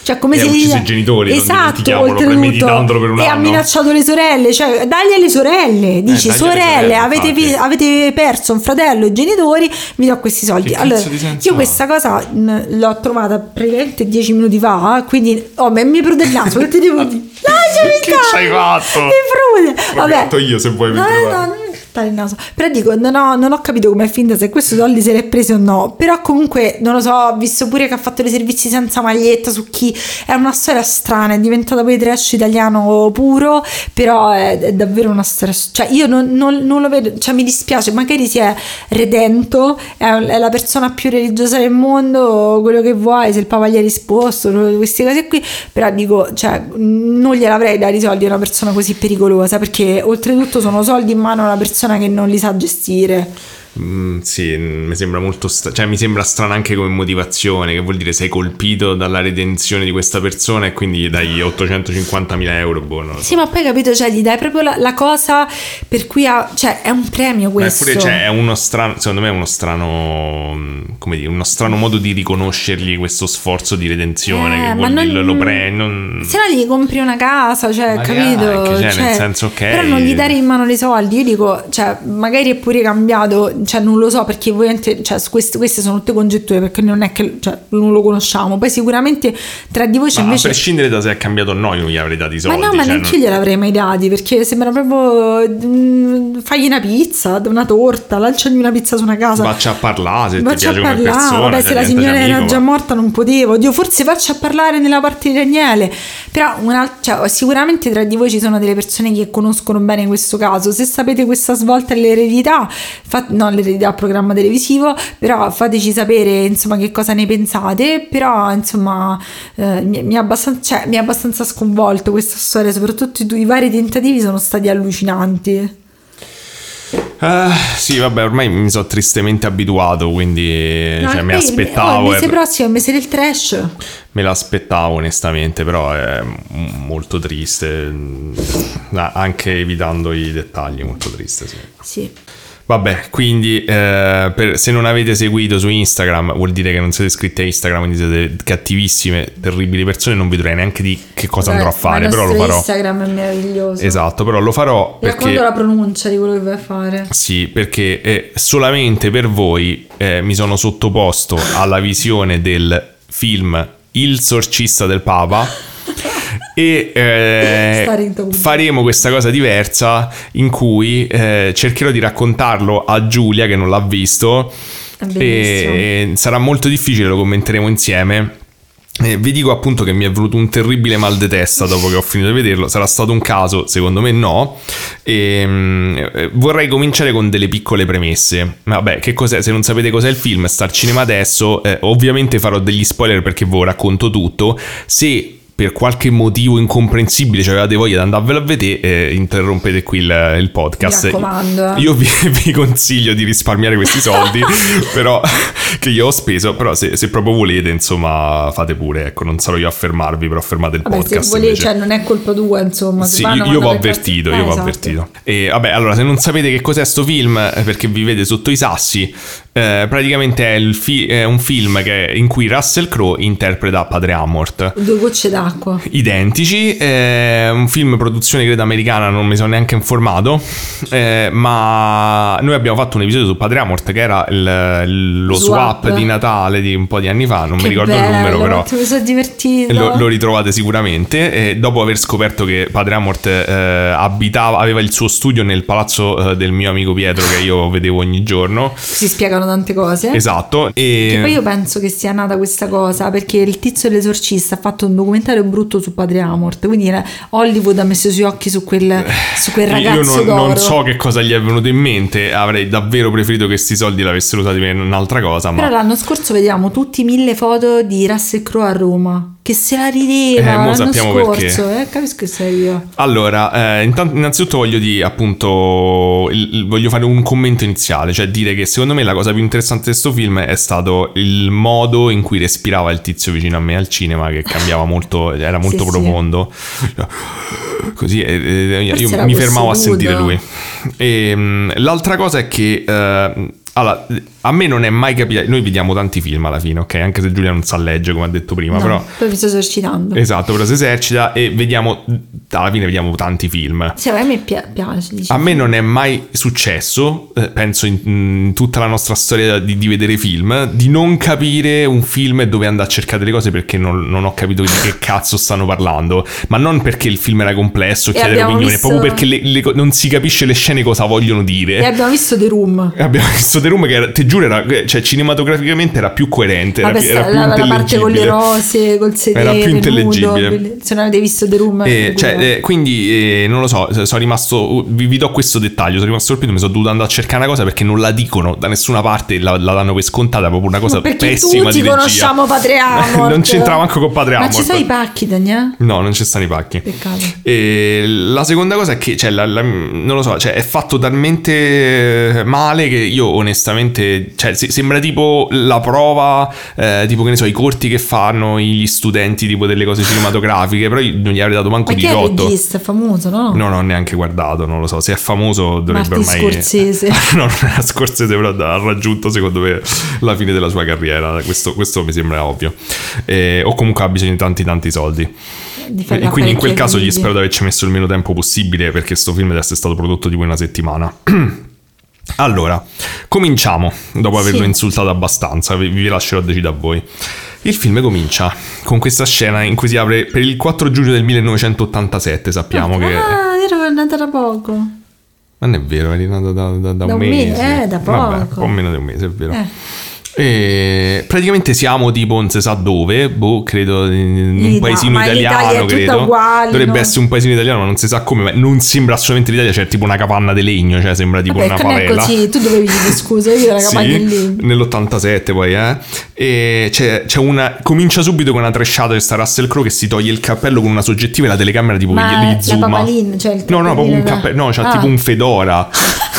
Cioè, come E se ha ucciso i genitori, non esatto, dimentichiamolo, oltretutto. per un e ha anno. minacciato le sorelle, cioè, dagli alle sorelle, dici, dagli alle sorelle, sorelle, avete, vi- avete perso un fratello e genitori, vi do questi soldi. Che Allora, io ha? questa cosa mh, l'ho trovata praticamente dieci minuti fa, quindi oh, mi mi prude il naso, che ti devo dire? Lasciami Che stare! c'hai fatto? Mi prude! Vabbè. io, se vuoi, No, prude. no, il naso. Però dico, non ho, non ho capito com'è finta se questi soldi se li è presi o no. Però comunque, non lo so, ho visto pure che ha fatto dei servizi senza maglietta su chi... È una storia strana, è diventata poi trash italiano puro, però è, è davvero una storia... Cioè io non, non- non lo vedo, cioè mi dispiace, magari si è redento, è, è la persona più religiosa del mondo, quello che vuoi, se il Papa gli ha risposto, queste cose qui, però dico, cioè, non gliel'avrei dati i soldi a una persona così pericolosa, perché oltretutto sono soldi in mano a una persona che non li sa gestire. Mm, sì, mi sembra molto stra- cioè mi sembra strana anche come motivazione, che vuol dire sei colpito dalla redenzione di questa persona e quindi gli dai 850.000 euro, boh, so. Sì, ma poi capito, cioè, gli dai proprio la, la cosa per cui ha, cioè, è un premio questo. eppure cioè, è uno strano, secondo me è uno strano, come dire, uno strano modo di riconoscergli questo sforzo di redenzione, Eh, che vuol non- dire lo pre- non- Se no gli compri una casa, cioè, Ma capito? neanche, cioè, Cioè, nel senso, ok. Però non gli dare in mano dei soldi. Io dico, cioè, magari è pure cambiato, cioè, non lo so perché ovviamente, cioè, queste, queste sono tutte congetture perché non è che, cioè, non lo conosciamo. Poi sicuramente tra di voi c'è Ma invece... a prescindere da se è cambiato o no, io non gli avrei dati i Ma soldi. no, ma cioè, neanche non- io gliel'avrei mai dati perché sembra proprio mm, fagli una pizza, una torta, lanciagli una pizza su una casa. Faccia a parlare se ti Faccia piace a parlare, persona. vabbè, cioè, se la signora era amico, già ma- morta non potevo. Dio, forse faccia a parlare nella parte di Daniele. Però una- cioè, sicuramente tra di voi ci sono delle persone che conoscono bene questo caso. Se sapete questa svolta dell'eredità, fa- no, all'eredità al programma televisivo, però fateci sapere insomma che cosa ne pensate, però insomma eh, mi, mi, ha abbastanza, cioè, mi ha abbastanza sconvolto questa storia, soprattutto i, i vari tentativi sono stati allucinanti. Uh, sì, vabbè, ormai mi sono tristemente abituato, quindi no, cioè, mi aspettavo. Oh, il mese prossimo è il mese del trash. Me l'aspettavo onestamente, però è molto triste, anche evitando i dettagli, molto triste, sì. Sì. Vabbè, quindi eh, per, se non avete seguito su Instagram vuol dire che non siete iscritti a Instagram, quindi siete cattivissime, terribili persone, non vedrei neanche di che cosa andrò a fare, però lo farò. Instagram è meraviglioso. Esatto, però lo farò perché... la pronuncia di quello che vai a fare. Sì, perché eh, solamente per voi eh, mi sono sottoposto alla visione del film Il sorcista del Papa e eh, faremo questa cosa diversa in cui eh, cercherò di raccontarlo a Giulia che non l'ha visto e sarà molto difficile, lo commenteremo insieme. Eh, vi dico appunto che mi è venuto un terribile mal di testa dopo che ho finito di vederlo, sarà stato un caso, secondo me no, e, um, vorrei cominciare con delle piccole premesse. Vabbè, che cos'è? Se non sapete cos'è il film, sta al cinema adesso, eh, ovviamente farò degli spoiler perché ve lo racconto tutto, se per qualche motivo incomprensibile cioè avevate voglia di andarvelo a vedere, eh, interrompete qui il, il podcast. Mi raccomando. Io vi, vi, consiglio di risparmiare questi soldi, però che io ho speso, però se, se, proprio volete, insomma, fate pure, ecco, non sarò io a fermarvi, però fermate il vabbè, podcast. Se volete, cioè non è colpa tua, insomma. Sì, io, io vi ho avvertito, io eh, vi ho esatto. avvertito. E vabbè, allora, se non sapete che cos'è sto film, eh, perché vi vede sotto i sassi, eh, praticamente è, fi- è, un film che, in cui Russell Crowe interpreta Padre Amort. Due gocce d'acqua. Identici, è un film produzione credo americana, non mi sono neanche informato, eh, ma noi abbiamo fatto un episodio su Padre Amort che era il, lo swap. swap. di Natale di un po' di anni fa, non che mi ricordo bello, il numero però. Mi sono divertito. Lo, lo, ritrovate sicuramente. E dopo aver scoperto che Padre Amort eh, abitava, aveva il suo studio nel palazzo eh, del mio amico Pietro che io vedevo ogni giorno. Si spiegano tante cose. Esatto. E... Che poi io penso che sia nata questa cosa perché il tizio dell'esorcista ha fatto un documentario brutto su Padre Amort. Quindi Hollywood ha messo i suoi occhi su quel, su quel ragazzo. Io non, non, so che cosa gli è venuto in mente. Avrei davvero preferito che questi soldi l'avessero usati per un'altra cosa. Però ma... l'anno scorso vediamo tutti mille foto di Russell Crowe a Roma che se la rideva eh, l'anno scorso, perché. eh, capisco che sei io. Allora, eh, intanto, innanzitutto voglio dire appunto, il, il, voglio fare un commento iniziale, cioè dire che secondo me la cosa più interessante di questo film è stato il modo in cui respirava il tizio vicino a me al cinema, che cambiava molto, era molto sì, profondo. Sì. Così eh, eh io mi fermavo a sentire lui. E, ehm, l'altra cosa è che... Allora, a me non è mai capitato. Noi vediamo tanti film alla fine, ok? Anche se Giulia non sa leggere, come ha detto prima. No, però. Poi mi sto esercitando. Esatto, però si esercita e vediamo. Alla fine vediamo tanti film. Sì, a me piace. A me non è mai successo, eh, penso in, in, tutta la nostra storia di, di, vedere film, di non capire un film e dove andare a cercare delle cose perché non, non, ho capito di che cazzo stanno parlando. Ma non perché il film era complesso, chiedere opinione, visto... proprio perché le, le, non si capisce le scene cosa vogliono dire. E abbiamo visto The Room. E abbiamo visto The Room che era, te giuro, era, cioè, cinematograficamente era più coerente. Vabbè, era, più, era più la, parte con le rose, col sedere. Era più intellegibile. Nudo, se non avete visto The Room. Eh, cioè, eh, quindi, eh, non lo so, sono rimasto. Vi, vi, do questo dettaglio. Sono rimasto colpito. Mi sono dovuto andare a cercare una cosa perché non la dicono da nessuna parte. La, la danno per scontata. Proprio una cosa perché pessima tutti di conosciamo Padre Amor. non c'entrava manco con Padre Amor. Ma ci sono i pacchi, Daniel? No, non ci stanno i pacchi. Peccato. E la seconda cosa è che, cioè, la, la, non lo so, cioè, è fatto talmente male che io onestamente, cioè, sembra tipo la prova, eh, tipo che ne so, i corti che fanno gli studenti tipo delle cose cinematografiche, però non gli avrei dato manco Ma di rotto. Ma è famoso, no? No, non ho neanche guardato, non lo so, se è famoso dovrebbe Martin ormai... Scorsese. no, non è Scorsese, però ha raggiunto secondo me la fine della sua carriera, questo, questo mi sembra ovvio. Eh, o comunque ha bisogno di tanti tanti soldi. E quindi in quel caso gli spero di averci messo il meno tempo possibile perché questo film deve essere stato prodotto tipo una settimana. Allora, cominciamo dopo averlo sì. insultato abbastanza, vi, vi lascerò decidere a voi. Il film comincia con questa scena in cui si apre per il 4 giugno del 1987, sappiamo ah, che... Ah, era nata da poco. Non è vero, è nata da, da, da, da, un mese. mese. Eh, da poco. Vabbè, un po' meno di un mese, è vero. Eh. E praticamente siamo tipo non si sa dove, boh, credo in un Ita- paesino italiano, credo. uguale, Dovrebbe no? essere un paesino italiano, ma non si sa come, ma non sembra assolutamente l'Italia, c'è tipo una capanna di legno, cioè sembra tipo Vabbè, una è favela. così, tu dovevi dire scusa, io la campagna Sì, lì. nell'87 poi, eh. E c'è, c'è una. Comincia subito con una tresciata che sta Russell Crowe che si toglie il cappello con una soggettiva e la telecamera tipo Ma gli, gli la zooma. papalina, cioè il no, no, proprio un cappello. No, c'ha Ah. tipo un fedora.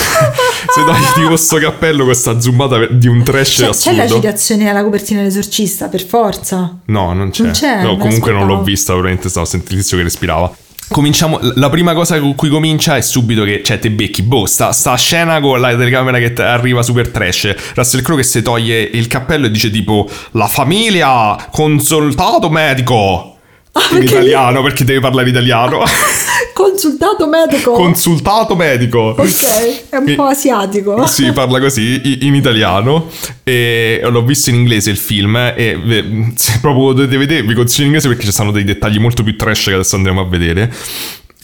se togli tipo questo cappello con sta zoomata di un trash C'è, c'è assurdo. la citazione alla copertina dell'esorcista, per forza. No, non c'è. Non c'è, no, comunque non l'ho vista, probabilmente stavo sentendo il tizio che respirava. Cominciamo, la prima cosa con cui comincia è subito che, cioè, te becchi, boh, sta, sta scena con la telecamera che arriva super trash, Russell Crowe che si toglie il cappello e dice tipo, la famiglia, consultato medico, Ah, perché italiano, perché deve parlare italiano, Consultato medico. consultato medico. ok, è un E- po' asiatico. Sì, parla così in italiano. E l'ho visto in inglese il film. E se proprio dovete vedere, vi consiglio in inglese perché ci sono dei dettagli molto più trash che adesso andremo a vedere.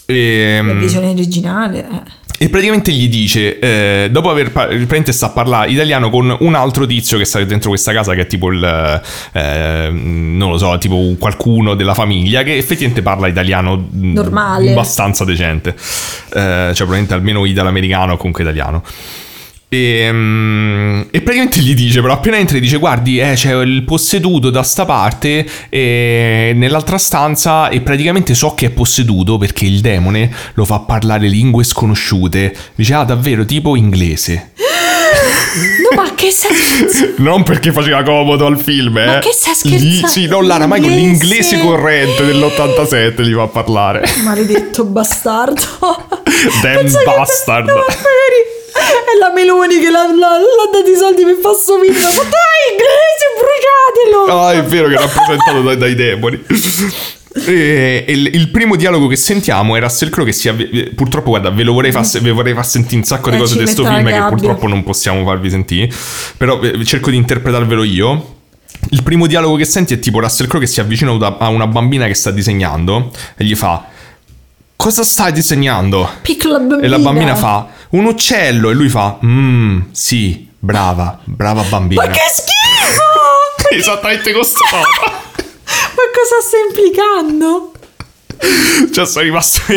E, La visione originale. eh. E praticamente gli dice, eh, dopo aver par- praticamente sta a parlare italiano con un altro tizio che sta dentro questa casa, che è tipo il, eh, non lo so, tipo un qualcuno della famiglia, che effettivamente parla italiano mh, Normale. abbastanza decente. Eh, cioè, probabilmente almeno italo-americano o comunque italiano. E, mm, e praticamente gli dice, però appena entra gli dice guardi eh, c'è il posseduto da sta parte e nell'altra stanza e praticamente so che è posseduto perché il demone lo fa parlare lingue sconosciute. Dice ah davvero tipo inglese. No, ma che stai scherzando? Non perché faceva comodo al film, eh. Ma che stai Gli- scherzando? sì, non Lara, mai con Inglese? l'inglese corrente dell'87 gli fa parlare. Maledetto bastardo. Damn Pensa che- bastard. No, magari è la Meloni che l'ha, l'ha, l'ha dato i soldi per far film. Ma dai, inglese, bruciatelo. Ah, è vero che è rappresentato dai, dai demoni. E, e il, il primo dialogo che sentiamo è Russell Crowe che si avvi- purtroppo guarda ve lo vorrei far, ve vorrei far sentire un sacco di Eh, cose di questo film che purtroppo non possiamo farvi sentire però eh, cerco di interpretarvelo io il primo dialogo che senti è tipo Russell Crowe che si avvicina a una bambina che sta disegnando e gli fa cosa stai disegnando? Piccola bambina. e la bambina fa un uccello e lui fa mmm sì brava brava bambina Ma che schifo! esattamente questo Ma cosa sta implicando? Cioè, sono rimasto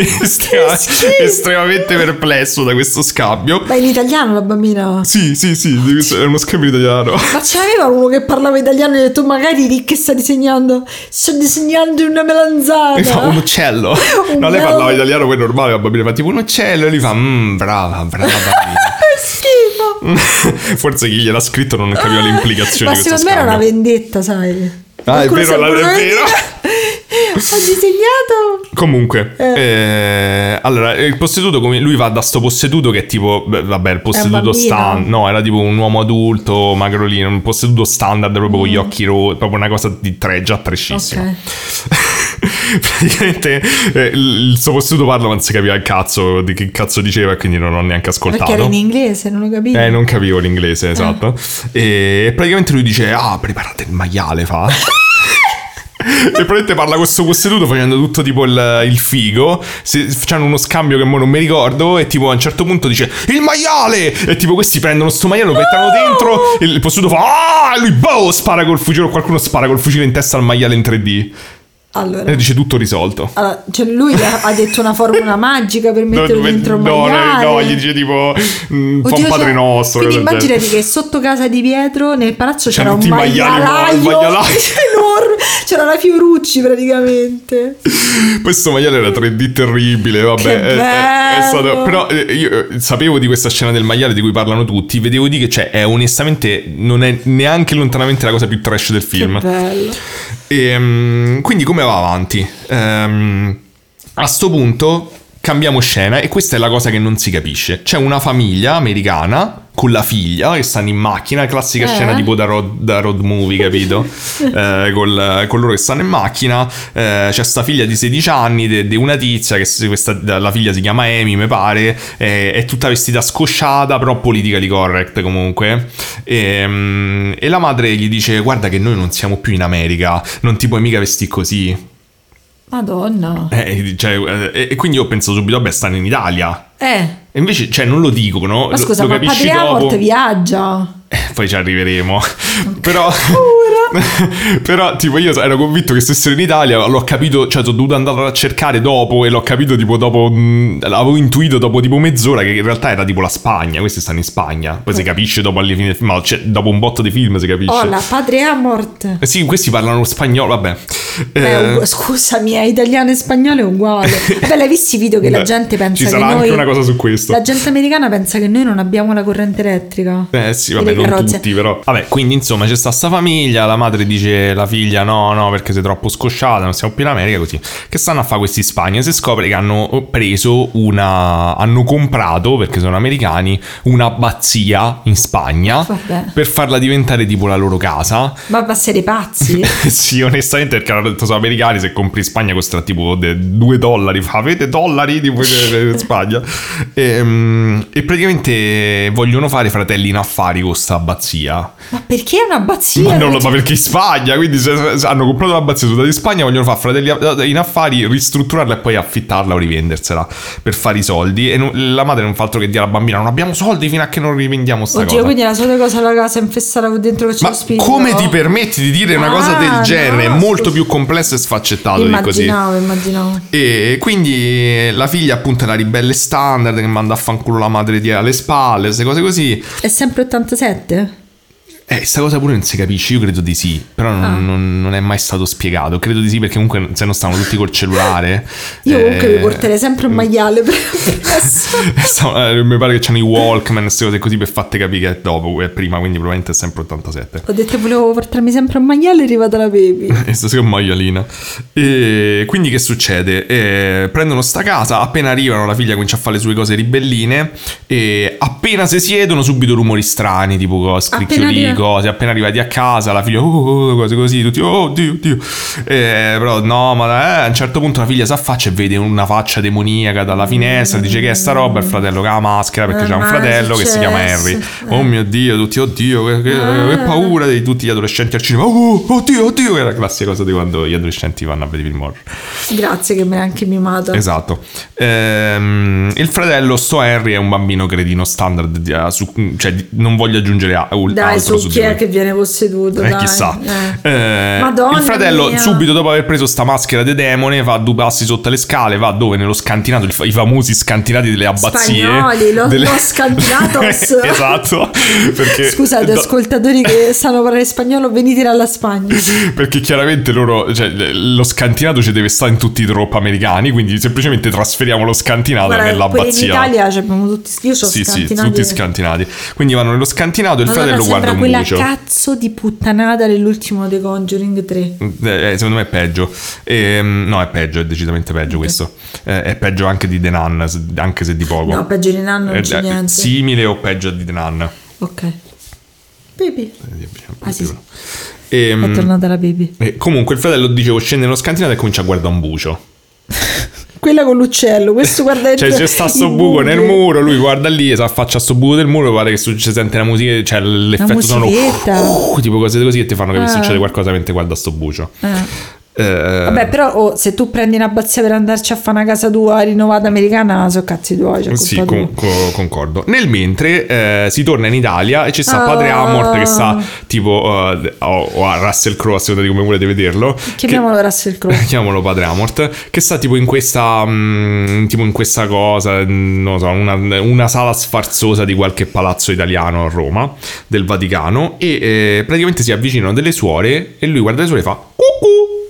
estremamente perplesso da questo scambio. Ma in italiano la bambina. Sì, sì, sì, è uno scambio italiano. Ma c'aveva uno che parlava italiano e ha detto magari di che sta disegnando? Sto disegnando una melanzana. Mi fa un uccello. Un No, lei mel- parlava italiano, poi normale, la bambina fa tipo un uccello e lui fa, mmm, brava, brava bambina. Schifo. Forse chi gliel'ha scritto non capiva le implicazioni Ma questo secondo me era una vendetta, sai. Ah, è vero, è vero. Ho disegnato. Comunque, eh, allora, il posseduto, come lui va da sto posseduto che è tipo, beh, vabbè, il posseduto standard, no, era tipo un uomo adulto, magrolino, un posseduto standard proprio con gli occhi rossi, proprio una cosa di tre, già trescissima. Mm. Ok. Praticamente eh, il suo posseduto parla, ma non si capiva il cazzo di che cazzo diceva, e quindi non ho neanche ascoltato. Perché era in inglese, non ho capito. Eh, non capivo l'inglese, esatto. E praticamente lui dice: Ah, preparate il maiale, fa. e praticamente parla con questo posseduto facendo tutto tipo il, il figo. Se, facciano uno scambio che mo non mi ricordo. E tipo a un certo punto dice: Il maiale! E tipo questi prendono sto maiale, lo mettono dentro. e Il posseduto fa: Ah! E lui boh, spara col fucile. O qualcuno spara col fucile in testa al maiale in 3D. Allora, E dice tutto risolto. allora, cioè lui ha, detto una formula magica per metterlo No, dentro il no, no, maiale. no, gli dice tipo mm, fa un padre cioè, nostro. Quindi genere. immaginati che sotto casa di Pietro nel palazzo C'erano c'era un maialaio un maialaio. enorme, c'era la Fiorucci praticamente. Questo maiale era 3D terribile, vabbè. È- è- è stato- però eh, io eh, sapevo di questa scena del maiale di cui parlano tutti, vedevo di che cioè, è onestamente non è neanche lontanamente la cosa più trash del film. Che bello. E, mm, quindi come va avanti? Ehm, a sto punto cambiamo scena e questa è la cosa che non si capisce. C'è una famiglia americana con la figlia che stanno in macchina, classica Eh. scena tipo da road, da road movie, capito? Eh, col- con loro che stanno in macchina, eh, c'è sta figlia di 16 anni di una tizia, che questa, la figlia si chiama Amy, mi pare, è tutta vestita scosciata, però politically correct comunque. E, mm, e la madre gli dice, guarda che noi non siamo più in America, non ti puoi mica vestire così. Madonna. Eh, cioè, eh, e quindi io ho pensato subito, vabbè, stanno in Italia. Eh, E invece, cioè, non lo dicono. Ma scusa, lo, lo ma Padre. Amort viaggia. Eh, poi ci arriveremo. Però, però, tipo, io ero convinto che stessero in Italia. L'ho capito, cioè, sono dovuto andare a cercare dopo. E l'ho capito, tipo, dopo. mh, l'avevo intuito dopo tipo mezz'ora. Che in realtà era tipo la Spagna. Questi stanno in Spagna. Poi si capisce dopo alla fine ma, Cioè, dopo un botto di film si capisce. Oh, la Padre Amort. Eh sì, questi parlano spagnolo. Vabbè. Eh, ugu- scusami, è italiano e spagnolo è uguale. Beh, l'hai visti i video che la beh, gente pensa Ci che sarà noi... anche una cosa su questo. La gente americana pensa che noi non abbiamo la corrente elettrica. Eh sì, vabbè, non carrozze. tutti, però. Vabbè, quindi insomma c'è sta sta famiglia, la madre dice alla figlia no, no, perché sei troppo scosciata, non siamo più in America, così. Che stanno a fare questi in Spagna? Si scopre che hanno preso una... hanno comprato, perché sono americani, un'abbazia in Spagna Vabbè. per farla diventare tipo la loro casa. Ma va a essere pazzi? sì, onestamente, perché hanno detto sono americani, se compri in Spagna costa tipo 2 dollari. Fa, avete dollari tipo in Spagna? E, mm, e praticamente vogliono fare fratelli in affari con sta abbazia. ma perché è un'abbazia? Ma, non lo, Cioè, ma perché in Spagna? Quindi se, se hanno comprato sono andati in Spagna, vogliono fare fratelli in affari, ristrutturarla e poi affittarla o rivendersela per fare i soldi. E non- la madre non fa altro che dire alla bambina: Non abbiamo soldi fino a che non rivendiamo sta Oddio, cosa. quindi la sola cosa la casa infestata dentro che c'è Ma lo spirito. come ti permetti di dire una cosa Ah, del genere? È no, molto scusa. più complesso e sfaccettato di così. Immaginavo, immaginavo. E quindi la figlia appunto è la ribelle standard che manda a fanculo la madre di alle spalle, queste cose così. È sempre 87? Eh, sta cosa pure non si capisce, io credo di sì, però non, Ah. non- non è mai stato spiegato. Credo di sì perché comunque se no stavano tutti col cellulare. Io Eh, comunque mi porterei sempre un maiale per eh, mi pare che c'hanno i Walkman, queste cose così per fatte capire che è dopo, è prima, quindi probabilmente è sempre 87. Ho detto che volevo portarmi sempre un maiale e è arrivata la baby. E sta sei un maialina. E quindi che succede? Eh, prendono sta casa, appena arrivano la figlia comincia a fare le sue cose ribelline e appena si siedono subito rumori strani, tipo co- scricchioli, arriva- cose, appena arrivati a casa la figlia, oh, oh, cose così, tutti, oh Dio, Dio. Eh, però no, ma eh, a un certo punto la figlia si affaccia e vede una faccia demoniaca dalla finestra, dice che è sta roba, il fratello che ha la maschera perché Eh, c'ha un fratello che si chiama. Harry. Eh. Oh mio Dio, tutti, oddio, che, che- che Ah. paura di tutti gli adolescenti al cinema. Oh, oddio, oddio, che è la classica cosa di quando gli adolescenti vanno a vedere film horror. Grazie che mi hai anche mimato. Esatto. Ehm, il fratello, sto Harry, è un bambino cretino standard, di- su- cioè non voglio aggiungere a- ul- Dai, altro su su chi di è lui. che viene posseduto? Eh, dai. chissà. Eh. Eh, Madonna il fratello, mia. subito dopo aver preso sta maschera di demone, va a due passi sotto le scale, va dove? Nello scantinato, i famosi scantinati delle abbazie. Spagnoli, lo- lo scantinatos. esatto. Perché, Scusate, ascoltatori che sanno parlare spagnolo, venite dalla Spagna. perché chiaramente loro, cioè, lo scantinato ci deve stare in tutti i troppi americani, quindi semplicemente trasferiamo lo scantinato Guarda, pure in nell'abbazia. Italia ci abbiamo tutti. Io sono sì, sì, scantinati. tutti scantinati. Quindi vanno nello scantinato e il Madonna, fratello guarda un quella cazzo di puttanata dell'ultimo The Conjuring 3. Eh, eh, secondo me è peggio. Ehm, no, è peggio, è decisamente peggio questo. Eh, è peggio anche di The Nun, anche se di poco. No, peggio di Nanno non Eh, c'è eh, niente. Simile o peggio di The Nun. Ok. Baby. Ah, sì, sì. Ehm, È tornata la baby. eh, comunque il fratello, dicevo, scende nello scantinato e comincia a guardare un bucio. Quella con l'uccello, questo guarda Cioè, c'è sta sto buco nel muro, lui guarda lì, si affaccia a sto buco del muro, pare che su- ci sente la musica, cioè l'effetto sonoro, uh, tipo cose così che ti fanno capire Ah. succede qualcosa mentre guarda sto bucio. Eh. Eh, Vabbè, però oh, se tu prendi una bazzia per andarci a fare una casa tua rinnovata americana, so cazzi tuoi. Cioè, Sì, con- tua. co- concordo. Nel mentre eh, si torna in Italia e c'è sta padre Ah. Amort che sta tipo eh, o, o a Russell Crowe, a seconda di come volete vederlo. Chiamiamolo Russell Crowe. Che, chiamalo padre Amort, che sta tipo in questa mm, tipo in questa cosa, mm, non so, una, una sala sfarzosa di qualche palazzo italiano a Roma, del Vaticano e eh, praticamente si avvicinano delle suore e lui guarda le suore e fa cucù.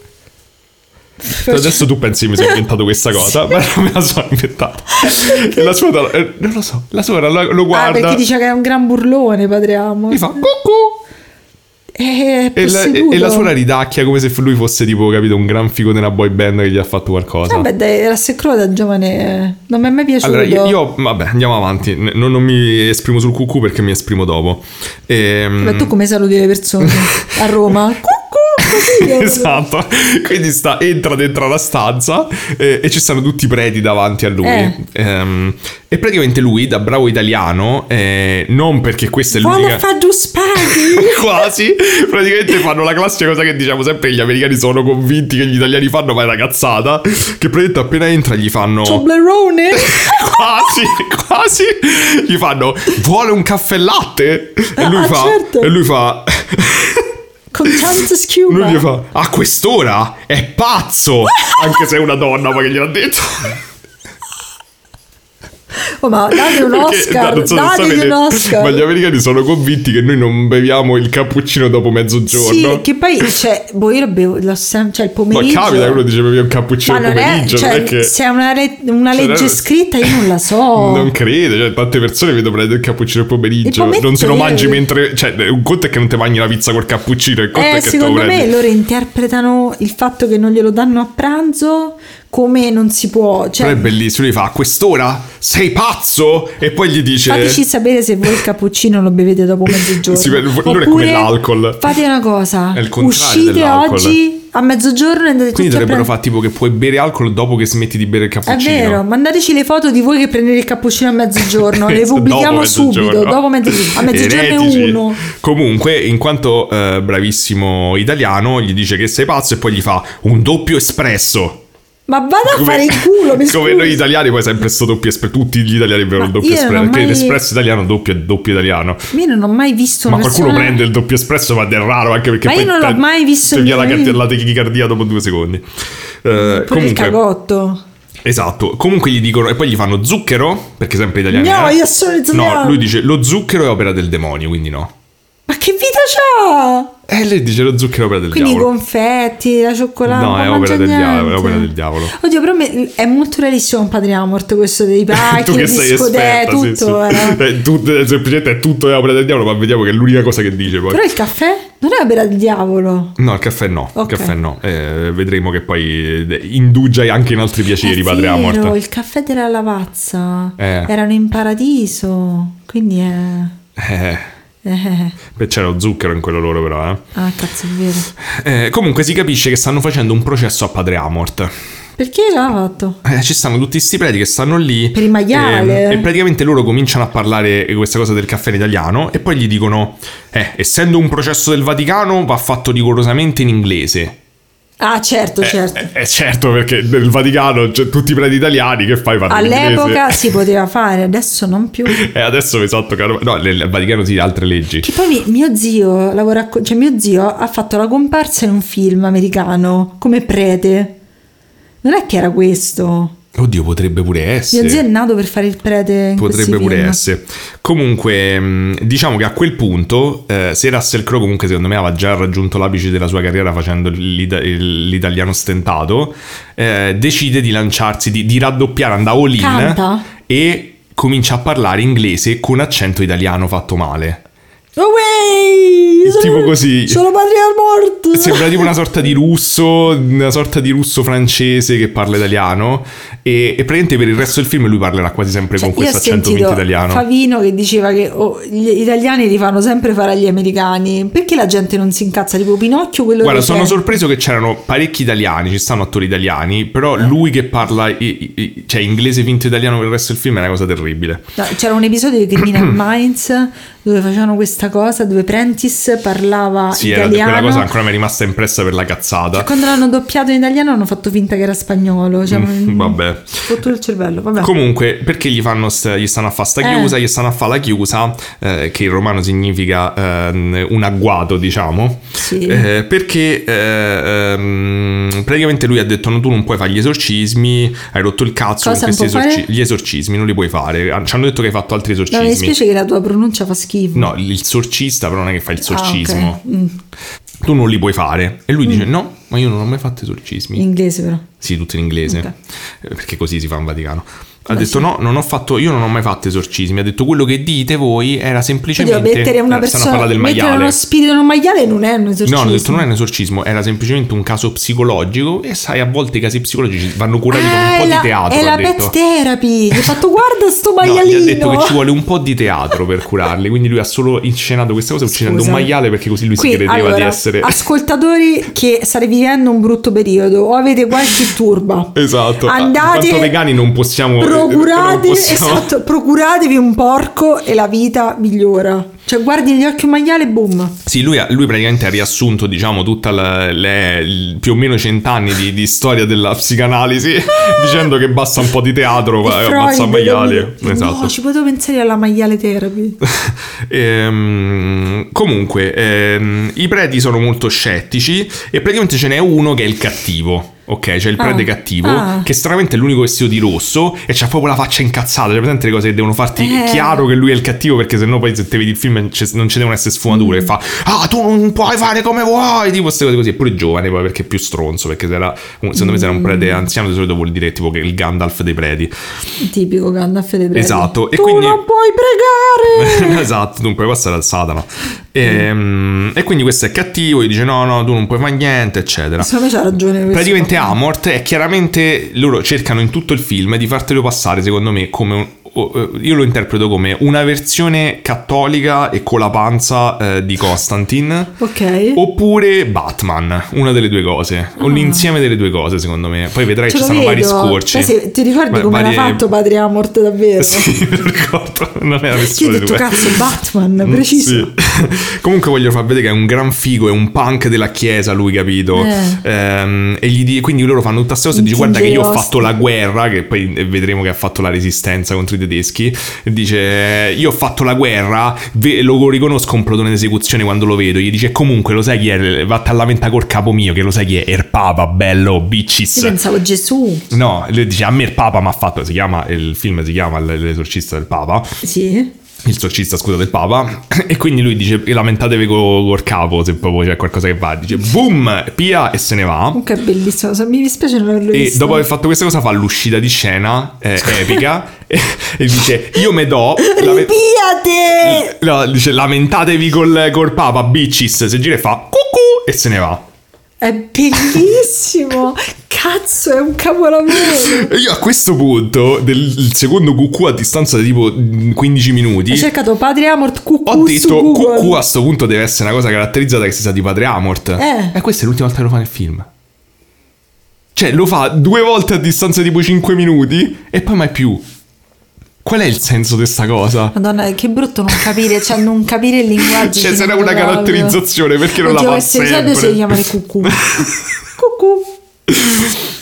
Adesso tu pensi mi sono inventato questa cosa, ma non me la sono inventata. E la suora, eh, non lo so, la suora lo, lo Ah, guarda perché dice che è un gran burlone, padre Amo. e fa cucù. E la, e la suora ridacchia come se lui fosse tipo, capito, un gran figo della boy band che gli ha fatto qualcosa. Vabbè, dai, Russell Crowe da giovane non mi è mai piaciuto. Allora, io, io- vabbè, andiamo avanti. Non, non mi esprimo sul cucù perché mi esprimo dopo. Ehm, Vabbè, tu come saluti le persone a Roma? Così. esatto. Quindi sta, entra dentro la stanza eh, e ci stanno tutti i preti davanti a lui. Eh. Ehm, e praticamente lui, da bravo italiano, eh, non perché questa è l'unica... fare due spaghi? Quasi, praticamente fanno la classica cosa che diciamo sempre: gli americani sono convinti che gli italiani fanno, ma è una cazzata. Che praticamente appena entra gli fanno. Toblerone? quasi, quasi. Gli fanno: Vuole un caffè latte? E lui Ah, fa. certo. E lui fa. Con tanta schiuma. Lui gli fa: A quest'ora? È pazzo! Anche se è una donna, ma che gliel'ha detto. Oh, ma date un Perché, Oscar, so se dategli sapete, un Oscar. Ma gli americani sono convinti che noi non beviamo il cappuccino dopo mezzogiorno. Sì, che poi, cioè, boh, io lo bevo, lo cioè il Ma pomeriggio. capita che uno dice bevi un cappuccino Ma al non è, pomeriggio, cioè, non è che... se è una, re- una Cioè, legge non- scritta io non la so. Non credo, cioè, tante persone vedono prendere il cappuccino al pomeriggio. Il pomeriggio non se lo mangi mentre. Cioè, un conto è che non ti mangi la pizza col cappuccino, il conto Eh, è che te lo secondo me prendi. loro interpretano il fatto che non glielo danno a pranzo come non si può. Cioè, Però è bellissimo, lui fa a quest'ora? Sei pazzo? E poi gli dice. Fateci sapere se voi il cappuccino lo bevete dopo mezzogiorno. Sì, per- allora è come Oppure l'alcol. Fate una cosa: È uscite dell'alcol. oggi a mezzogiorno e andate Quindi dovrebbero prendere. fare tipo che puoi bere alcol dopo che smetti di bere il È cappuccino. vero, mandateci le foto di voi che prendete il cappuccino a mezzogiorno, le Dopo pubblichiamo mezzogiorno. subito. Dopo mezzogiorno, a mezzogiorno è Eretici. uno. Comunque, in quanto eh, bravissimo italiano, gli dice che sei pazzo e poi gli fa un doppio espresso. Ma vado a fare il culo, mi come scusi. noi italiani poi sempre sto doppio espresso tutti gli italiani bevono il doppio espresso ho perché mai- l'espresso italiano doppio è doppio italiano Io non ho mai visto ma una qualcuno persona- prende il doppio espresso ma è raro anche perché Ma poi io non l'ho mai visto ti via la, niente. la tachicardia dopo due secondi Eh, Pure il comunque cagotto. esatto comunque gli dicono e poi gli fanno zucchero perché sempre italiani No, eh? io sono italiano. no lui dice lo zucchero è opera del demonio quindi no Ma che vita c'ha? e lei dice lo zucchero è opera del Quindi i diavolo confetti, la cioccolata. No, è opera del diavolo, è opera del diavolo. Oddio, però è molto realissimo un padre morto questo dei pacchi, tu che sei disco de- esperta sì, tutto. sì. era. Eh, tutto- semplicemente è tutto è opera del diavolo ma vediamo che è l'unica cosa che dice poi Però il caffè non è opera del diavolo. No, il caffè no, Ok. il caffè no. Eh, vedremo che poi eh, indugia anche in altri piaceri, è padre Amort. il caffè della lavazza. Eh. Erano in paradiso. Quindi è... Eh, eh. beh, c'era lo zucchero in quello loro però, eh. Ah, cazzo, è vero. Eh, Comunque si capisce che stanno facendo un processo a padre Amort. Perché l'ha fatto? Eh, ci stanno tutti sti preti che stanno lì. Per il maiale. ehm, E, praticamente loro cominciano a parlare questa cosa del caffè in italiano. E poi gli dicono: Eh, essendo un processo del Vaticano, va fatto rigorosamente in inglese. Ah, certo, certo. Eh, eh, certo, perché nel Vaticano c'è tutti i preti italiani che fai in All'epoca si poteva fare, adesso non più. E adesso mi so toccare. No, nel Vaticano sì, altre leggi. Che poi mi- mio zio lavora, cioè mio zio ha fatto la comparsa in un film americano come prete. Non è che era questo. Oddio, potrebbe pure essere. Mio zio è nato per fare il prete in Potrebbe pure film. essere. Comunque, mh, diciamo che a quel punto, eh, se Russell Crowe comunque secondo me aveva già raggiunto l'apice della sua carriera facendo l'ita- l'italiano stentato, eh, decide di lanciarsi, di, di raddoppiare, andare all in Canta? e comincia a parlare inglese con accento italiano fatto male. Away! Sono- Tipo così. Sono patria morto. Sembra tipo una sorta di russo, una sorta di russo francese che parla italiano. E, e praticamente per il resto del film lui parlerà quasi sempre Cioè, con questo accento vinto italiano. Favino che diceva che oh, gli italiani li fanno sempre fare agli americani. Perché la gente non si incazza? Tipo Pinocchio, quello Guarda, recente. sono sorpreso che c'erano parecchi italiani, ci stanno attori italiani, però Eh. lui che parla i- i- cioè inglese finto italiano per il resto del film è una cosa terribile. No, c'era un episodio di Criminal Minds dove facevano questa cosa dove Prentice parlava Sì, italiano. quella cosa ancora mi è rimasta impressa per la cazzata. Quando l'hanno doppiato in italiano hanno fatto finta che era spagnolo. Cioè, Mm, vabbè. Fottuto il cervello, vabbè. Comunque, perché gli, fanno gli stanno a fare sta Eh. chiusa? Gli stanno a fare la chiusa, eh, che in romano significa ehm, un agguato, diciamo. Sì. Eh, perché eh, ehm, praticamente lui ha detto: No, tu non puoi fare gli esorcismi, hai rotto il cazzo Cosa con fare? Gli esorcismi non li puoi fare. Ci hanno detto che hai fatto altri No, mi esorcismi. dispiace che la tua pronuncia fa schifo. No, il sorcista però non è che fa il Ah, sorcismo. ok. Mm. Tu non li puoi fare. E lui dice: No, ma io non ho mai fatto esorcismi. In inglese però. Sì, tutto in inglese. Ok. Eh, Perché così si fa in Vaticano. Ha detto no, non ho fatto, io non ho mai fatto esorcismi. Ha detto quello che dite voi era semplicemente... Oddio, mettere una eh, persona parlare del mettere maiale. uno spirito in un maiale non è un esorcismo. No, hanno detto non è un esorcismo, era semplicemente un caso psicologico e sai, a volte i casi psicologici vanno curati con un Ah, po' è la, di teatro. È ha la detto. pet therapy. Gli ho fatto guarda sto No, gli maialino. ha detto che ci vuole un po' di teatro per curarli, quindi lui ha solo inscenato questa cosa uccidendo un maiale perché così lui Qui, si credeva allora, di essere... ascoltatori che state vivendo un brutto periodo o avete qualche turba Esatto, ah, andate quanto vegani non possiamo... procurate, esatto, procuratevi un porco e la vita migliora cioè guardi negli occhi un maiale boom Sì, lui, lui praticamente ha riassunto, diciamo, tutta la- le, più o meno cent'anni di, di storia della psicanalisi, dicendo che basta un po' di teatro, E e Freud, ammazza maiali. no, Esatto. ci potevo pensare alla maiale therapy Ehm, comunque, ehm, i preti sono molto scettici e praticamente ce n'è uno che è il cattivo. Ok, c'è il prete Ah. cattivo Ah. che stranamente è l'unico vestito di rosso e c'ha proprio la faccia incazzata. C'è presente le cose che devono farti Eh. chiaro che lui è il cattivo perché sennò poi se te vedi il film non ci devono essere sfumature. Mm. E fa, ah, tu non puoi fare come vuoi. Tipo queste cose così. Eppure giovane poi perché è più stronzo. Perché se era, secondo me se era un Mm. prete anziano di solito vuol dire tipo che il Gandalf dei preti. tipico Gandalf dei preti Esatto, e tu quindi- non puoi pregare esatto, tu non puoi passare al Satana. Ehm, E, quindi questo è cattivo, gli dice no, no, tu non puoi fare niente, eccetera. secondo me c'ha ragione Praticamente. Amort è chiaramente, loro cercano in tutto il film di fartelo passare, secondo me, come un... eh, Io lo interpreto come una versione cattolica e con la panza eh, di Constantine. ok Oppure Batman, una delle due cose, o l'insieme delle due cose, secondo me. Poi vedrai Ah. Ce ci lo stanno vari vedo. scorci. Beh, sì, ti ricordi Va- come varie- l'ha fatto Padre Amort davvero? Sì, me lo ricordo, non era Io nessuno ho dei detto cazzo Batman, Mm, preciso. sì. Comunque voglio far vedere che è un gran figo, è un punk della chiesa, lui, capito? Eh. Ehm, e gli di- quindi loro fanno tutta questa cosa e dice guarda che io ho fatto la guerra, che poi eh, vedremo che ha fatto la resistenza contro i tedeschi, dice io ho fatto la guerra, ve- lo riconosco un plotone d'esecuzione quando lo vedo, gli dice comunque lo sai chi è, vatta a lamentare col capo mio, che lo sai chi è, è il papa, bello, bitches. Io pensavo Gesù. No, lui dice a me il Papa mi ha fatto, si chiama, il film si chiama L'esorcista del Papa, Sì. Il sorcista scusa del Papa, e quindi lui dice lamentatevi co- col capo se proprio c'è qualcosa che va, dice boom, pia e se ne va. Comunque è bellissimo. Mi dispiace non averlo E visto. dopo aver fatto questa cosa fa l'uscita di scena eh, epica e, e dice io me do... lame- Ripiate! no, dice lamentatevi col, col Papa, bitches, se gira e fa cucù e se ne va. È bellissimo! Cazzo, è un capolavoro! E io a questo punto, del secondo cucù a distanza di tipo mm, 15 minuti, Hai cercato Padre Amort cucù Ho detto cucù a sto punto deve essere una cosa caratterizzata che si sa di Padre Amort. Eh. E questa è l'ultima volta che lo fa nel film. Cioè, lo fa due volte a distanza di tipo 5 minuti e poi mai più. Qual è il senso di sta cosa? Madonna, che brutto non capire, cioè non capire il linguaggio. Cioè, se era una caratterizzazione, perché non la Oddio, fa questo episodio sempre? si chiama cucù. cucù.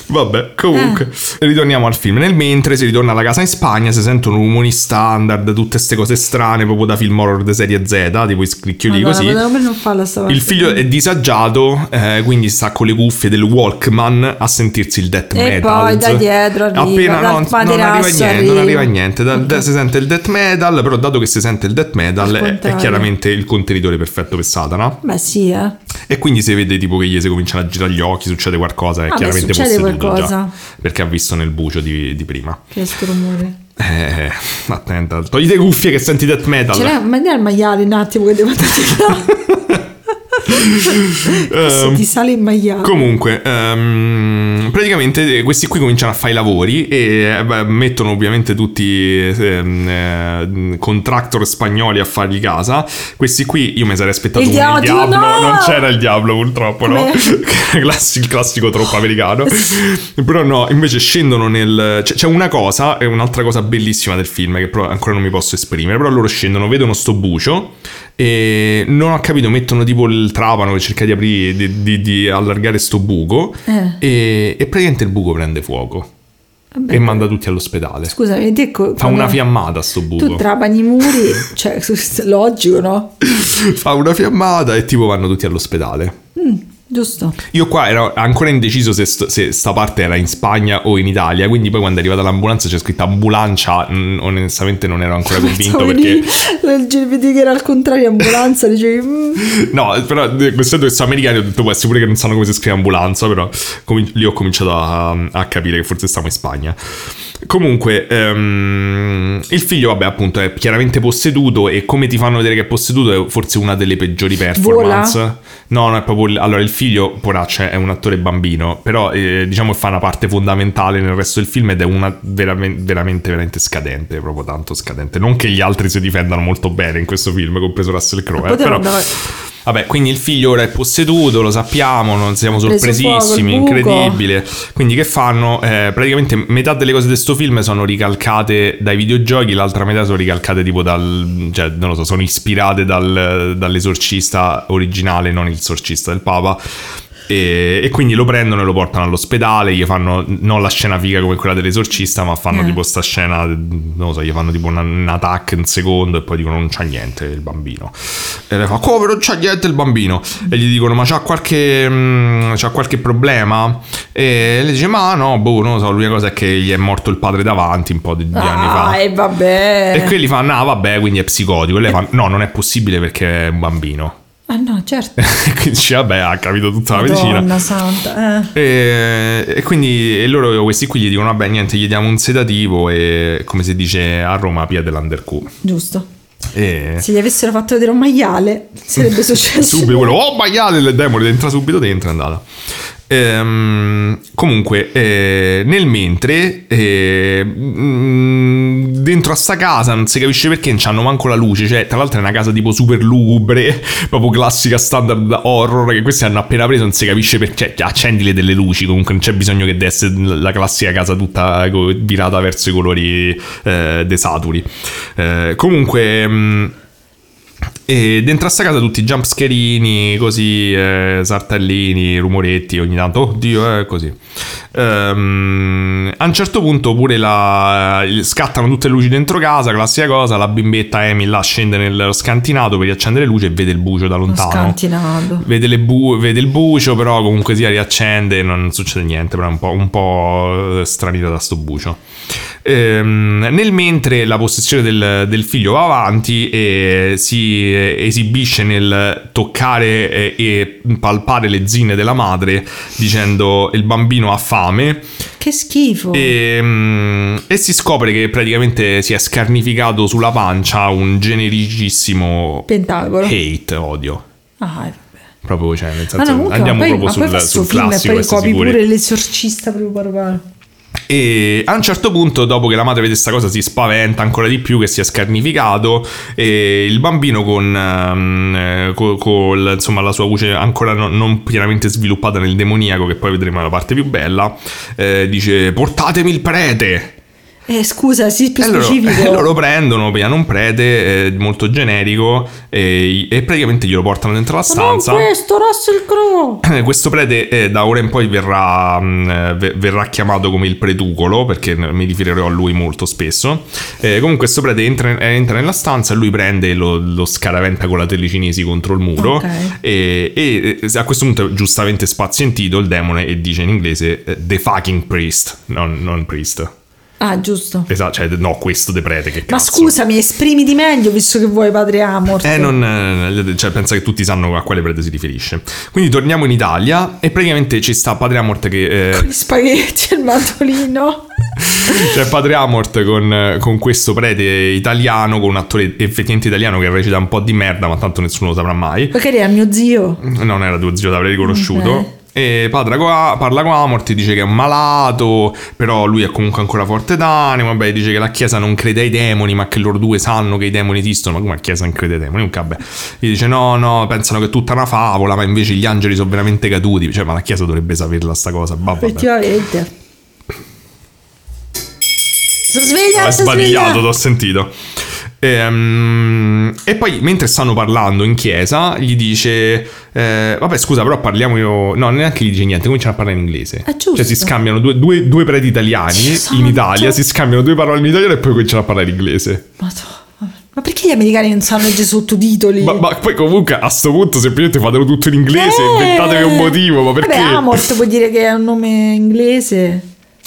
Vabbè, comunque, ritorniamo al film. Nel mentre si ritorna alla casa in Spagna, si sentono rumori standard, tutte queste cose strane, proprio da film horror di serie Z, tipo i scricchioli così. Il figlio è disagiato, eh, quindi sta con le cuffie del Walkman a sentirsi il death E metal. poi da dietro arriva, Appena no, non arriva niente, arriva. non arriva niente. Da- da- si sente il death metal, però dato che si sente il death metal Al è, è chiaramente il contenitore perfetto per Satana. Beh, sì, eh. E quindi si vede tipo che gli si cominciano a girare gli occhi, succede qualcosa, è Ah, chiaramente posseduto qualcosa. già. Perché ha visto nel bucio di, di prima. Che è sto rumore. Eh, attenta, togli le cuffie che senti death metal. Ce l'hai, ma andiamo al maiale un attimo che devo andare Ehm, ti sale il maiale. Comunque, ehm, praticamente eh, questi qui cominciano a fare i lavori e eh, beh, mettono ovviamente tutti ehm, eh, contractor spagnoli a fargli casa. Questi qui io mi sarei aspettato Il dia- diavolo, no! non c'era il diavolo purtroppo, no? Il classico troppo americano. però no, invece scendono nel... C'è, c'è una cosa, è un'altra cosa bellissima del film che però ancora non mi posso esprimere, però loro scendono, vedono sto bucio e non ho capito, mettono tipo il trapano che cerca di aprire, di, di- di allargare sto buco Eh. e, e praticamente il buco prende fuoco Vabbè, e manda tutti all'ospedale. Scusami, te co- Fa una fiammata sto Tu buco. trapani i muri, cioè, logico, no? Fa una fiammata e tipo vanno tutti all'ospedale. Giusto. Io qua ero ancora indeciso se, sto- se sta parte era in Spagna o in Italia, quindi poi quando è arrivata l'ambulanza c'è scritto ambulancia, mm, onestamente non ero ancora convinto perché... di leggevi che era al contrario, ambulanza, dicevi... mm. No, però eh, essendo che sono americani ho detto può essere pure che non sanno come si scrive ambulanza, però comin- lì ho cominciato a, a capire che forse stiamo in Spagna. Comunque, ehm, il figlio, vabbè, appunto, è chiaramente posseduto e come ti fanno vedere che è posseduto è forse una delle peggiori performance. Vola? No, no, è proprio... Allora, il figlio, poraccio, è un attore bambino, però eh, diciamo che fa una parte fondamentale nel resto del film ed è una veramente, veramente, veramente scadente, proprio tanto scadente. Non che gli altri si difendano molto bene in questo film, compreso Russell Crowe, eh, però... andare- Vabbè, quindi il figlio ora è posseduto, lo sappiamo, non siamo sorpresissimi, incredibile. Quindi che fanno? Eh, praticamente metà delle cose di questo film sono ricalcate dai videogiochi, l'altra metà sono ricalcate tipo dal... cioè non lo so, sono ispirate dal, dall'esorcista originale, non il sorcista del Papa. E, e quindi lo prendono e lo portano all'ospedale, gli fanno non la scena figa come quella dell'esorcista, ma fanno Eh. tipo sta scena, non lo so, gli fanno tipo una- un attack un secondo e poi dicono non c'ha niente il bambino. E lei fa come non c'ha niente il bambino? E gli dicono ma c'ha qualche, mm, c'ha qualche problema? E lei dice ma no, boh, non lo so, l'unica cosa è che gli è morto il padre davanti un po' di, di anni fa. Ah, e vabbè. E quelli fanno, ah vabbè, quindi è psicotico. E lei fa, no, non è possibile perché è un bambino. Ah no, certo. Quindi dice, vabbè, ha capito tutta la medicina. Madonna santa. Eh. E, e quindi e loro questi qui gli dicono vabbè niente gli diamo un sedativo e come si dice a Roma pia dell'undercu Giusto. e Se gli avessero fatto vedere un maiale, sarebbe successo. subito quello oh maiale il demone entra subito dentro è andata Ehm, comunque eh, nel mentre eh, mm, dentro a sta casa non si capisce perché non c'hanno manco la luce cioè tra l'altro è una casa tipo super lugubre proprio classica standard horror che questi hanno appena preso non si capisce perché cioè, accendile delle luci comunque non c'è bisogno che desse la classica casa tutta virata verso i colori eh, dei saturi. Eh, comunque mm, e dentro a sta casa tutti jumpscarini, così, eh, sartellini, rumoretti ogni tanto. Oddio, eh, così. Ehm, a un certo punto pure la, scattano tutte le luci dentro casa, classica cosa. La bimbetta Amy là scende nello scantinato per riaccendere le luci e vede il bucio da Lo lontano. scantinato. Vede, le bu- vede il bucio, però comunque sia riaccende e non succede niente. Però è un po', un po' stranita da sto bucio. Ehm, nel mentre la possessione del, del figlio va avanti e si eh, esibisce nel toccare eh, e palpare le zinne della madre dicendo il bambino ha fame Che schifo. e, mm, e si scopre che praticamente si è scarnificato sulla pancia un genericissimo Pentagolo. hate, odio. Ah. Proprio, cioè, nel Ah, senso, no, comunque, andiamo poi, proprio poi sul, sul film e classico, poi essere copi pure l'esorcista proprio barbaro. E a un certo punto, dopo che la madre vede questa cosa, si spaventa ancora di più che si è scarnificato. E il bambino, con, ehm, eh, co- col- insomma, la sua voce ancora no- non pienamente sviluppata nel demoniaco, che poi vedremo la parte più bella, eh, dice: Portatemi il prete. Eh, scusa, sì, più loro, specifico. e loro prendono, pigliano un prete eh, molto generico e, e praticamente glielo portano dentro la Ma stanza. questo, Russell Crowe. Eh, Questo prete eh, da ora in poi verrà, mh, eh, ve- verrà chiamato come il pretucolo perché mi riferirò a lui molto spesso. Eh, comunque questo prete entra, eh, entra nella stanza e lui prende lo, lo scaraventa con la telecinesi contro il muro Ok. e, e, eh, a questo punto giustamente spazientito il demone e dice in inglese eh, the fucking priest, non, non priest. Ah, giusto. Esatto, cioè no, questo de prete che Ma cazzo. scusami, esprimiti meglio visto che vuoi padre Amor. Eh, non, eh, cioè, pensa che tutti sanno a quale prete si riferisce. Quindi torniamo in Italia e praticamente ci sta Padre Amort che... eh, Con gli spaghetti e il mandolino. C'è Padre Amort con, con questo prete italiano, con un attore effettivamente italiano che recita un po' di merda, ma tanto nessuno lo saprà mai. Magari era mio zio. Non era tuo zio, l'avrei riconosciuto. Ok. E parla con Amort, dice che è un malato, però lui è comunque ancora forte d'animo. Vabbè, dice che la Chiesa non crede ai demoni, ma che loro due sanno che i demoni esistono. Ma come la Chiesa non crede ai demoni? Comunque, vabbè. Gli dice no, no, pensano che è tutta una favola, ma invece gli angeli sono veramente caduti. Cioè, ma la Chiesa dovrebbe saperla sta cosa. Bah, vabbè. Effettivamente. Sono sveglia, È sono sbadigliato, sveglia. Sentito. Ehm, E, poi, mentre stanno parlando in chiesa, gli dice: eh, Vabbè, scusa, però parliamo io. No, neanche gli dice niente, cominciano a parlare in inglese. Ah, giusto. Cioè, si scambiano due, due, due preti italiani in. Italia, si scambiano due parole in italiano e poi cominciano a parlare in inglese. Madonna. Ma perché gli americani non sanno leggere sottotitoli? Ma, ma poi, comunque, a sto punto, semplicemente fatelo tutto in inglese, Eh. inventatevi un motivo. Ma perché? Vabbè, Amort vuol dire che è un nome inglese.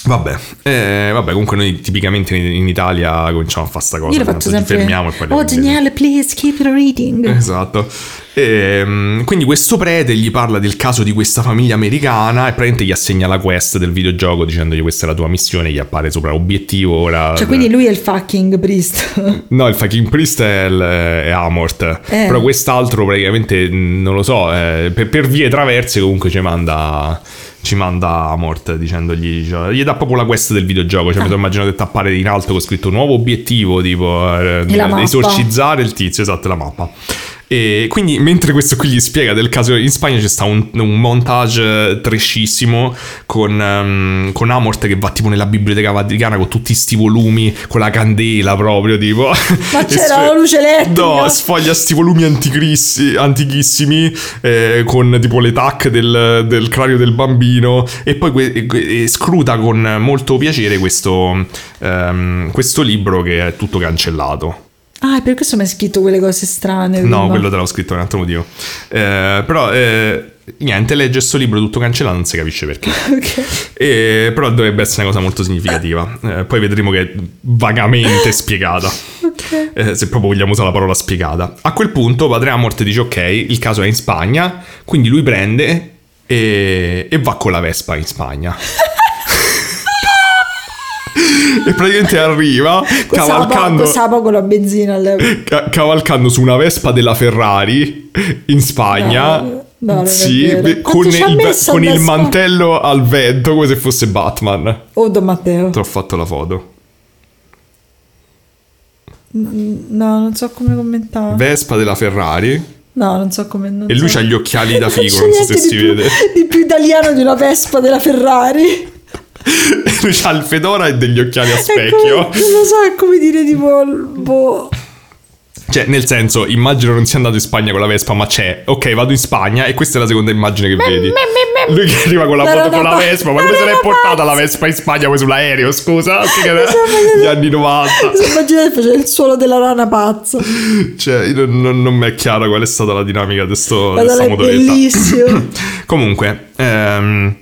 Vabbè, eh, vabbè, comunque noi tipicamente in, in Italia cominciamo a fare sta cosa. Io fatto ci sempre. fermiamo e parliamo Oh. Daniele, please keep reading. Esatto. E, mm, quindi questo prete gli parla del caso di questa famiglia americana e praticamente gli assegna la quest del videogioco dicendogli questa è la tua missione, gli appare sopra obiettivo ora. Cioè, quindi lui è il fucking priest. No, il fucking priest è, il- è Amort. Eh. Però quest'altro praticamente mm, non lo so, eh, per, per vie traverse comunque ci manda. Ci manda Amort dicendogli, cioè, gli dà proprio la quest del videogioco. Cioè, mi sono immaginato che tappare in alto con scritto nuovo obiettivo, tipo eh, esorcizzare il tizio, esatto, la mappa. E quindi mentre questo qui gli spiega del caso in Spagna c'è sta un, un montage trescissimo con, ehm, con Amort che va tipo nella biblioteca vaticana con tutti sti volumi, con la candela proprio tipo. Ma c'era sfo- la luce elettrica? No, sfoglia sti volumi antichissimi eh, con tipo le tac del, del cranio del bambino e poi que- e scruta con molto piacere questo, ehm, questo libro che è tutto cancellato. Ah, per questo mi hai scritto quelle cose strane. No, prima. quello te l'ho scritto per un altro motivo. Eh, però, eh, niente, legge sto libro tutto cancellato, non si capisce perché. Ok. E- però dovrebbe essere una cosa molto significativa. Eh, poi vedremo che è vagamente spiegata. Ok. Eh, se proprio vogliamo usare la parola spiegata. A quel punto Padre Amort dice ok, il caso è in Spagna, quindi lui prende e, e va con la Vespa in Spagna. e praticamente arriva Costava cavalcando, costava poco la benzina ca- cavalcando su una Vespa della Ferrari in Spagna. No, no, non sì, beh, con, il, con il mantello al vento come se fosse Batman. Oh, Don Matteo. Ti ho fatto la foto. No, non so come commentare. Vespa della Ferrari. No, non so come. non E lui so. ha gli occhiali da figo, c'è non so se si più- vede. Di più italiano di una Vespa della Ferrari. Lui ha il fedora e degli occhiali a specchio. come- non lo so, è come dire tipo. Boh. Cioè, nel senso, immagino non sia andato in Spagna con la Vespa, ma c'è. Ok, vado in Spagna e questa è la seconda immagine che vedi. Lui che arriva con la moto con la Vespa, ma come se l'è portata la. Vespa in Spagna poi sull'aereo, scusa? Che era gli anni 90. Se immaginate faceva il suono della rana pazza. Cioè, io non, non- mi è chiara qual è stata la dinamica di di questa motoretta. bellissimo. Comunque, ehm,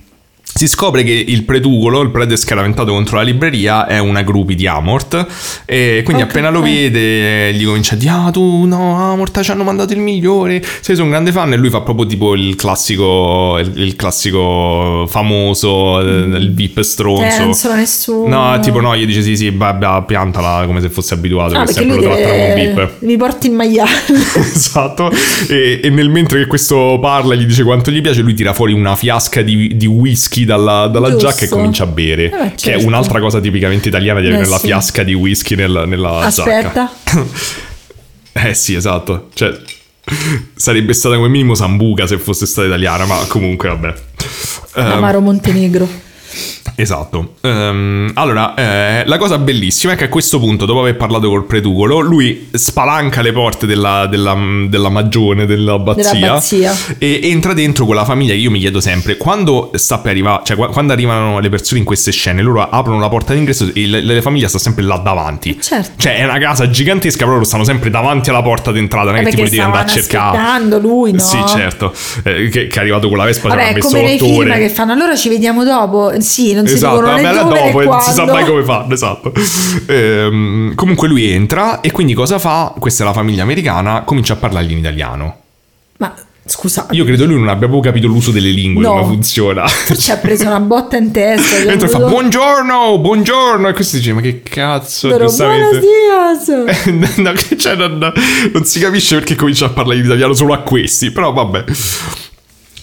si scopre che il pretugolo, il prete scaraventato contro la libreria, è una groupie di Amort. E quindi Ok. appena lo vede, gli comincia a dire: Ah, tu no, Amort, ci hanno mandato il migliore. Sei un grande fan. E lui fa proprio tipo il classico, il, il classico famoso, eh, il VIP stronzo. Eh, non sono nessuno. No, tipo no, gli dice sì, sì, babba, piantala come se fosse abituato. Ah, che sempre lo tratta come un deve... VIP. mi porti in maiale. esatto. E, e nel mentre che questo parla e gli dice quanto gli piace, lui tira fuori una fiasca di, di whisky dalla, dalla Giusto. giacca e comincia a bere. Eh, Che è certo. un'altra cosa tipicamente italiana di avere Eh, la sì. fiasca di whisky nel- nella Aspetta. giacca. eh sì, esatto. Cioè, sarebbe stata come minimo Sambuca se fosse stata italiana, ma comunque vabbè. Ehm, Amaro Montenegro. Esatto. Ehm, allora, eh, la cosa bellissima è che a questo punto, dopo aver parlato col pretugolo, lui spalanca le porte della, della, della magione, dell'abbazia, e entra dentro con la famiglia. Io mi chiedo sempre, quando sta per arrivare, cioè qua- quando arrivano le persone in queste scene, loro aprono la porta d'ingresso e le, le famiglia sta sempre là davanti. Certo. Cioè, è una casa gigantesca, però loro stanno sempre davanti alla porta d'entrata, non è che Perché tipo devi andare a cercare. lui, no? Sì, certo. Eh, che, che è arrivato con la Vespa, ci Vabbè, è messo come nei 8 film che fanno allora ci vediamo dopo. Sì, non si Esatto, dicono né dove né dopo eh, non si sa quando. mai come fanno, esatto. Ehm, comunque lui entra e quindi cosa fa? Questa è la famiglia americana, comincia a parlargli in italiano. Ma scusa, Io credo lui non abbia proprio capito l'uso delle lingue, No. come funziona. ci ha preso una botta in testa. gli ha Entra e fa buongiorno, buongiorno e questo dice ma che cazzo, Però, giustamente. Buenos dias. no, cioè, non, non si capisce perché comincia a parlare in italiano solo a questi, però vabbè.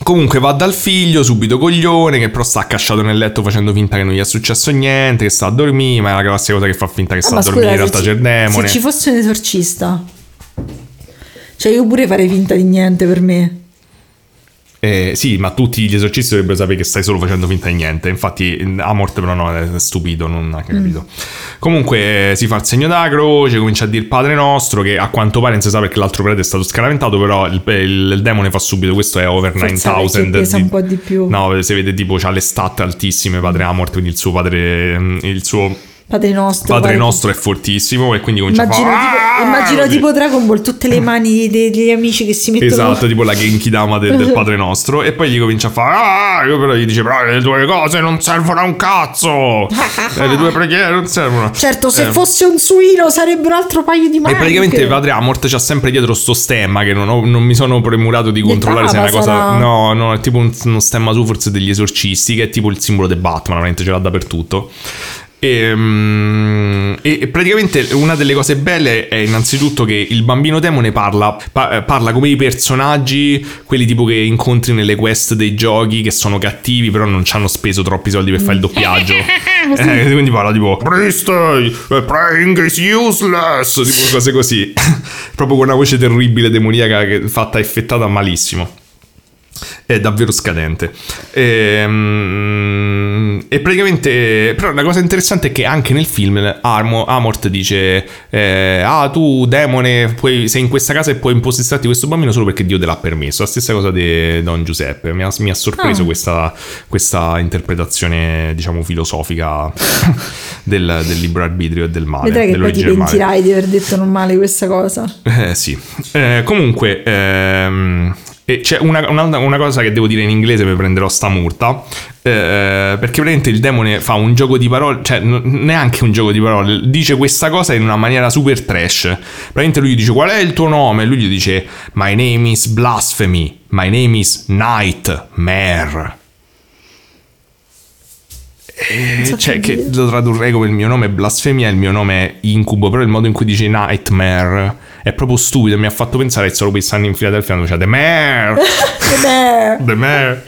Comunque va dal figlio, subito coglione, che però sta accasciato nel letto facendo finta che non gli è successo niente, che sta a dormire, ma è la classica cosa che fa finta che Ah, sta a dormire, in realtà se c'è il ci- demone. Se ci fosse un esorcista, cioè io pure farei finta di niente per me. Eh, sì, ma tutti gli esorcisti dovrebbero sapere che stai solo facendo finta di niente. Infatti, Amort, però, no, è stupido, non ha capito. Comunque, eh, si fa il segno della croce, comincia a dire il Padre Nostro, che a quanto pare non si sa perché l'altro prete è stato scaraventato, però il, il- il demone fa subito questo è over Forse 9000. perché pesa un po' di più. No, si vede tipo c'ha le stat altissime, Padre Amort, quindi il suo padre, mm, il suo Padre nostro. Padre guarda. nostro è fortissimo e quindi comincia Immagino, a tipo, "Ah!" immagino così. tipo Dragon Ball, tutte le mani dei- degli amici che si mettono. Esatto, tipo la Genki Dama de- del Padre Nostro. E poi gli comincia a fare. Ah! Io però gli dice: Però le tue cose non servono a un cazzo. Eh, le tue preghiere non servono. Certo, se Eh, fosse un suino sarebbero altro paio di E maniche. praticamente Padre Amort c'ha sempre dietro sto stemma che non, ho- non mi sono premurato di controllare se è una Dava, cosa. sarà- No, no, è tipo un- uno stemma su forse degli esorcisti che è tipo il simbolo di Batman, veramente ce l'ha dappertutto. E, mm, e- praticamente una delle cose belle è innanzitutto che il bambino demone parla, pa- eh, parla come i personaggi, quelli tipo che incontri nelle quest dei giochi che sono cattivi, però non ci hanno speso troppi soldi per fare il doppiaggio. Eh, quindi parla tipo Priest, eh, praying is useless, tipo cose così. Proprio con una voce terribile, demoniaca, che fatta effettata malissimo. È davvero scadente. Ehm, E, praticamente. Però la cosa interessante è che anche nel film Armo, Amort dice: eh, Ah, tu, demone, puoi- sei in questa casa e puoi impossessarti questo bambino solo perché Dio te l'ha permesso. La stessa cosa di Don Giuseppe. Mi ha, mi ha sorpreso Ah. questa, questa interpretazione, diciamo, filosofica del, del libro arbitrio e del male. Vedrai che poi ti pentirai di aver detto non male questa cosa. Eh sì. Eh, comunque, ehm, e c'è una, una- una cosa che devo dire in inglese, mi prenderò sta multa. eh, perché praticamente il demone fa un gioco di parole, cioè n- neanche un gioco di parole, dice questa cosa in una maniera super trash. Praticamente lui gli dice qual è il tuo nome? E lui gli dice My name is Blasphemy, my name is Nightmare. Eh, so cioè, che dire. lo tradurrei come il mio nome è blasfemia, il mio nome è incubo, però il modo in cui dice nightmare è proprio stupido, mi ha fatto pensare che solo quei anni in Philadelphia quando c'è The Mare, Beh, The Mare.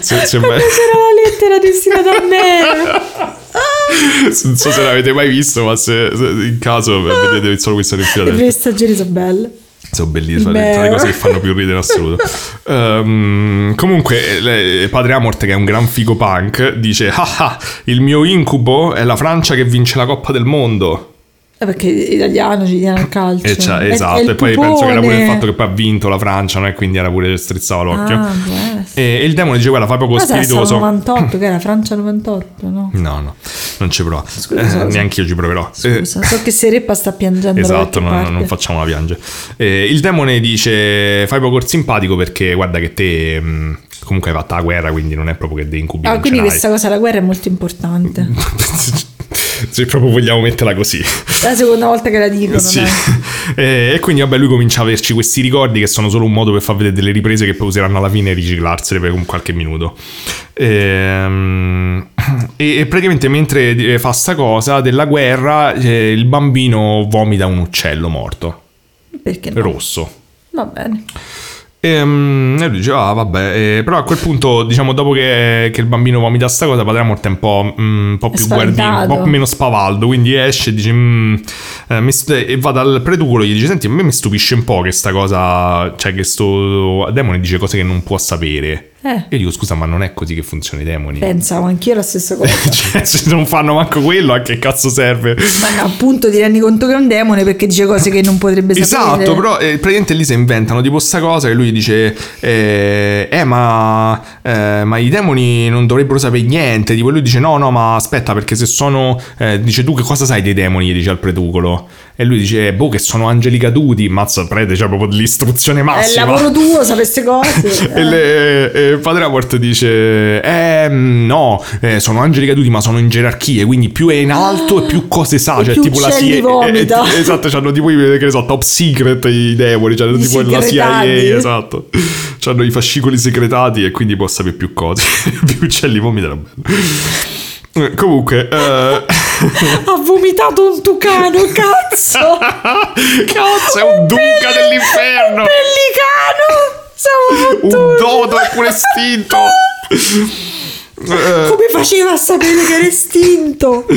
Se- sembra- c'era la lettera destinata a me. non so se l'avete mai visto, ma se, se in caso vedete solo questi anni in Le Philadelphia. prime stagioni sono belle. Sono bellissime, Beh. sono le cose che fanno più ridere in assoluto. Ehm, comunque, le- Padre Amort, che è un gran figo punk, dice: Ah, ah, il mio incubo è la Francia che vince la Coppa del Mondo. Eh, Perché italiano ci tiene al calcio. E c'ha- È- è esatto, e poi penso che era pure il fatto che poi ha vinto la Francia, no? e quindi era pure strizzava l'occhio. Ah, e, e il demone dice: Guarda, fai poco Ma spiritoso. 98, che era Francia 98, no? No, no, non ci provo. Scusa, Eh, neanche io ci proverò. Eh, Scusa, so che Sereppa sta piangendo Esatto, qualche no, no, parte. non facciamola piangere. Eh, il demone dice: Fai poco simpatico perché guarda che te mh, comunque hai fatto la guerra, quindi non è proprio che dei incubi. Ah, non quindi questa cosa, la guerra è molto importante. Se proprio vogliamo metterla così. La seconda volta che la dicono. Sì. E, e quindi vabbè lui comincia a averci questi ricordi che sono solo un modo per far vedere delle riprese che poi useranno alla fine e riciclarsele per un qualche minuto. Ehm, E, e praticamente mentre eh, fa sta cosa della guerra eh, il bambino vomita un uccello morto, Perché no? rosso. Va bene. Ehm, E, lui dice, ah vabbè, eh, però a quel punto, diciamo, dopo che, che il bambino vomita sta cosa, Padre Amorte è un po', mm, un po' più guardino, un po' meno spavaldo, quindi esce e dice, "Mm", eh, st- e va dal preducolo e gli dice, senti, a me mi stupisce un po' che sta cosa, cioè che sto demone dice cose che non può sapere. Eh, Io dico, scusa, ma non è così che funzionano i demoni. pensavo anch'io la stessa cosa. cioè, se non fanno manco quello, a che cazzo serve? Ma no, appunto ti rendi conto che è un demone perché dice cose che non potrebbe sapere. Esatto, però eh, praticamente lì si inventano tipo sta cosa e lui dice eh, eh, ma, eh, ma i demoni non dovrebbero sapere niente, tipo lui dice no no ma aspetta perché se sono eh, dice tu che cosa sai dei demoni gli dice al preducolo e lui dice boh che sono angeli caduti mazza prete c'è proprio l'istruzione È il massima lavoro tuo, sapesse cose. e, le- e Padre Amort dice: Eh, no, eh, sono angeli caduti, ma sono in gerarchie. Quindi più è in alto e più cose sa. E Cioè, tipo la CIA. vomita. eh, eh, esatto, hanno tipo i che ne so, top secret i demoni. Cioè, I tipo la CIA. segretati. Esatto. Hanno i fascicoli segretati e quindi può sapere più cose. più uccelli vomitano. Eh, Comunque, eh, ha vomitato un tucano, cazzo! cazzo, è un duca dell'inferno. Pellicano! Un dodo pure estinto. Eh, Come faceva a sapere che era estinto?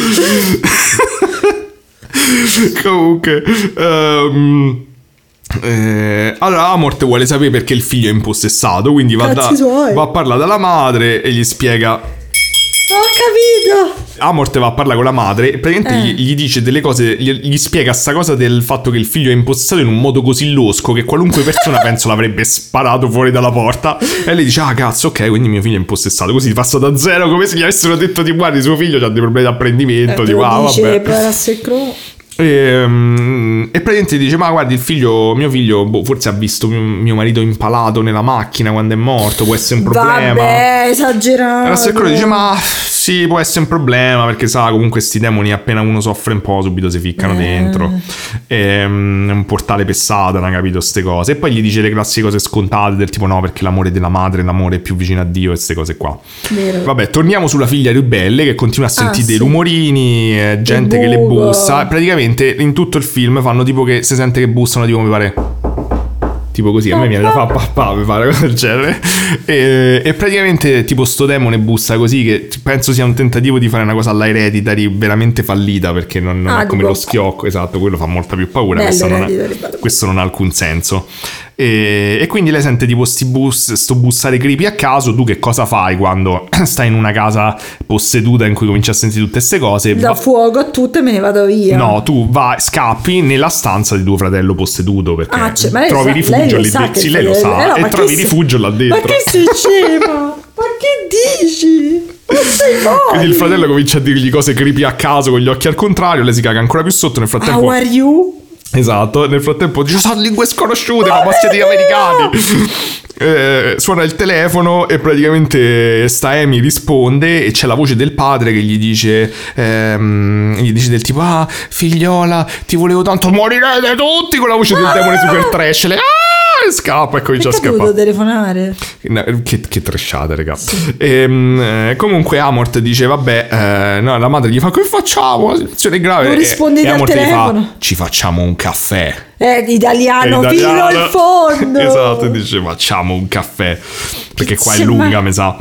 Comunque, ehm, eh, allora Amort vuole sapere perché il figlio è impossessato, quindi va, da- va a parlare dalla madre e gli spiega. Capito. Amort va a parlare con la madre e praticamente Eh. gli, gli dice delle cose, gli, gli spiega sta cosa del fatto che il figlio è impostato in un modo così losco che qualunque persona penso l'avrebbe sparato fuori dalla porta. E lei dice, ah cazzo, ok, quindi mio figlio è impossessato. Così passa da zero come se gli avessero detto di guardi suo figlio ha dei problemi di apprendimento. Eh, di ah, dice vabbè. per Rassecro. E, mm, e praticamente dice: Ma guardi, il figlio, mio figlio, boh, forse ha visto mio, mio marito impalato nella macchina quando è morto. Può essere un problema. Vabbè, esagerato. Allora dice: Ma sì, può essere un problema perché sa, comunque sti demoni appena uno soffre un po' subito si ficcano Eh. dentro. Ehm, È un portale per Satana, capito? Ste cose. E poi gli dice le classiche cose scontate del tipo: No, perché l'amore della madre, l'amore è più vicino a Dio e queste cose qua. Vero. Vabbè, torniamo sulla figlia ribelle che continua a sentire Ah, dei sì. rumorini, eh, gente che le bussa. Praticamente in tutto il film fanno tipo che si sente che bussano, tipo mi pare. Tipo così, a me viene da fa papà, mi pare una cosa del genere. E, e praticamente tipo sto demone bussa così che penso sia un tentativo di fare una cosa alla Hereditary veramente fallita perché non, non Ah, è come tipo- lo schiocco, esatto, quello fa molta più paura, Bello questo non, ha, questo non ha alcun senso. E, e quindi lei sente tipo sti bus, sto bussare creepy a caso, tu che cosa fai quando stai in una casa posseduta in cui cominci a sentire tutte queste cose? Da Va- fuoco a tutto e me ne vado via. No, tu vai, scappi nella stanza di tuo fratello posseduto perché Ah, cioè, ma trovi sa- rifugio lei lì dentro. Sì, lei lo sa. eh no, e trovi rifugio là dentro. Ma che sei scema? Ma che dici? Quindi il fratello comincia a dirgli cose creepy a caso con gli occhi al contrario, lei si caga ancora più sotto nel frattempo. How are you? Esatto, nel frattempo dice sono lingue sconosciute, ma Ma siete gli perché americani. Eh, suona il telefono e praticamente sta Amy risponde e c'è la voce del padre che gli dice ehm, gli dice del tipo ah figliola ti volevo tanto morirete tutti con la voce del demone super trash lei ah e scappa e comincia a Perché ha scappare dovuto telefonare? No, che, che trashate, raga. Ehm, eh, comunque Amort dice: Vabbè, eh, no, la madre gli fa: Che facciamo? Una situazione grave. Non E- rispondete e al gli fa: telefono. Ci facciamo un caffè. Eh, italiano, È fino italiano. al fondo. esatto, e dice: Facciamo un caffè. Perché qua è lunga, ma- mi sa.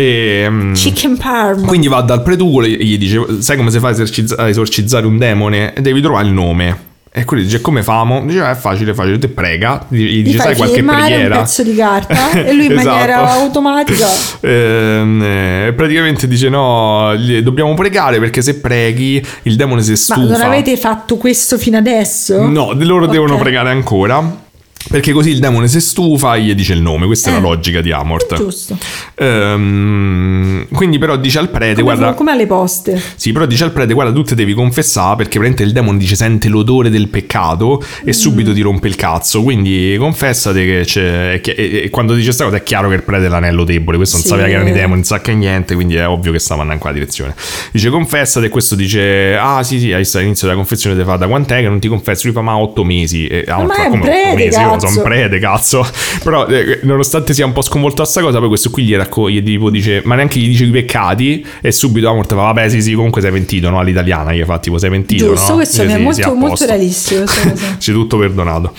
E, mm, Chicken parma. quindi va dal preducolo e gli dice: Sai come si fa a a esorcizzare un demone? Devi trovare il nome. E quello dice: Come famo? Dice: "Ah, È facile, facile. Te prega. Gli dice: Sai qualche preghiera? un pezzo di carta e lui in Esatto. maniera automatica Ehm, eh, praticamente dice no, dobbiamo pregare perché se preghi il demone si ma stufa. non avete fatto questo fino adesso? No, loro Ok. devono pregare ancora. Perché così il demone si stufa e gli dice il nome. Questa è la Eh, logica di Amort. giusto Ehm, quindi, però, dice al prete: come, Guarda, come alle poste sì, però dice al prete: Guarda, tu te devi confessare perché veramente il demone dice sente l'odore del peccato Mm. e subito ti rompe il cazzo. Quindi confessate che c'è. e che- e, e quando dice questa cosa è chiaro che il prete è l'anello debole. Questo non Sì. sapeva che erano i demoni, non sa che niente. Quindi è ovvio che stavano in quella direzione. Dice confessate, e questo dice: Ah, sì, sì, all'inizio della confessione ti fa da quant'è che non ti confesso? Lui fa ma otto mesi. E, ah, Ma fa, è come otto prete, mesi? Cazzo. sono prete, cazzo. Però, eh, nonostante sia un po' sconvolta sta cosa, poi questo qui gli raccoglie, tipo dice, ma neanche gli dice i peccati. E subito Amort fa, vabbè, sì, sì, comunque sei pentito, no? All'italiana gli fa, tipo, sei pentito, giusto no? questo mi è sì, molto, a molto realistico cosa. C'è tutto perdonato.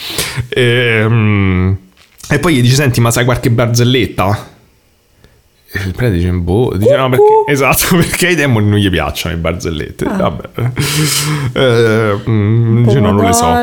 Ehm, E, poi gli dice, senti, ma sai qualche barzelletta? Il prete dice, boh, dice no perché, esatto, perché ai demoni non gli piacciono le barzellette. Ah. Vabbè. Eh, mm, dice, no, non le so.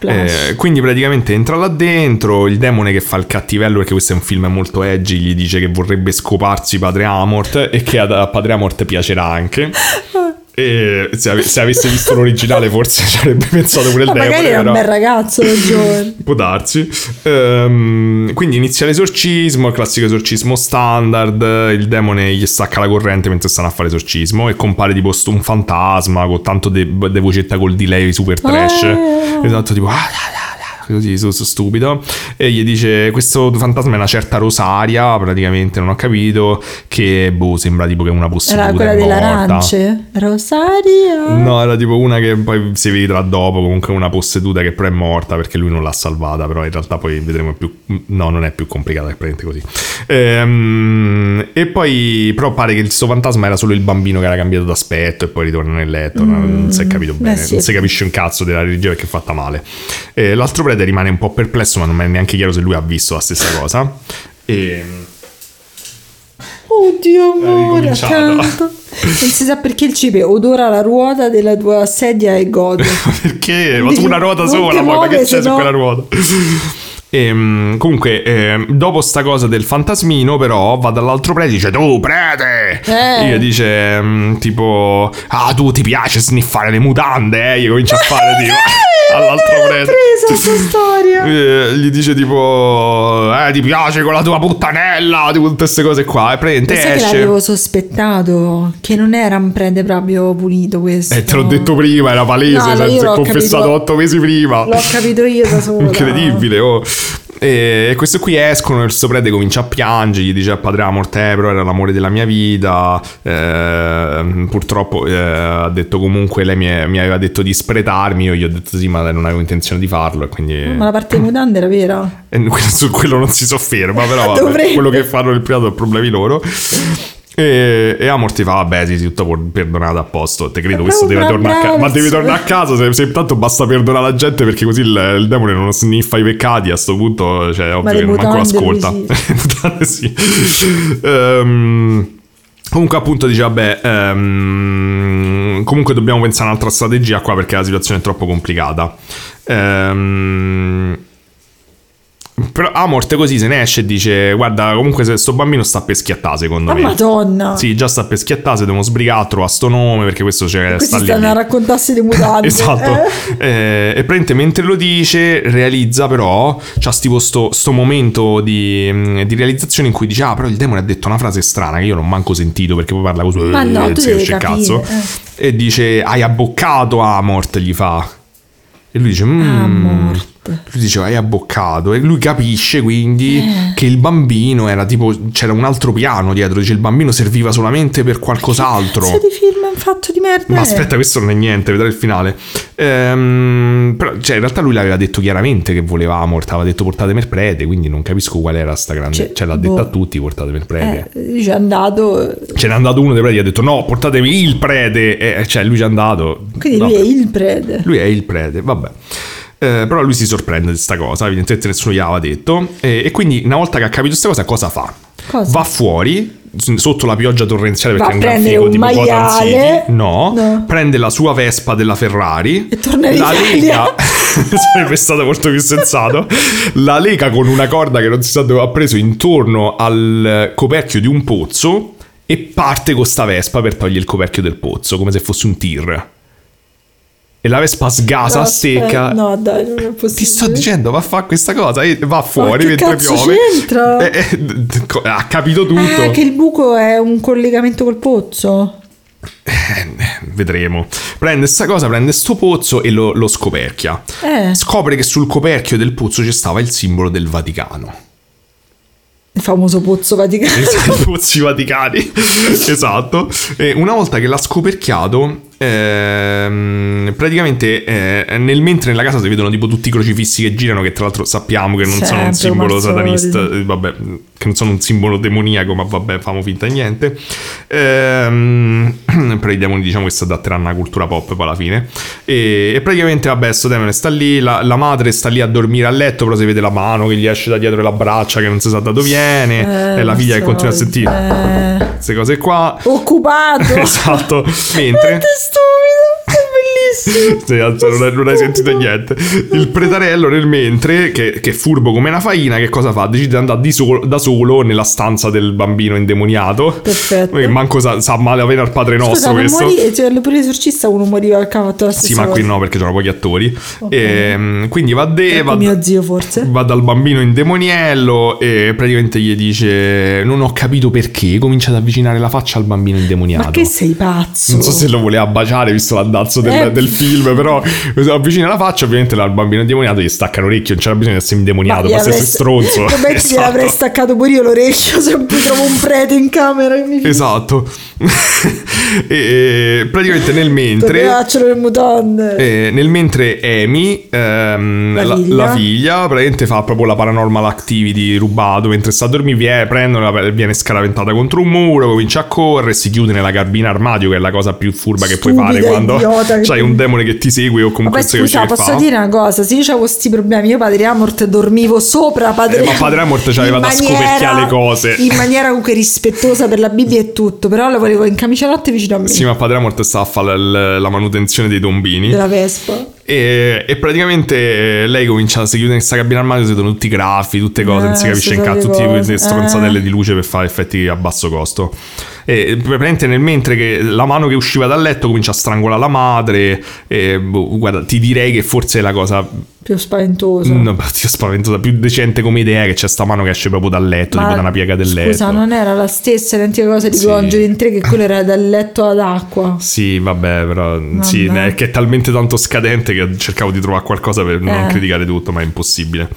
Eh, quindi praticamente entra là dentro, il demone che fa il cattivello, perché questo è un film molto edgy, gli dice che vorrebbe scoparsi padre Amort e che a padre Amort piacerà anche. E se, ave- se avesse visto l'originale forse ci avrebbe pensato pure il Ma demone. magari era un bel ragazzo da giovane. Può darsi. Ehm, quindi inizia l'esorcismo, il classico esorcismo standard. Il demone gli stacca la corrente mentre stanno a fare l'esorcismo. E compare tipo sto- un fantasma con tanto de, de vocetta col delay super trash. Ah. Esatto, tipo. ah, ah, ah, ah, Così, su, su stupido. E gli dice: Questo fantasma è una certa Rosaria. Praticamente non ho capito. Che boh, sembra tipo che una posseduta. Era quella è delle morta. arance. Rosaria. No, era tipo una che poi si vedrà dopo, comunque una posseduta che però è morta perché lui non l'ha salvata, però in realtà poi vedremo più... No, non è più complicata, è praticamente così. Ehm, e poi però pare che il suo fantasma era solo il bambino che era cambiato d'aspetto e poi ritorna nel letto, no? non si è capito beh, bene, sì. non si capisce un cazzo della religione che è fatta male. Eh, l'altro prete rimane un po' perplesso, ma non è neanche chiaro se lui ha visto la stessa cosa. E... Oddio, amore, accanto. Non si sa perché il cipe odora la ruota della tua sedia e gode. Perché? Ma su una ruota sola, poi che c'è su no- quella ruota? E, mm, comunque, eh, dopo sta cosa del fantasmino, però, va dall'altro prete e dice: Tu, prete! Eh. E io dice: mm, Tipo, ah, tu ti piace sniffare le mutande? Eh? Io comincio a fare tipo. all'altro prete. presa storia. Eh, gli dice tipo eh ti piace con la tua puttanella tutte queste cose qua e praticamente Sai che esce l'avevo sospettato che non era un prete proprio pulito questo. eh te l'ho detto prima era palese No, cioè, l'ho confessato capito- otto mesi prima L'ho capito io da sola. incredibile oh e questo qui escono, il suo prete comincia a piangere, gli dice a padre Amorte, però era l'amore della mia vita, eh, purtroppo eh, ha detto comunque, lei mi, è- mi aveva detto di spretarmi, io gli ho detto sì ma non avevo intenzione di farlo quindi... Ma la parte di mutande era vera. E que- su quello non si sofferma, però vabbè, quello che fanno nel privato è problemi loro. E, e Amor ti fa, vabbè, sì, sì, tutto perdonato a posto. Te credo, questo deve tornare a casa. Ma devi tornare a casa. Se, se tanto basta perdonare la gente perché così il, il demone non sniffa i peccati. A sto punto, cioè, ovvio che manco mutande l'ascolta. sì. Ehm, Comunque appunto dice vabbè ehm, comunque dobbiamo pensare a un'altra strategia qua perché la situazione è troppo complicata. Ehm, però a morte così se ne esce e dice guarda comunque se sto bambino sta per schiattare secondo me. madonna. Sì, già sta per schiattare, se dobbiamo sbrigare, trovare sto nome perché questo c'è, Questi sta lì. stanno a raccontarsi di mutande. Esatto. Eh? Eh, e praticamente mentre lo dice, realizza però, c'ha sto, sto, sto momento di, mm, di realizzazione in cui dice, ah, però il demone ha detto una frase strana che io non manco sentito perché poi parla così, Ma no, eh, tu devi cazzo. eh. E dice, hai abboccato Amort, gli fa. E lui dice, mm. Lui dice, hai abboccato. E lui capisce quindi Eh. che il bambino era tipo, c'era un altro piano dietro, dice, il bambino serviva solamente per qualcos'altro. Cazzo di film un fatto di merda. Ma aspetta, questo non è niente, vedrai il finale. Ehm, però, cioè, in realtà lui l'aveva detto chiaramente che voleva Amort, aveva detto portatemi il prete, quindi non capisco qual era sta grande... Cioè, Cioè, l'ha boh. detta a tutti, portatemi il prete. Eh, dice è andato. Ce n'è andato uno dei preti ha detto no, portatemi il prete. E cioè, lui ci è andato. Quindi Vabbè. lui è il prete. Lui è il prete, vabbè. Eh, però lui si sorprende di questa cosa, evidentemente nessuno gli aveva detto. E, e quindi una volta che ha capito questa cosa, cosa fa? Cosa? Va fuori sotto la pioggia torrenziale Va perché è un gran figo un tipo maiale. City. No, No. prende la sua Vespa della Ferrari E torna in la lega sarebbe stato molto più sensato la lega con una corda che non si sa dove ha preso intorno al coperchio di un pozzo e parte con sta Vespa per togliere il coperchio del pozzo come se fosse un tir e la Vespa sgasa No, secca No, dai, non è possibile. ti sto dicendo, va a fare questa cosa, e va fuori che mentre piove. c'entra? Eh, eh, d- co- ha capito tutto. Ah, che il buco è un collegamento col pozzo. Eh, vedremo. Prende sta cosa, prende sto pozzo e lo, lo scoperchia. Eh, Scopre che sul coperchio del pozzo ci stava il simbolo del Vaticano. il famoso pozzo vaticano. I pozzi vaticani. esatto. E una volta che l'ha scoperchiato, ehm, praticamente eh, nel mentre nella casa si vedono tipo tutti i crocifissi che girano, che tra l'altro sappiamo che non sono un Sempre, simbolo satanista, eh, vabbè, che non sono un simbolo demoniaco, ma vabbè, famo finta di niente. Ehm, per i demoni diciamo che si adatteranno alla cultura pop poi alla fine. E, e praticamente, vabbè, sto demone sta lì, la, la madre sta lì a dormire a letto, però si vede la mano che gli esce da dietro la braccia, che non si sa da dove viene, Eh, e la figlia che continua a sentire Eh. queste cose qua. Occupato. esatto, mentre... alzo, non, hai, non hai sentito niente. Il pretarello nel mentre, che, che è furbo come una faina, che cosa fa? Decide di andare di solo- da solo nella stanza del bambino indemoniato. Perfetto. Che manco sa, sa male avere al padre nostro Scusa, questo. morì, cioè, pure l'esorcista uno moriva al cavato la stessa Sì, ma qui no, perché c'erano pochi attori. Ehm, quindi va, de, va, mio zio forse. va dal bambino indemoniello e praticamente gli dice: Non ho capito perché. Comincia ad avvicinare la faccia al bambino indemoniato. Ma che sei pazzo? Non so se lo voleva baciare visto l'andazzo del, Eh. del film, però avvicina la faccia, ovviamente al bambino indemoniato gli stacca l'orecchio, non c'era bisogno di essere indemoniato, basta avrei- essere stronzo. Probabilmente Esatto. gliel'avrei staccato pure io l'orecchio se trovo un prete in camera mi Esatto. e, praticamente nel mentre... Tornacelo le mutande. eh, nel mentre Amy, ehm, La la, figlia. la figlia, praticamente fa proprio la paranormal activity rubato mentre sta a dormire, vie- prendono, la- viene scaraventata contro un muro, comincia a correre, si chiude nella cabina armadio, che è la cosa più furba che puoi fare Stupida, quando che- c'hai un demone che ti segue o comunque Vabbè scusa, posso dire una cosa? Se io avevo questi problemi, io Padre Amort dormivo sopra Padre Eh, ma Padre Amort c'aveva in da scoperchiare le cose. In maniera comunque rispettosa per la Bibbia e tutto, però lo volevo in camicia notte vicino a me. Sì, ma Padre Amort sta a fare l- la manutenzione dei tombini. Della Vespa. E, e praticamente lei comincia, si chiude in questa cabina armadio, si vedono tutti i graffi, tutte cose, non si Eh, capisce in cazzo, tutte queste stronzatelle Eh. di luce per fare effetti a basso costo. E praticamente nel mentre che la mano che usciva dal letto comincia a strangolare la madre, e, boh, guarda, ti direi che forse è la cosa Più spaventoso. No, ho spaventosa, più decente come idea che c'è sta mano che esce proprio dal letto, Ma tipo da una piega del letto. Scusa, non era la stessa identica cosa di Sì. Conjuring 3 che quello era dal letto ad acqua. Sì, vabbè, però sì, Vabbè. è che è talmente tanto scadente che cercavo di trovare qualcosa per non Eh. criticare tutto, ma è impossibile.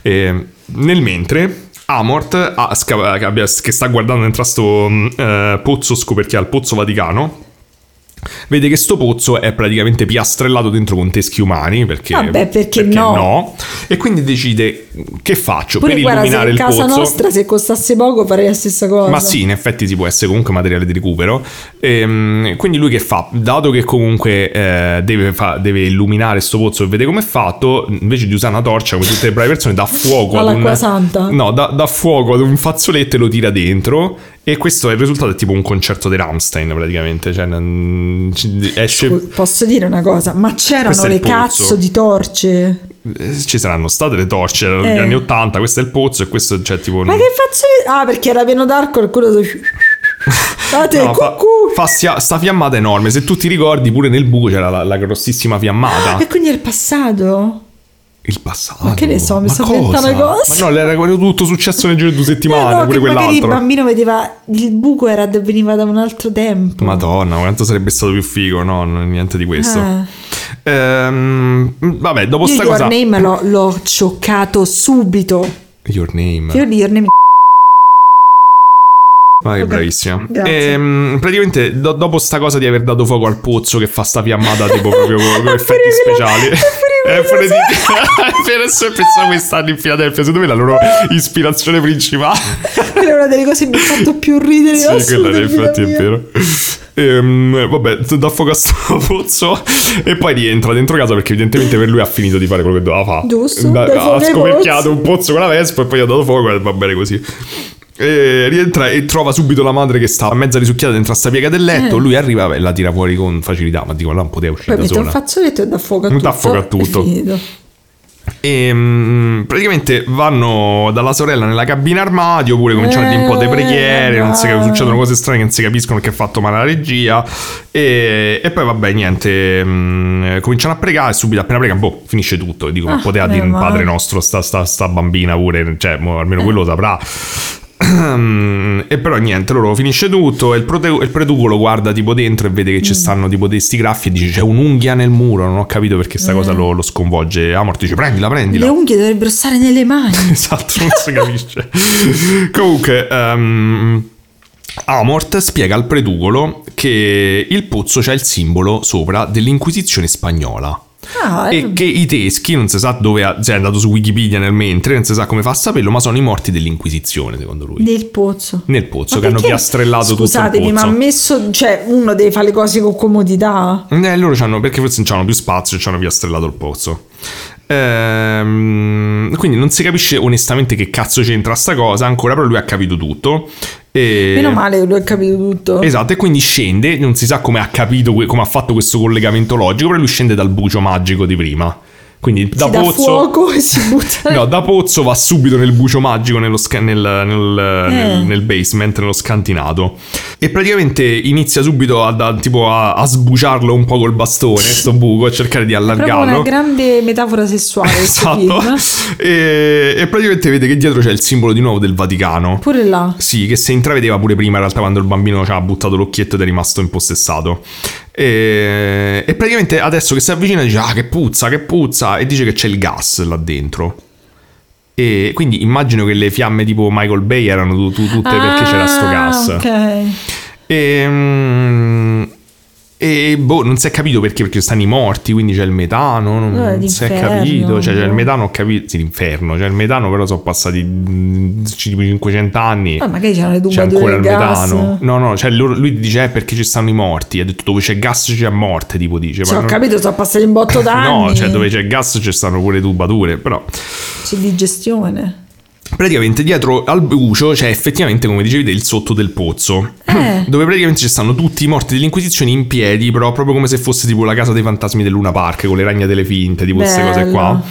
E, nel mentre, Amort, ha sca- che sta guardando dentro a sto mm, eh, pozzo scoperchiato, il pozzo Vaticano, vede che sto pozzo è praticamente piastrellato dentro con teschi umani, perché, Vabbè, perché no? E quindi decide che faccio Pure per guarda, illuminare in il casa pozzo. nostra se costasse poco farei la stessa cosa. Ma sì, in effetti si può essere comunque materiale di recupero. Ehm, quindi lui che fa? Dato che comunque eh, deve, fa- deve illuminare sto pozzo e vede come è fatto, invece di usare una torcia come tutte le brave persone, dà fuoco ad All'acqua un... santa. No, dà, dà fuoco ad un fazzoletto e lo tira dentro. E questo è il risultato è tipo un concerto di Rammstein praticamente. Cioè, non- esce... Posso dire una cosa? Ma c'erano le cazzo di torce. eh, Ci saranno state le torce negli Eh. anni 80, questo è il pozzo e questo c'è tipo... Ma che faccio? Ah, perché era pieno d'alcol e quello Fate No, fa, fa sia- sta fiammata enorme. Se tu ti ricordi, pure nel buco c'era la, la grossissima fiammata. E quindi è il passato? Il passato. Ma che ne so, mi Ma sto cosa? inventando cose. Ma no, era tutto successo nel giro di due settimane, Eh no, pure magari il bambino vedeva il buco era veniva da un altro tempo. Madonna, quanto sarebbe stato più figo, no? Niente di questo. Eh. Ehm, vabbè, dopo Io sta Your cosa. Name l'ho, l'ho cioccato subito. Your name. Io di Your Name Ma che Ok, bravissima. Ehm, praticamente, do- dopo sta cosa di aver dato fuoco al pozzo che fa sta fiammata, tipo proprio con, effetti speciali. è È. Per adesso pensavo che stanno in Filadelfia. Secondo me la loro ispirazione principale. Quella è una delle cose che mi ha fatto più ridere. Sì, quella in assoluto effetti è vero. Ehm, vabbè, dà fuoco a sto pozzo e poi rientra dentro casa perché evidentemente per lui ha finito di fare quello che doveva fare. Giusto, Da- ha scoperchiato un pozzo con la vespa e poi ha dato fuoco e va bene così. E rientra e trova subito la madre che sta mezza risucchiata dentro a sta piega del letto. Eh. Lui arriva e la tira fuori con facilità. Ma dico, là non poteva uscire Poi da mette un sola. fazzoletto e dà fuoco a tutto. dà fuoco a tutto. E mm, praticamente vanno dalla sorella nella cabina armadio, pure cominciano a dire un po' di Eh, preghiere, non si, no. succedono cose strane che non si capiscono che ha fatto male la regia. E, e poi vabbè, niente, mm, cominciano a pregare e subito appena pregano, boh, finisce tutto. E dico, ma Ah, poteva dire un padre nostro, sta, sta, sta bambina pure, cioè, mo almeno quello lo saprà. E però niente, loro finisce tutto e il, prote- il preduco lo guarda tipo dentro e vede che Mm. ci stanno tipo dei sti graffi e dice c'è un'unghia nel muro, non ho capito perché Eh. sta cosa lo, lo sconvolge. Amort dice prendila, prendila. Le unghie dovrebbero stare nelle mani. Esatto, non si capisce. Comunque, ehm, Amort spiega al predugolo che il pozzo c'ha il simbolo sopra dell'Inquisizione spagnola. Ah, E che i teschi, non si sa dove, ha, cioè è andato su Wikipedia nel mentre, non si sa come fa a saperlo, ma sono i morti dell'Inquisizione, secondo lui. nel pozzo. Nel pozzo, Ma che hanno perché- piastrellato tutto il Scusatemi, ma pozzo. ha messo. Cioè, uno deve fare le cose con comodità. Eh, loro c'hanno, perché forse non c'hanno più spazio e ci hanno piastrellato il pozzo. Ehm, quindi non si capisce onestamente che cazzo c'entra sta cosa ancora, però lui ha capito tutto. E... Meno male che lui ha capito tutto. Esatto, e quindi scende, non si sa come ha capito, come ha fatto questo collegamento logico, però lui scende dal bucio magico di prima. Quindi da si pozzo... e si butta. No, da pozzo va subito nel bucio magico, nello sca- nel, nel- Eh. nel- nel basement, nello scantinato. E praticamente inizia subito a, da- tipo a, a sbuciarlo un po' col bastone, sto buco, a cercare di allargarlo. una grande metafora sessuale Esatto. E, e praticamente vede che dietro c'è il simbolo di nuovo del Vaticano. Pure là. Sì, che si intravedeva pure prima in realtà quando il bambino ci ha buttato l'occhietto ed è rimasto impossessato. E, e praticamente adesso che si avvicina dice ah che puzza, che puzza e dice che c'è il gas là dentro. E quindi immagino che le fiamme tipo Michael Bay erano tu- tu- tutte perché c'era sto Ah, gas. Ok. E, mm, e boh, non si è capito perché, perché stanno i morti, quindi c'è il metano, non, Eh, non si è capito, cioè c'è il metano, ho capito, sì l'inferno, c'è il metano però sono passati mm, tipo 500 anni. Ah, magari c'erano le C'è tubature ancora il gas. metano. No, no, cioè loro- lui dice eh, perché ci stanno i morti. Ha detto dove c'è gas c'è morte, tipo dice. Ma ho non- capito, sono passati un botto d'anni. No, cioè dove c'è gas ci stanno pure tubature, però C'è digestione. Praticamente dietro al bucio c'è effettivamente, come dicevi il sotto del pozzo. Eh. Dove praticamente ci stanno tutti i morti dell'Inquisizione in piedi, però proprio come se fosse tipo la casa dei fantasmi del Luna Park, con le ragnatele finte, tipo queste cose qua.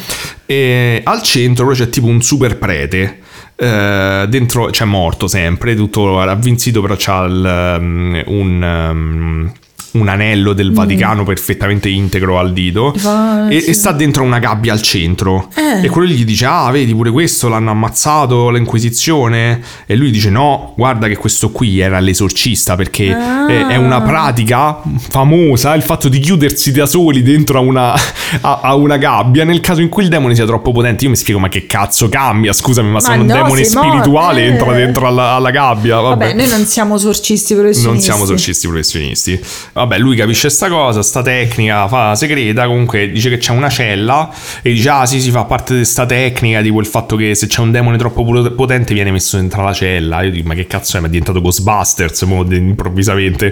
E al centro però c'è tipo un super prete. eh, dentro c'è morto sempre, tutto avvinzito, però c'ha il, um, un. um, un anello del Vaticano perfettamente integro al dito Ah, e, sì. e sta dentro una gabbia al centro Eh. e quello gli dice ah vedi pure questo l'hanno ammazzato l'inquisizione e lui dice no guarda che questo qui era l'esorcista perché Ah. è, è una pratica famosa il fatto di chiudersi da soli dentro a una, a, a una gabbia nel caso in cui il demone sia troppo potente io mi spiego ma che cazzo cambia scusami ma, Ma se un no, demone sei morto, spirituale eh. entra dentro alla, alla gabbia vabbè, Vabbè, noi non siamo esorcisti professionisti. non siamo esorcisti professionisti. Vabbè, lui capisce sta cosa, sta tecnica, fa segreta, comunque dice che c'è una cella e dice "Ah, sì, si fa parte di sta tecnica, tipo il fatto che se c'è un demone troppo potente viene messo dentro la cella". Io dico "Ma che cazzo è? Ma è diventato Ghostbusters mo, improvvisamente".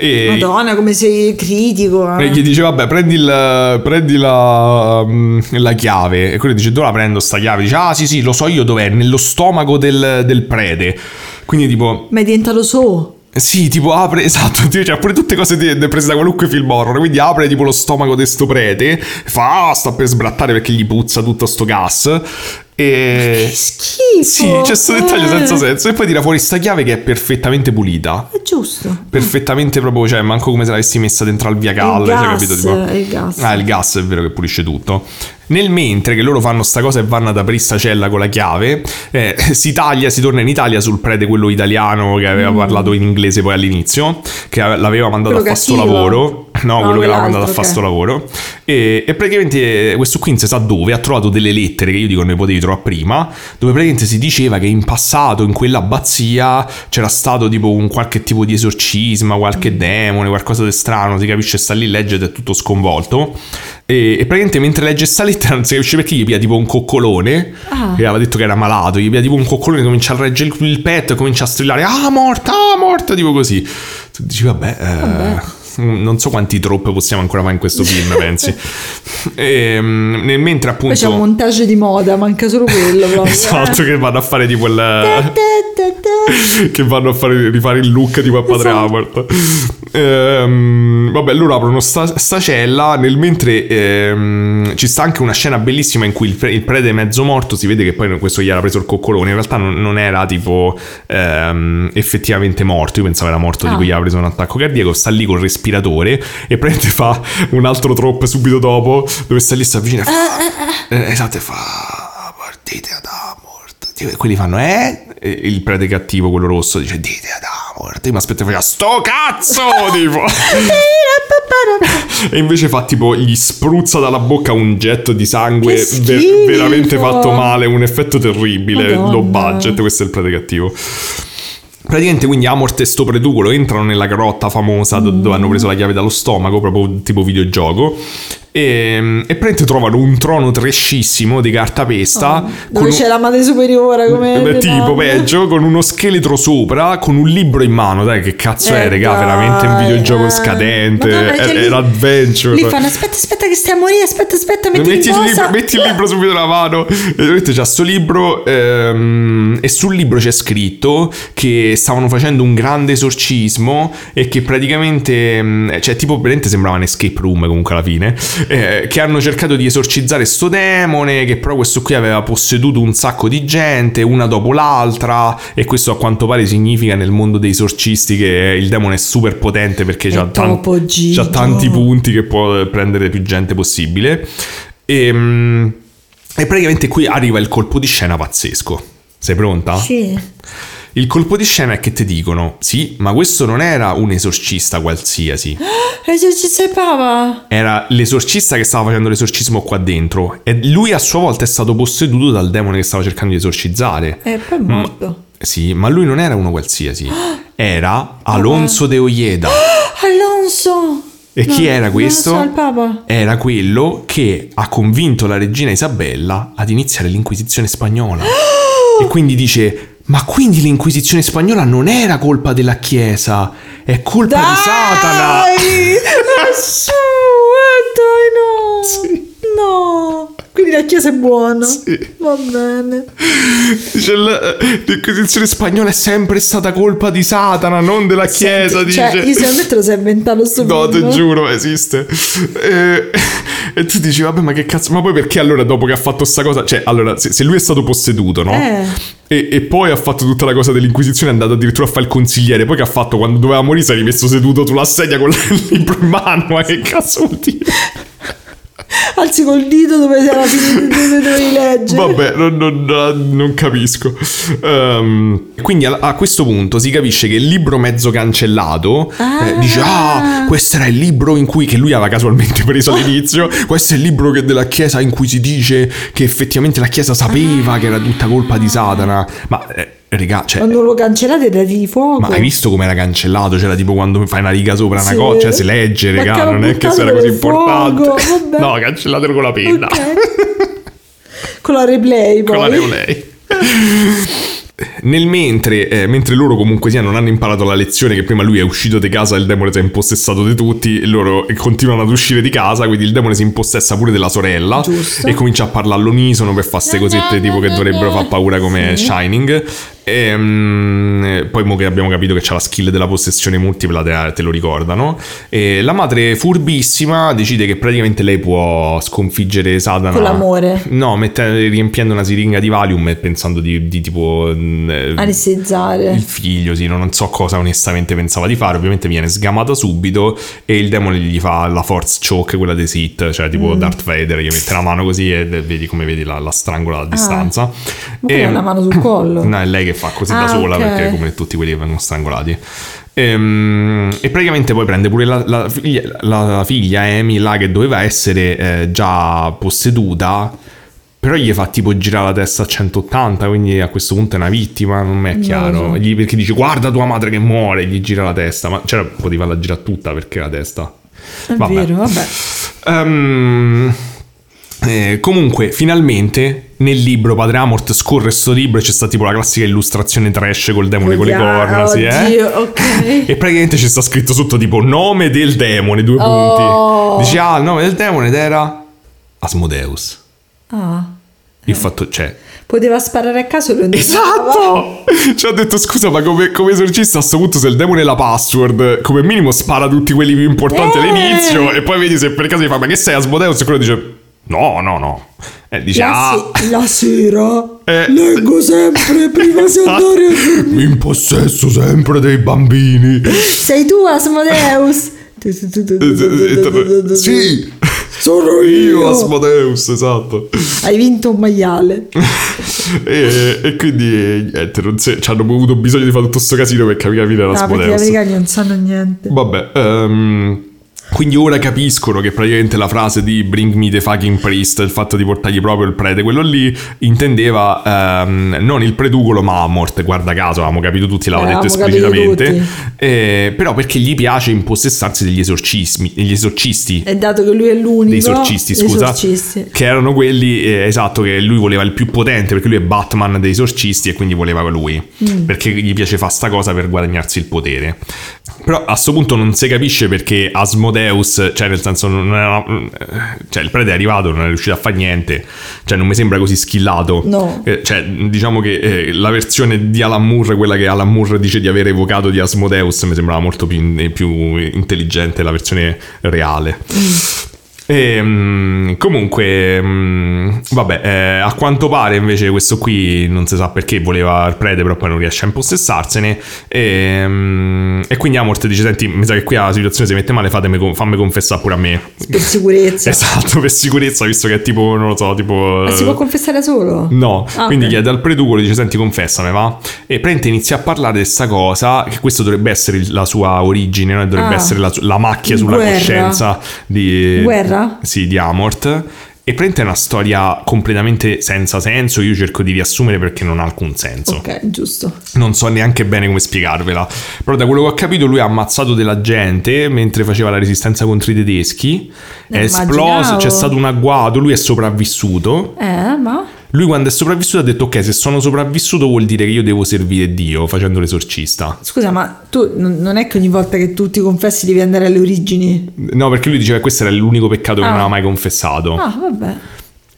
E Madonna, come sei critico. eh. e gli dice, vabbè, prendi, il, prendi la, mm, la chiave. E quello dice, dove la prendo sta chiave? Dice, ah sì sì, lo so io dov'è, nello stomaco del, del prete. Quindi tipo, Ma è diventato so. Sì, tipo apre, esatto, c'ha pure tutte cose di- prese da qualunque film horror, quindi apre tipo lo stomaco di sto prete, fa, sta per sbrattare perché gli puzza tutto sto gas, e... Che schifo. Sì, c'è questo dettaglio Eh, senza senso, e poi tira fuori sta chiave che è perfettamente pulita, È giusto. perfettamente proprio, cioè manco come se l'avessi messa dentro al via calle, cioè, capito? Tipo... il gas. Ah, il gas è vero che pulisce tutto. Nel mentre che loro fanno sta cosa e vanno ad aprire sta cella con la chiave, eh, si taglia, si torna in Italia sul prete quello italiano che aveva parlato in inglese poi all'inizio, che ave- l'aveva mandato Mm. Quello a fare sto lavoro. No, No, quello che l'aveva mandato a fare sto lavoro. E, e praticamente questo qui non si sa dove ha trovato delle lettere che io dico ne potevi trovare prima, dove praticamente si diceva che in passato in quella abbazia c'era stato tipo un qualche tipo di esorcisma, qualche Mm. demone, qualcosa di strano, si capisce sta lì, legge ed è tutto sconvolto. E, e praticamente mentre legge sta lettera non si capisce perché gli pia tipo un coccolone, Ah. che aveva detto che era malato, gli pia tipo un coccolone, comincia a reggere il, il petto e comincia a strillare, ah morta, ah morta, tipo così. Tu dici vabbè... eh, Non so quanti troppe possiamo ancora fare in questo film, pensi. E, mm, nel mentre Poi c'è un appunto... montaggio di moda, manca solo quello. proprio. Esatto, che vanno a fare tipo il... Che vanno a fare, rifare il look tipo a Padre Esatto. Howard. Ehm, vabbè, loro aprono sta, sta cella. Nel mentre ehm, ci sta anche una scena bellissima in cui il, pre- il prete è mezzo morto. Si vede che poi questo gli era preso il coccolone. In realtà non, non era tipo ehm, effettivamente morto. Io pensavo era morto, Ah. tipo gli aveva preso un attacco cardiaco. Sta lì col respiratore e praticamente fa un altro troppo subito dopo. Dove sta lì, sta vicino e fa. Eh, esatto, e fa partite ad Amort. E quelli fanno, eh? E il prete cattivo, quello rosso, dice dite ad Amort. Io mi aspetto e faccia, sto cazzo! tipo. e invece fa tipo, gli spruzza dalla bocca un getto di sangue ver- veramente fatto male, un effetto terribile, Madonna. low budget, questo è il prete cattivo. Praticamente quindi Amort e sto preducolo entrano nella grotta famosa do- dove hanno preso la chiave dallo stomaco, proprio tipo videogioco. E, e praticamente trovano un trono trescissimo di cartapesta. con Dove un- c'è la madre superiore come... Beh, le tipo peggio, con uno scheletro sopra, con un libro in mano. Dai, che cazzo Eh, è, regà? dai, Veramente un videogioco eh. scadente. Madonna, era lì- adventure. Lì fanno aspetta aspetta che stiamo morire aspetta aspetta metti, Metti il, libro, metti il libro subito nella mano. E veramente c'è sto libro. ehm, e sul libro c'è scritto che stavano facendo un grande esorcismo. E che praticamente. mm, Cioè, tipo, veramente sembrava un escape room comunque alla fine. Eh, che hanno cercato di esorcizzare sto demone. Che però questo qui aveva posseduto un sacco di gente, una dopo l'altra. E questo a quanto pare significa nel mondo dei esorcisti che il demone è super potente perché È c'ha, tan- troppo Gigio. c'ha tanti punti che può prendere più gente possibile. E, mm, e praticamente qui arriva il colpo di scena pazzesco. Sei pronta? sì Il colpo di scena è che ti dicono: Sì, ma questo non era un esorcista qualsiasi. esercizio il papa Era l'esorcista che stava facendo l'esorcismo qua dentro. E lui a sua volta è stato posseduto dal demone che stava cercando di esorcizzare. e poi è morto Sì, ma lui non era uno qualsiasi. Era Alonso de Ojeda. Alonso E chi No, era questo? So, il papa Era quello che ha convinto la regina Isabella ad iniziare l'inquisizione spagnola. e quindi dice: Ma quindi l'inquisizione spagnola non era colpa della Chiesa, è colpa di Satana. Dai! Ma su, eh, dai no! No! Quindi la chiesa è buona. Sì. Va bene. Dice, "L- l'inquisizione spagnola è sempre stata colpa di Satana, non della chiesa, Senti, dice. Cioè, io secondo me te lo sei inventato sto No, te giuro, esiste. E, e tu dici, vabbè, ma che cazzo, ma poi perché allora dopo che ha fatto sta cosa, cioè, allora, se, se lui è stato posseduto, no? Eh. E, e poi ha fatto tutta la cosa dell'inquisizione, è andato addirittura a fare il consigliere, poi che ha fatto quando doveva morire si è rimesso seduto sulla sedia con il libro in mano, ma che cazzo vuol dire? Alzi col dito dove era finito dove dovevi leggere. Vabbè, non, non- non capisco. Ehm, quindi a, a questo punto si capisce che il libro mezzo cancellato Ah. eh, dice: Ah, questo era il libro in cui che lui aveva casualmente preso all'inizio. Questo è il libro che- della chiesa in cui si dice che effettivamente la chiesa sapeva che era tutta colpa di Satana. Ma, eh, regà, cioè. Quando lo cancellate dati di fuoco. Ma hai visto come era cancellato? C'era tipo quando fai una riga sopra una Sì. cosa, cioè si legge, Ma regà, non è che era così importante. vabbè. No, cancellatelo con la penna. Ok. Con la replay poi. con la Neolei. Nel mentre, eh, mentre loro comunque sia non hanno imparato la lezione che prima lui è uscito di casa e il demone si è impossessato di tutti, e loro continuano ad uscire di casa, quindi il demone si impossessa pure della sorella Giusto. e comincia a parlare all'unisono per fare queste cosette tipo che dovrebbero far paura come Sì. Shining. E, mm, poi mo che abbiamo capito che c'ha la skill della possessione multipla, te, te lo ricordano. E la madre furbissima decide che praticamente lei può sconfiggere Satana Con l'amore. No, mette- riempiendo una siringa di Valium e pensando di, di tipo mm, eh, Anesteziare. il figlio, sì, non so cosa onestamente pensava di fare. Ovviamente viene sgamata subito e il demone gli fa la force choke, quella dei Sith, cioè tipo Mm. Darth Vader, gli mette la mano così e vedi come vedi la, la strangola a distanza. Ma poi ha una mano sul collo. No, è lei che fa così da Ah, sola ok. perché come tutti quelli che vengono strangolati. Ehm, E, praticamente poi prende pure la, la figlia, la figlia Amy là che doveva essere eh, già posseduta. Però gli fa tipo girare la testa a 180, quindi a questo punto è una vittima, non mi è chiaro. so. Gli- perché dice guarda tua madre che muore, gli gira la testa, ma c'era poteva la girare tutta perché la testa. È Vabbè. vero, vabbè. Ehm, eh, comunque, finalmente nel libro Padre Amort scorre sto libro e c'è sta tipo la classica illustrazione trash col demone con le corna, sì, eh? oddio, ok. E praticamente ci sta scritto sotto tipo nome del demone, due punti. Oh. Dice, ah, il nome del demone ed era Asmodeus. Ah, Il fatto, cioè, poteva sparare a caso e lo Esatto! Ci ha detto scusa, ma come, come esorcista a sto punto se il demone è la password, come minimo spara tutti quelli più importanti Eh! all'inizio e poi vedi se per caso gli fa ma che sei Asmodeus e quello dice no, no, no. E dice La, ah, se- la sera Eh. leggo sempre prima di andare a dormire. in possesso sempre dei bambini. Sei tu Asmodeus? sì, Sono io io. Asmodeus, esatto. Hai vinto un maiale. e, e quindi eh, niente, non si- ci hanno avuto bisogno di fare tutto questo casino per capire era Ah, perché gli Asmodeus. americani non sanno niente. Vabbè, ehm, quindi ora capiscono che praticamente la frase di bring me the fucking priest, il fatto di portargli proprio il prete, quello lì intendeva ehm, non il predugolo ma Amort, guarda caso, avevamo capito tutti, l'aveva Eh, detto esplicitamente, Eh, però perché gli piace impossessarsi degli esorcismi, degli esorcisti. E dato che lui è l'unico. Dei esorcisti, scusa, esorcisti. che erano quelli, eh, esatto, che lui voleva il più potente perché lui è Batman dei esorcisti e quindi voleva lui, Mm. perché gli piace fare sta cosa per guadagnarsi il potere. Però a sto punto non si capisce perché Asmodeus, cioè nel senso, non era, cioè il prete è arrivato, non è riuscito a fare niente, cioè non mi sembra così skillato. No. Eh, cioè diciamo che eh, la versione di Alan Moore, quella che Alan Moore dice di aver evocato di Asmodeus, mi sembrava molto più, più intelligente la versione reale. E, mm, comunque, mm, vabbè, eh, a quanto pare invece questo qui non si sa perché voleva il prete, però poi non riesce a impossessarsene. E, mm, e quindi Amort dice: Senti, mi sa che qui la situazione si mette male, fatemi, fammi confessare pure a me. Per sicurezza. Esatto, per sicurezza, visto che è tipo, non lo so, tipo. Ma si può confessare da solo? No, Ah, quindi ok. chiede al predugolo, dice senti confessame va e praticamente inizia a parlare di questa cosa, che questo dovrebbe essere la sua origine, no? dovrebbe Ah. essere la, la macchia sulla Guerra. coscienza di... Guerra? Sì, di Amort. E praticamente è una storia completamente senza senso, io cerco di riassumere perché non ha alcun senso. Ok, giusto. Non so neanche bene come spiegarvela. Però da quello che ho capito lui ha ammazzato della gente mentre faceva la resistenza contro i tedeschi. È Eh, esploso, c'è stato un agguato, lui è sopravvissuto. Eh, ma... Lui quando è sopravvissuto ha detto ok se sono sopravvissuto vuol dire che io devo servire Dio facendo l'esorcista. Scusa, ma tu non è che ogni volta che tu ti confessi devi andare alle origini? No perché lui diceva che questo era l'unico peccato che Ah. non aveva mai confessato. Ah, vabbè.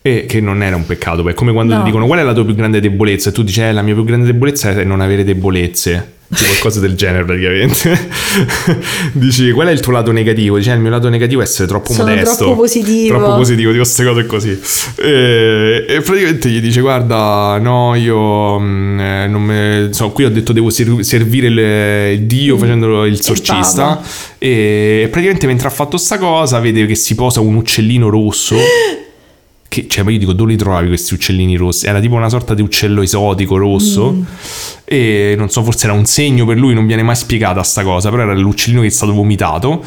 E che non era un peccato, è come quando No. ti dicono qual è la tua più grande debolezza e tu dici eh, la mia più grande debolezza è non avere debolezze. Qualcosa del genere praticamente. dici qual è il tuo lato negativo? Dici "Eh, il mio lato negativo è essere troppo Sono modesto. troppo positivo." Troppo positivo di queste cose così. E, e praticamente gli dice guarda no io mm, eh, non me, so, qui ho detto devo ser- servire il, Dio facendo il sorcista. papa. E praticamente mentre ha fatto sta cosa vede che si posa un uccellino rosso. Che, cioè, ma io dico, dove li trovavi questi uccellini rossi? Era tipo una sorta di uccello esotico rosso. Mm. E non so, forse era un segno per lui, non viene mai spiegata sta cosa. Però era l'uccellino che è stato vomitato.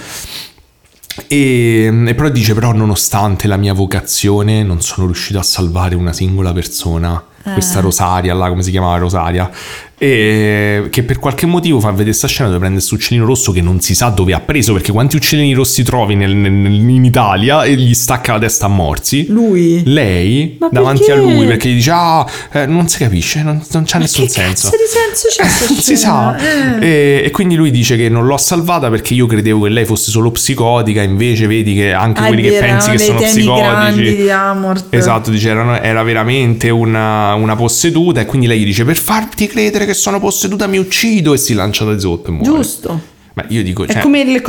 E, e però dice: Però, nonostante la mia vocazione, non sono riuscito a salvare una singola persona. Questa Rosaria, là come si chiamava Rosaria, e che per qualche motivo fa vedere sta scena dove prende questo uccellino rosso che non si sa dove ha preso. Perché quanti uccellini rossi trovi nel- nel- in Italia e gli stacca la testa a morsi? Lui. Lei Ma davanti perché? a lui perché gli dice: Ah, eh, non si capisce, non, non c'ha Ma nessun che senso. di senso c'è Non si sa. Eh. E, e quindi lui dice che non l'ho salvata perché io credevo che lei fosse solo psicotica, invece vedi che anche Ah, quelli che pensi che sono grandi psicotici. di Amort. Esatto, dice erano- era veramente una, una posseduta e quindi lei gli dice per farti credere che sono posseduta mi uccido e si lancia da sotto e muore. Giusto. Ma io dico, È cioè, come le,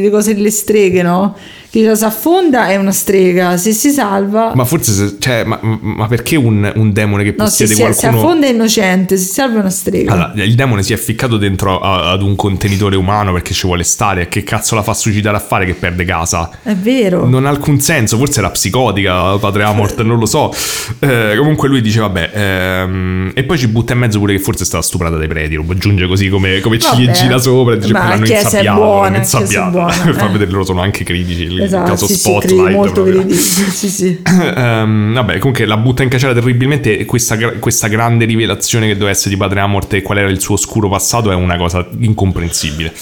le cose delle streghe, no? Che si affonda è una strega, se si salva... ma forse, se- cioè, ma, ma perché un, un demone che no, possiede si, se qualcuno... affonda è innocente, se si salva è una strega. Allora, il demone si è ficcato dentro a- ad un contenitore umano perché ci vuole stare. Che cazzo la fa suicidare a fare che perde casa? È vero. Non ha alcun senso, forse era psicotica, padre Amort, non lo so. Eh, comunque lui dice, vabbè, ehm, e poi ci butta in mezzo pure che forse è stata stuprata dai preti, lo aggiunge così come, come ciliegina sopra, dice, Ma l'hanno buona, l'hanno buona, per far eh. vedere loro sono anche critici, esatto, caso sì, sì, Spotlight. credi, molto proprio. credibile. Sì, sì. Ehm, vabbè, comunque la butta in cacciara terribilmente questa, questa grande rivelazione che doveva essere di Padre Amort e qual era il suo oscuro passato è una cosa incomprensibile.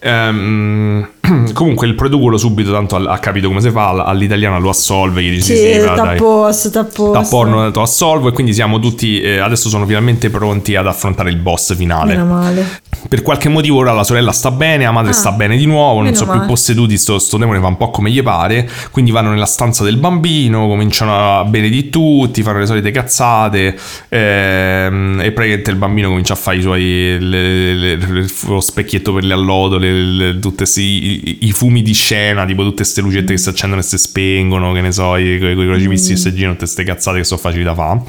Ehm, comunque il produculo subito tanto ha, capito come si fa, all- all'italiana lo assolve, gli dice Sì, sì, sì, va, dai. posto, sta a posto. Da porno ho detto assolvo e quindi siamo tutti eh, adesso sono finalmente pronti ad affrontare il boss finale. Meno male. Per qualche motivo ora la sorella sta bene, la madre Ah, sta bene di nuovo, non sono più posseduti, sto, sto demone fa un po' come gli pare, quindi vanno nella stanza del bambino, cominciano a bene di tutti, fanno le solite cazzate ehm, e praticamente il bambino comincia a fare i suoi, le- le- le- lo specchietto per le allodole, le- le- tutte sti- i, i fumi di scena, tipo tutte queste lucette che si accendono e si spengono, che ne so, i, i, i crocifisso che si girano, tutte queste cazzate che sono facili da fare.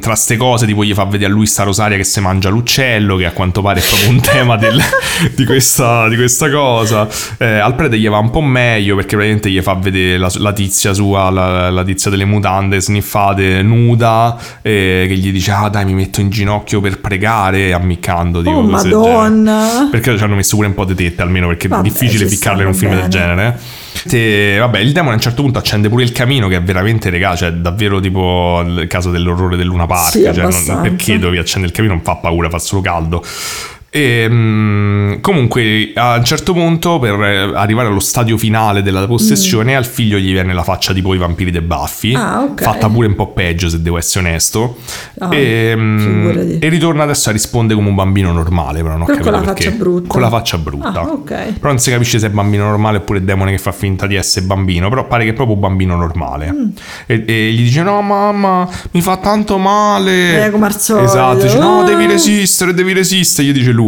Tra ste cose tipo gli fa vedere a lui sta Rosaria che si mangia l'uccello, che a quanto pare è proprio un tema del- di, questa, di questa cosa. Eh, al prete gli va un po' meglio perché praticamente gli fa vedere la, la tizia sua, la, la tizia delle mutande sniffate, nuda, eh, che gli dice ah dai mi metto in ginocchio per pregare, ammiccando. Tipo, Oh, madonna. Perché ci hanno messo pure un po' di tette almeno perché Vabbè, è difficile ficcarle in un film del bene. genere. Te- vabbè, il demone a un certo punto accende pure il camino che è veramente regà, cioè davvero tipo il caso dell'orrore del Luna Park, Sì, cioè, non- perché dovevi accendere il camino non fa paura, fa solo caldo. E, mm, comunque a un certo punto per eh, arrivare allo stadio finale della possessione al figlio gli viene la faccia tipo i vampiri dei baffi Mm. Ah, ok. fatta pure un po' peggio se devo essere onesto Ah, e, mm, figurati. e ritorna adesso a rispondere come un bambino normale però non Però con capito la perché faccia brutta. con la faccia brutta Ah, ok. però non si capisce se è bambino normale oppure demone che fa finta di essere bambino. Però pare che è proprio bambino normale. Mm. E, e gli dice: No, mamma, mi fa tanto male. Eh, come al solito. Esatto. Dice: No, Ah. devi resistere, devi resistere. Gli dice lui.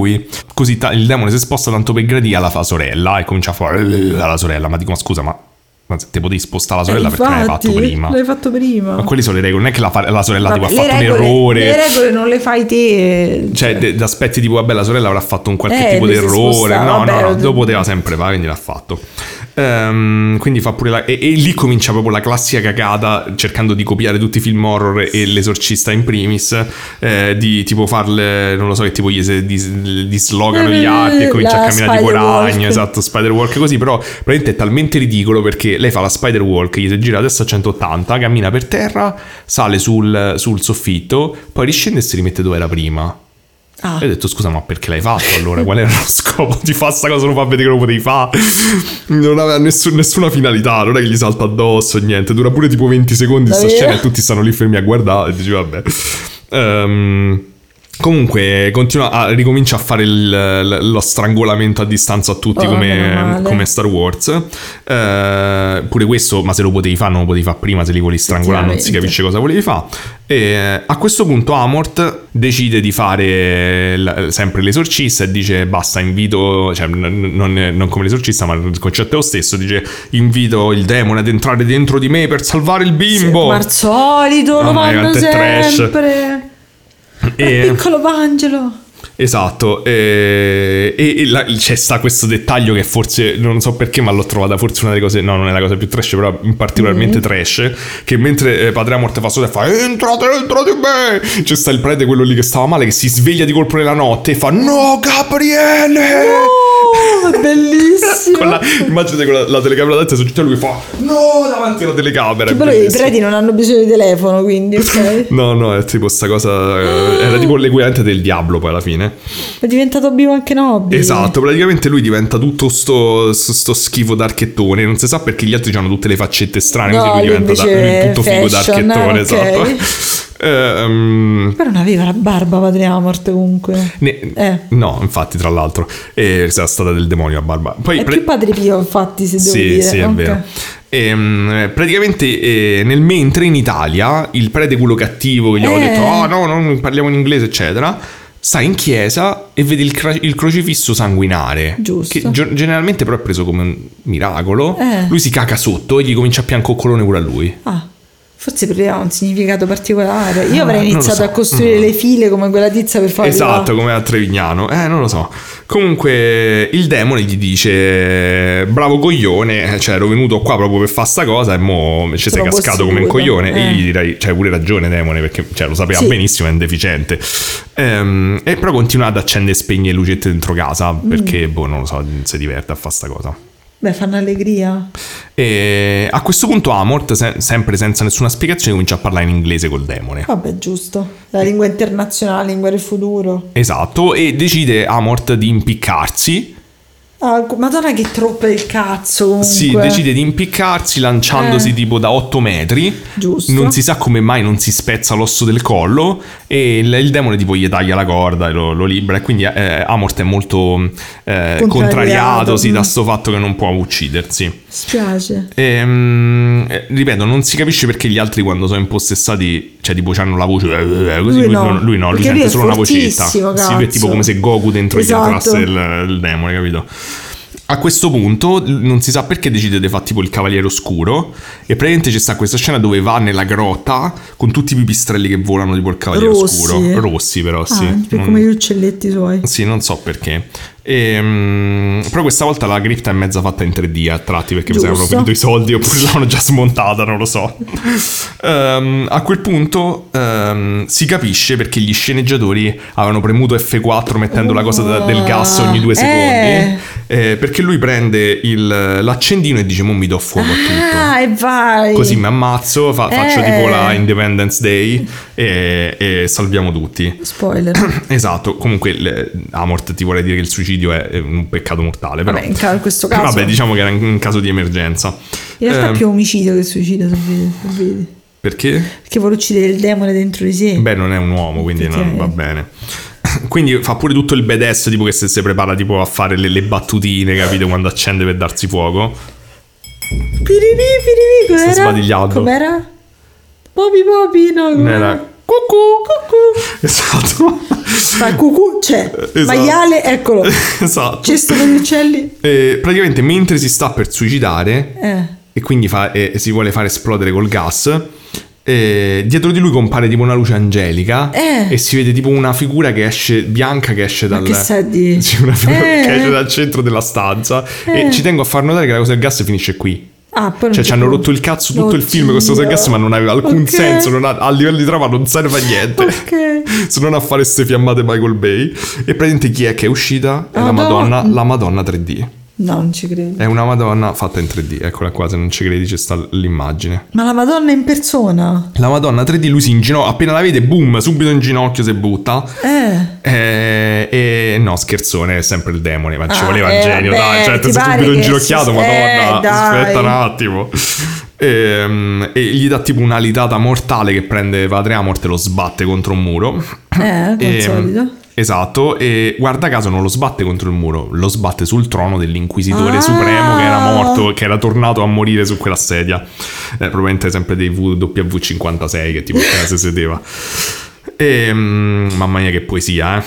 Così ta- il demone si sposta tanto per gradire alla fa sorella e comincia a fare alla sorella. Ma dico: Ma scusa, ma, te potevi spostare la sorella Eh, perché l'hai infatti, fatto prima? L'hai fatto prima. Ma quelle sono le regole. Non è che la, fa- la sorella tipo, ha Vabbè, fatto un le regole- errore. Le regole non le fai te. Cioè, de- da aspetti tipo, vabbè, la sorella avrà fatto un qualche Eh, tipo di lui errore. No, vabbè, no, no, lo- lo poteva sempre fare, quindi l'ha fatto. Ehm, quindi fa pure la. E, e lì comincia proprio la classica cagata, cercando di copiare tutti i film horror e l'esorcista in primis, eh, di tipo farle, non lo so, che tipo gli di, di slogano gli arti e comincia a La camminare tipo ragno, esatto, spider walk così, però praticamente è talmente ridicolo perché lei fa la spider walk, gli si gira testa a 180, cammina per terra, sale sul, sul soffitto, poi riscende e si rimette dove era prima. Ah. E ho detto scusa ma perché l'hai fatto allora? Qual era lo scopo di fare sta cosa? Non fa vedere che lo potevi fare Non aveva nessun- nessuna finalità Non è che gli salta addosso niente Dura pure tipo 20 secondi sta scena E tutti stanno lì fermi a guardare E dici vabbè Ehm, Comunque continua a, ricomincia a fare il- lo strangolamento a distanza a tutti Oh, come, come Star Wars. Eh, pure questo, ma se lo potevi fare, non lo potevi fare prima, se li volevi strangolare non si capisce cosa volevi fare. E a questo punto Amort decide di fare l- sempre l'esorcista e dice basta, invito, cioè n- non, non come l'esorcista, ma il concetto è lo stesso, dice invito il demone ad entrare dentro di me per salvare il bimbo. Ma al solito lo Mamma mia, fanno è trash. E- Il piccolo Angelo. Esatto, e, e- e la- c'è sta questo dettaglio che forse non so perché, ma l'ho trovata forse una delle cose, no, non è la cosa più trash, però particolarmente Mm. trash. Che mentre eh, Padre Amorte fa solo e fa entrate dentro di me, c'è sta il prete, quello lì che stava male, che si sveglia di colpo nella notte e fa no, Gabriele! Oh, è bellissimo. Con la, immaginate con la, la telecamera davanti su tutto lui fa no davanti alla telecamera. Che è bello che i preti non hanno bisogno di telefono, quindi, ok? No, no, è tipo sta cosa. eh, Era tipo l'equivalente del diavolo poi alla fine. È diventato Obi-Wan Kenobi. Esatto, praticamente lui diventa tutto sto, sto, sto schifo d'archettone. Non si sa perché gli altri hanno tutte le faccette strane, No, così lui diventa da- lui tutto figo fashion, d'archettone. ok. Esatto. Ehm, Però non aveva la barba Padre Amort comunque. ne- Eh. No, infatti, tra l'altro, è stata del demonio a barba. Poi È pre- più Padre Pio, infatti, se devo Sì, dire. sì, è Ok. vero. Ehm, praticamente eh, nel mentre in Italia il prete quello cattivo che gli aveva Eh. detto oh no non parliamo in inglese eccetera sta in chiesa e vede il, cra- il crocifisso sanguinare Giusto. che gio- generalmente però è preso come un miracolo Eh. lui si caca sotto e gli comincia a piancoccolone pure a lui Ah, forse ha un significato particolare. Io avrei non lo iniziato so. a costruire le file come quella tizia per fare Esatto, come a Trevignano. Eh, non lo so. Comunque, il demone gli dice: Bravo coglione, cioè ero venuto qua proprio per fare sta cosa e mo ci sei cascato come un sicuro, coglione. E eh. io gli direi: C'hai pure ragione, demone, perché cioè, lo sapeva Sì. benissimo, è un deficiente. Ehm, e però continua ad accendere e spegne lucette dentro casa Mm. perché, boh, non lo so, si diverte a fare sta cosa. Beh, fanno allegria. E a questo punto Amort, se- sempre senza nessuna spiegazione, comincia a parlare in inglese col demone. Vabbè, giusto. La lingua internazionale, lingua del futuro. Esatto, e decide Amort di impiccarsi Ah, Madonna che troppo il cazzo comunque. Sì, decide di impiccarsi lanciandosi Eh. tipo da 8 metri. Giusto. Non si sa come mai non si spezza l'osso del collo e il, il demone tipo gli taglia la corda e lo, lo libera e quindi eh, Amort è molto eh, Contrariato, contrariato sì, mm. da sto fatto che non può uccidersi. Spiace. Ehm, eh, ripeto, non si capisce perché gli altri quando sono impossessati, cioè tipo hanno la voce eh, eh, così, Lui lui no, lui, no, lui sente solo una vocetta. Sì, lui è tipo come se Goku dentro Esatto. gli entrasse il, il demone, capito? A questo punto non si sa perché decide di fare tipo il cavaliere oscuro e praticamente c'è sta questa scena dove va nella grotta con tutti i pipistrelli che volano tipo il cavaliere Rossi. oscuro. Rossi però sì. Ah, per Non- come gli uccelletti suoi. sì, non so perché. Ehm, però questa volta la cripta è mezza fatta in 3D a tratti perché mi Giusto. avevano finito i soldi oppure l'avevano già smontata, non lo so. Ehm, a quel punto ehm, si capisce perché gli sceneggiatori avevano premuto F4 mettendo la cosa da- del gas ogni due Eh. secondi. eh, perché lui prende il- l'accendino e dice: Mo mi do fuoco a tutto. Ah, e vai. Così mi ammazzo, fa- faccio Eh. tipo la Independence Day e, e salviamo tutti. Spoiler. Esatto, comunque le- Amort ti vuole dire che il suicidio è è un peccato mortale, però Vabbè, in ca- questo caso. Vabbè, diciamo che era in caso di emergenza. In realtà Ehm, è più omicidio che suicidio, se vedi. se vedi. Perché? Perché vuole uccidere il demone dentro di sé. Beh, non è un uomo, quindi non va bene. Quindi fa pure tutto il badass, tipo che se si prepara tipo a fare le, le battutine, capito, quando accende per darsi fuoco. Piriri, piriri, com'era? Com'era? Popi popi, no. com'era? Era cucù, Cucù. Esatto. Fa cucù, c'è. Esatto. Maiale, eccolo. esatto. Cesto per gli uccelli. E praticamente mentre si sta per suicidare, Eh. e quindi fa- e si vuole fare esplodere col gas. e dietro di lui compare tipo una luce angelica Eh. e si vede tipo una figura che esce bianca che esce dal che figura Eh. che esce dal centro della stanza Eh. e ci tengo a far notare che la cosa del gas finisce qui Ah, cioè ci hanno rotto il cazzo tutto il Oddio. film con questo gas ma non aveva alcun Ok. senso non ha- a livello di trama non serve a niente Ok. se non a fare ste fiammate Michael Bay e praticamente chi è che è uscita è la Madonna. Madonna la Madonna 3D No, non ci credo. è una Madonna fatta in 3D, eccola qua, se non ci credi c'è sta l'immagine. Ma la Madonna in persona? La Madonna 3D, lui si inginocchia, appena la vede, boom, subito in ginocchio si butta. Eh. Eh, E, no, scherzone, è sempre il demone, ma ci Ah, voleva eh, il genio, vabbè, dai, cioè, ti sei subito inginocchiato, si- madonna, eh, aspetta un attimo. Ehm, E, gli dà tipo un'alitata mortale che prende Padre Amort e lo sbatte contro un muro. Eh, E- solito. Esatto, e guarda caso non lo sbatte contro il muro, lo sbatte sul trono dell'inquisitore Ah! supremo che era morto, che era tornato a morire su quella sedia. Eh, probabilmente sempre dei WW56 che tipo si sedeva. E, mm, mamma mia che poesia, eh.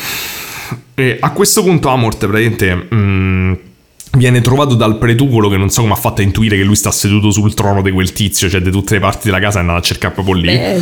E a questo punto Amort praticamente mm, viene trovato dal pretucolo che non so come ha fatto a intuire che lui sta seduto sul trono di quel tizio, cioè di tutte le parti della casa è andato a cercare proprio lì. Eh,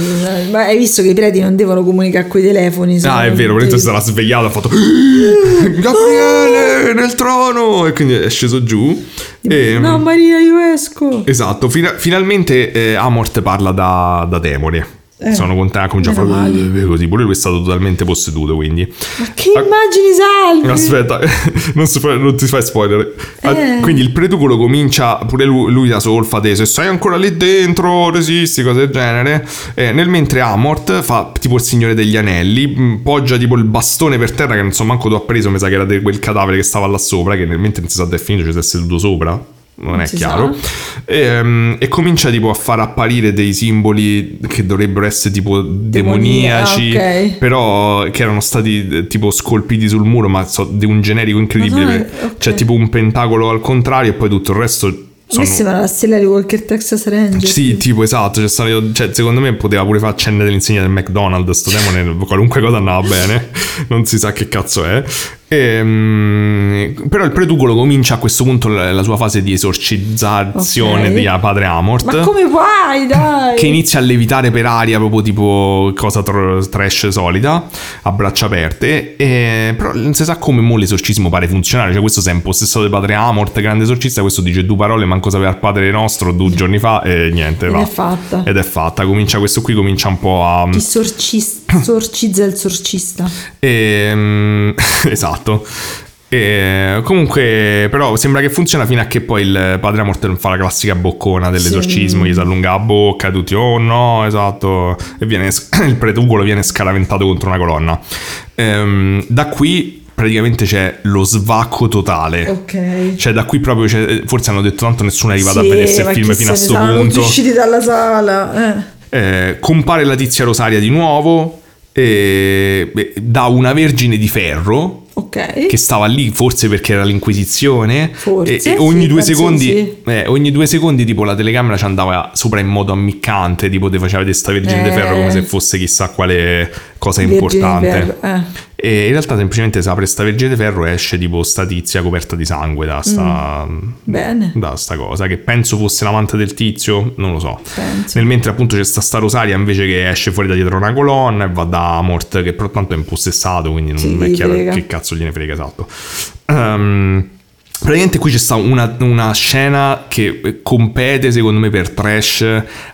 ma hai visto che i preti non devono comunicare con i telefoni? Ah, è vero, praticamente si sarà svegliato e ha fatto Gabriele nel trono e quindi è sceso giù. E, No, Maria, io esco. Esatto, fina- finalmente eh, Amort parla da, da demone. Eh, Sono a meno fare male. eh, così, pure lui è stato totalmente posseduto, quindi... Ma che Ah, immagini salvi? Aspetta, non, si fa- non ti fai spoiler. Ah, Eh. Quindi il pretucolo comincia, pure lui, lui da solo fa te, se sei ancora lì dentro, resisti, cose del genere. Eh, nel mentre Amort fa tipo il Signore degli Anelli, mh, poggia tipo il bastone per terra che non so manco tu ha preso, mi sa che era quel cadavere che stava là sopra, che nel mentre non si sa definire, ci si è seduto sopra. Non è si chiaro. E, e comincia tipo a far apparire dei simboli che dovrebbero essere tipo demoniaci, Demonia, ok. però che erano stati eh, tipo scolpiti sul muro, ma so, di un generico incredibile. Ma dai, perché ok. C'è tipo un pentacolo al contrario e poi tutto il resto sono... sembra la stella di Walker Texas Ranger. Sì, tipo esatto, c'è stato- cioè, secondo me poteva pure far accendere l'insegna del McDonald's, sto demone, qualunque cosa andava bene, non si sa che cazzo è. Ehm, però il pretucolo comincia a questo punto la, la sua fase di esorcizzazione Ok. di padre Amort. Ma come puoi, dai? Che inizia a levitare per aria, proprio tipo cosa tr- trash solita, a braccia aperte. E, però non si sa come mo l'esorcismo pare funzionare. Cioè, questo si è impossessato di padre Amort, grande esorcista. Questo dice due parole, manco sapeva il padre nostro due giorni fa. E niente, Ed va. è fatta. Ed è fatta. Comincia questo qui, comincia un po' a. Sorcis- sorcizza il sorcista. Ehm, esatto. E comunque, però, sembra che funziona fino a che poi il padre Amort non fa la classica boccona dell'esorcismo, Sì. gli si allunga la bocca, tutti, oh no, esatto, e viene, il pretucolo viene scaraventato contro una colonna. Ehm, da qui praticamente c'è lo svacco totale. Ok. Cioè, da qui proprio, forse hanno detto tanto nessuno è arrivato Sì, a vedersi il ma film fino a se sto ne sa, punto. Sono usciti dalla sala. Eh. Eh, compare la tizia Rosaria di nuovo, e, beh, da una vergine di ferro Ok. che stava lì forse perché era l'Inquisizione Forse, e, e ogni sì, due secondi sì. eh, ogni due secondi tipo la telecamera ci andava sopra in modo ammiccante tipo ti faceva vedere sta vergine di Eh. ferro come se fosse chissà quale cosa Vergine di importante eh. e in realtà semplicemente si apre sta vergine di ferro e esce tipo sta tizia coperta di sangue da sta, Mm. Bene. da sta cosa che penso fosse l'amante del tizio non lo so Penso. nel mentre appunto c'è sta, sta Rosaria invece che esce fuori da dietro una colonna e va da Amort che però tanto è impossessato quindi non Sì, è chiaro frega. che cazzo gliene frega esatto Ehm, praticamente qui c'è sta una, una scena che compete secondo me per trash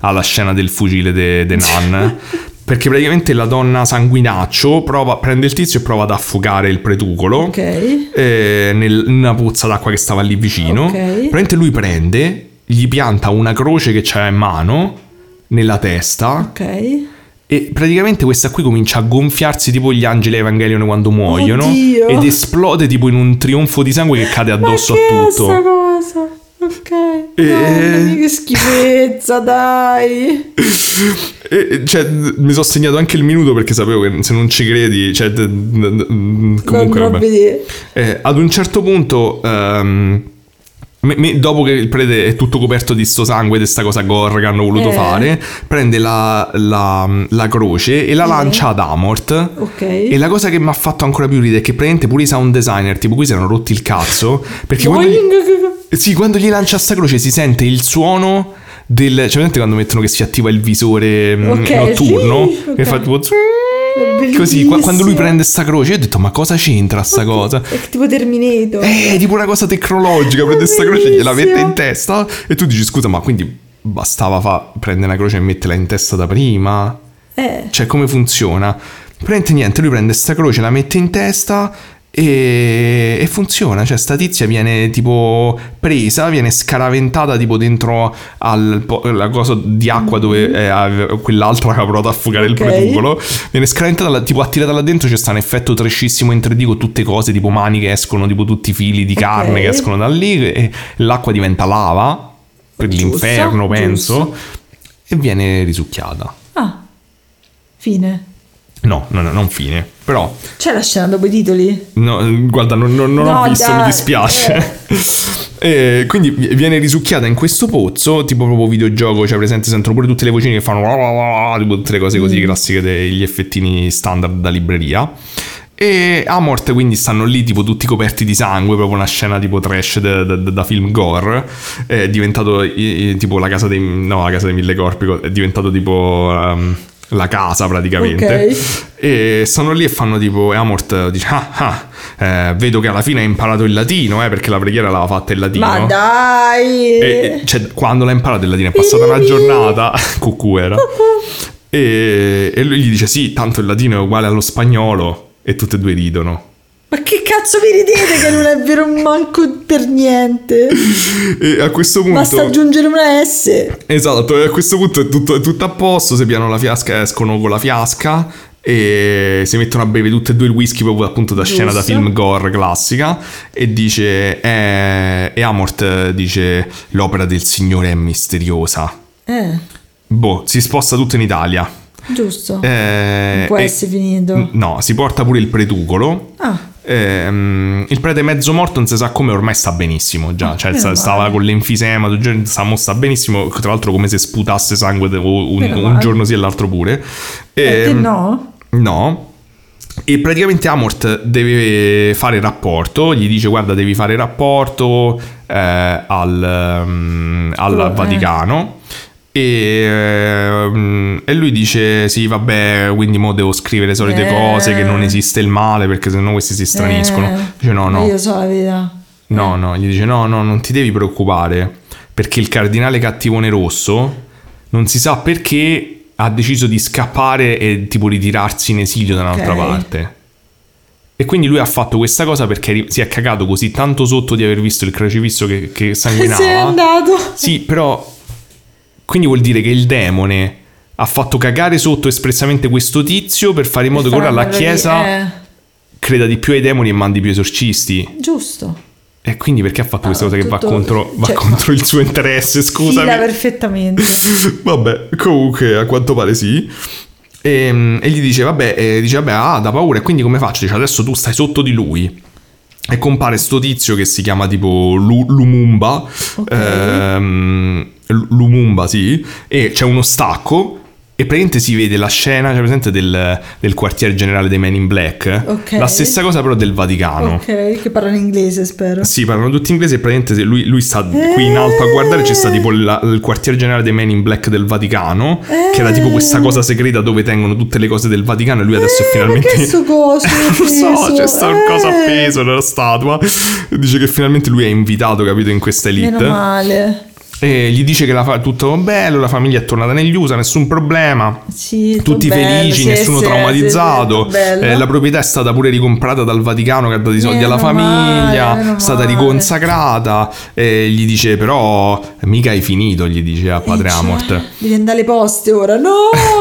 alla scena del fucile de, de Nan perché praticamente la donna sanguinaccio prova, prende il tizio e prova ad affogare il pretucolo Ok. eh, nel- in una pozza d'acqua che stava lì vicino. Ok. Praticamente lui prende, gli pianta una croce che c'ha in mano nella testa Ok. e praticamente questa qui comincia a gonfiarsi tipo gli angeli Evangelion quando muoiono Oddio. ed esplode tipo in un trionfo di sangue che cade addosso Ma che a tutto. cosa? Mia, che schifezza, dai. E, cioè, mi sono segnato anche il minuto perché sapevo che se non ci credi, cioè, comunque non vabbè. Eh, ad un certo punto, ehm, me- me- dopo che il prete è tutto coperto di sto sangue, di sta cosa gore che hanno voluto Eh. fare, prende la, la- la croce e la lancia ad Amort. Ok. E la cosa che mi ha fatto ancora più ridere è che praticamente pure i sound designer, tipo qui si erano rotti il cazzo, perché quando gli, sì, quando gli lancia sta croce si sente il suono del... Cioè, vedete quando mettono che si attiva il visore mm, Ok, notturno? sì, Che ok. fa tipo... È Così, qua- quando lui prende sta croce, io ho detto, ma cosa c'entra sta cosa? È tipo Terminator. Eh, tipo una cosa tecnologica, prende sta croce, gliela mette in testa e tu dici, scusa, ma quindi bastava fa- prendere una croce e metterla in testa da prima? Eh. Cioè, come funziona? Prende niente, lui prende sta croce, la mette in testa e, e funziona. Cioè, sta tizia viene tipo presa, viene scaraventata tipo dentro al la cosa di acqua dove è, ave- quell'altra che ha provato a affogare Ok. il pretucolo. Viene scaraventata, tipo attirata là dentro. C'è sta un effetto trescissimo in 3D con tutte cose, tipo mani che escono, tipo tutti i fili di carne Ok. che escono da lì. E l'acqua diventa lava per Giusto, l'inferno, penso. giusto. E viene risucchiata. Ah. Fine. No, no, no, non fine. Però, C'è la scena dopo i titoli? no, guarda, non, non- non No, ho visto, mi dai, dispiace. E quindi viene risucchiata in questo pozzo, tipo proprio videogioco, cioè presente sentono pure tutte le vocine che fanno tipo tutte le cose Mm. così classiche degli effettini standard da libreria. E Amort quindi stanno lì tipo tutti coperti di sangue, proprio una scena tipo trash da, da- da film gore. È diventato eh, tipo la casa dei... no, la casa dei mille corpi, è diventato tipo... ehm, la casa praticamente Ok. e stanno lì e fanno tipo e Amort dice ah, ah, eh, vedo che alla fine hai imparato il latino eh, perché la preghiera l'aveva fatta in latino Ma dai! e, cioè, quando l'ha imparato il latino è passata una giornata, cucù era, e, e lui gli dice sì, tanto il latino è uguale allo spagnolo e tutte e due ridono. Ma che cazzo vi ridete che non è vero manco per niente? E a questo punto... Basta aggiungere una S. Esatto, e a questo punto è tutto, è tutto a posto, se piano la fiasca escono con la fiasca e si mettono a bere tutte e due il whisky proprio appunto da scena da Giusto. film gore classica e dice eh, e Amort dice l'opera del signore è misteriosa. Eh, Boh, si sposta tutto in Italia. giusto. Eh, Non può essere finito. No, si porta pure il pretucolo. Ah, Ehm, il prete mezzo morto non si sa come ormai sta benissimo già, cioè sta- stava con l'enfisema, sta, sta benissimo, tra l'altro come se sputasse sangue un, un giorno sì e l'altro pure. eh, te Ehm, no? No. E praticamente Amort deve fare rapporto, gli dice guarda devi fare rapporto eh, al, mm, al Eh. Vaticano e, ehm, e lui dice sì vabbè quindi mo devo scrivere le solite Eh. cose che non esiste il male perché sennò questi si straniscono. Eh, Dice no no Io so la verità. no no gli dice no no non ti devi preoccupare perché il cardinale cattivone rosso non si sa perché ha deciso di scappare e tipo ritirarsi in esilio da un'altra Ok. parte. E quindi lui ha fatto questa cosa perché si è cagato così tanto sotto di aver visto il crocifisso che, che Se n'è sanguinava. andato. Sì, però quindi vuol dire che il demone ha fatto cagare sotto espressamente questo tizio per fare in modo che ora la chiesa eh, creda di più ai demoni e mandi più esorcisti. giusto. E quindi perché ha fatto questa cosa che va tutto- contro, va cioè, contro il suo interesse? Scusami. Fila perfettamente. Vabbè, comunque a quanto pare sì. E, e gli dice, vabbè, e dice, vabbè, ah, da paura, e quindi come faccio? Dice, adesso tu stai sotto di lui. E compare sto tizio che si chiama tipo Lu- Lumumba. Ok. Ehm, Lumumba, sì. E c'è uno stacco. E praticamente si vede la scena, cioè presente del, del quartier generale dei Men in Black. Ok. La stessa cosa però del Vaticano. Ok, che parlano inglese, spero. Sì, parlano tutti inglese e praticamente lui, lui sta qui in alto a guardare c'è sta tipo la- il quartier generale dei Men in Black del Vaticano, che era tipo questa cosa segreta dove tengono tutte le cose del Vaticano e lui adesso è Eh, finalmente... ma che sto coso Non so, c'è sta un cosa Eh. appeso nella statua. Dice che finalmente lui è invitato, capito, in questa elite. Meno male. E gli dice che la fa- tutto bello, la famiglia è tornata negli USA, nessun problema. Sì, Tutti bello, felici, sì, nessuno sì, traumatizzato. Eh, la proprietà è stata pure ricomprata dal Vaticano che ha dato i soldi Meno alla famiglia. male, è stata male. riconsacrata. E gli dice: Però mica hai finito. Gli dice a padre Eh, cioè, Amort. Devi andare alle poste ora. No,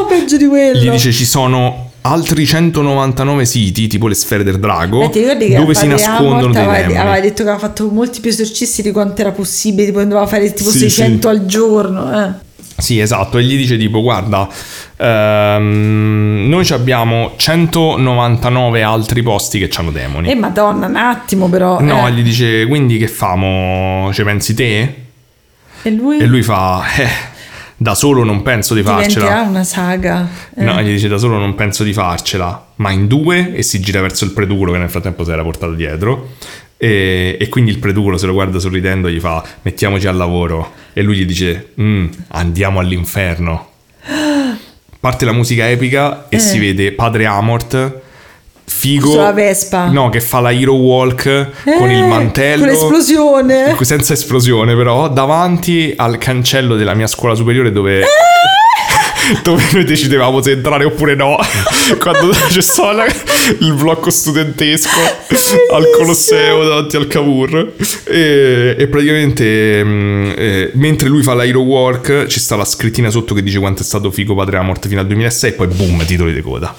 peggio di quello. Gli dice: Ci sono altri 199 siti, tipo le sfere del drago, Eh, che dove si nascondono dei aveva, demoni. aveva detto che aveva fatto molti più esorcisti di quanto era possibile, tipo doveva fare tipo Sì, 600 sì. al giorno. Eh. Sì, esatto, e gli dice tipo, guarda, ehm, noi abbiamo 199 altri posti che hanno demoni. Eh, madonna, un attimo però. No, eh. gli dice, quindi che famo? Ci pensi te? E lui, E lui fa, eh, da solo non penso di diventerà farcela. una saga. Eh. No, gli dice, da solo non penso di farcela, ma in due e si gira verso il pretucolo che nel frattempo si era portato dietro. E, e quindi il pretucolo se lo guarda sorridendo gli fa, mettiamoci al lavoro. E lui gli dice, "Mm, andiamo all'inferno. Parte la musica epica e Eh. si vede padre Amort. Figo, Sulla Vespa. no, che fa la hero walk con il Eh, mantello, Con l'esplosione. senza esplosione però, davanti al cancello della mia scuola superiore dove, dove noi decidevamo se entrare oppure no, quando c'è stato la- il blocco studentesco al Colosseo davanti al Cavour e, e praticamente mm, eh, mentre lui fa la hero walk ci sta la scrittina sotto che dice quanto è stato figo Padre Amort fino al 2006 e poi boom, titoli di coda.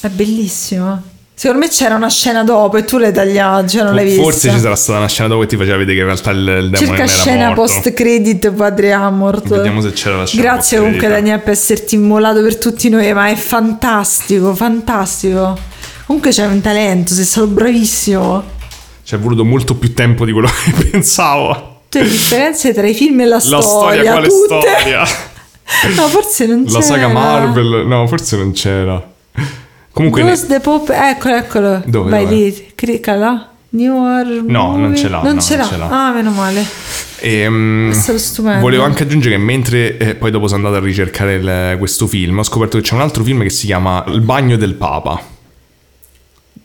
È bellissimo. Secondo me c'era una scena dopo e tu l'hai tagliata, cioè non l'hai vista. Forse ci sarà stata una scena dopo che ti faceva vedere che in realtà il, il demone Cerca scena morto. post credit padre Amort. Vediamo se c'era la scena Grazie comunque. Daniele per esserti immolato per tutti noi, ma è fantastico, fantastico. Comunque c'è un talento, sei stato bravissimo. Ci è voluto molto più tempo di quello che pensavo. Tutte le differenze tra i film e la, La storia, quale tutte. storia? No, forse non c'era. La saga Marvel, no, forse non c'era. Comunque, ne- Ghost the Pop, eccolo, eccolo. Dove, Vai dove? lì, clicca là. New Horror No, non ce l'ha, Non no, ce non l'ha. ce l'ha. Ah, meno male. stato stupendo. volevo anche aggiungere che mentre eh, poi dopo sono andato a ricercare il- questo film, ho scoperto che c'è un altro film che si chiama Il bagno del Papa.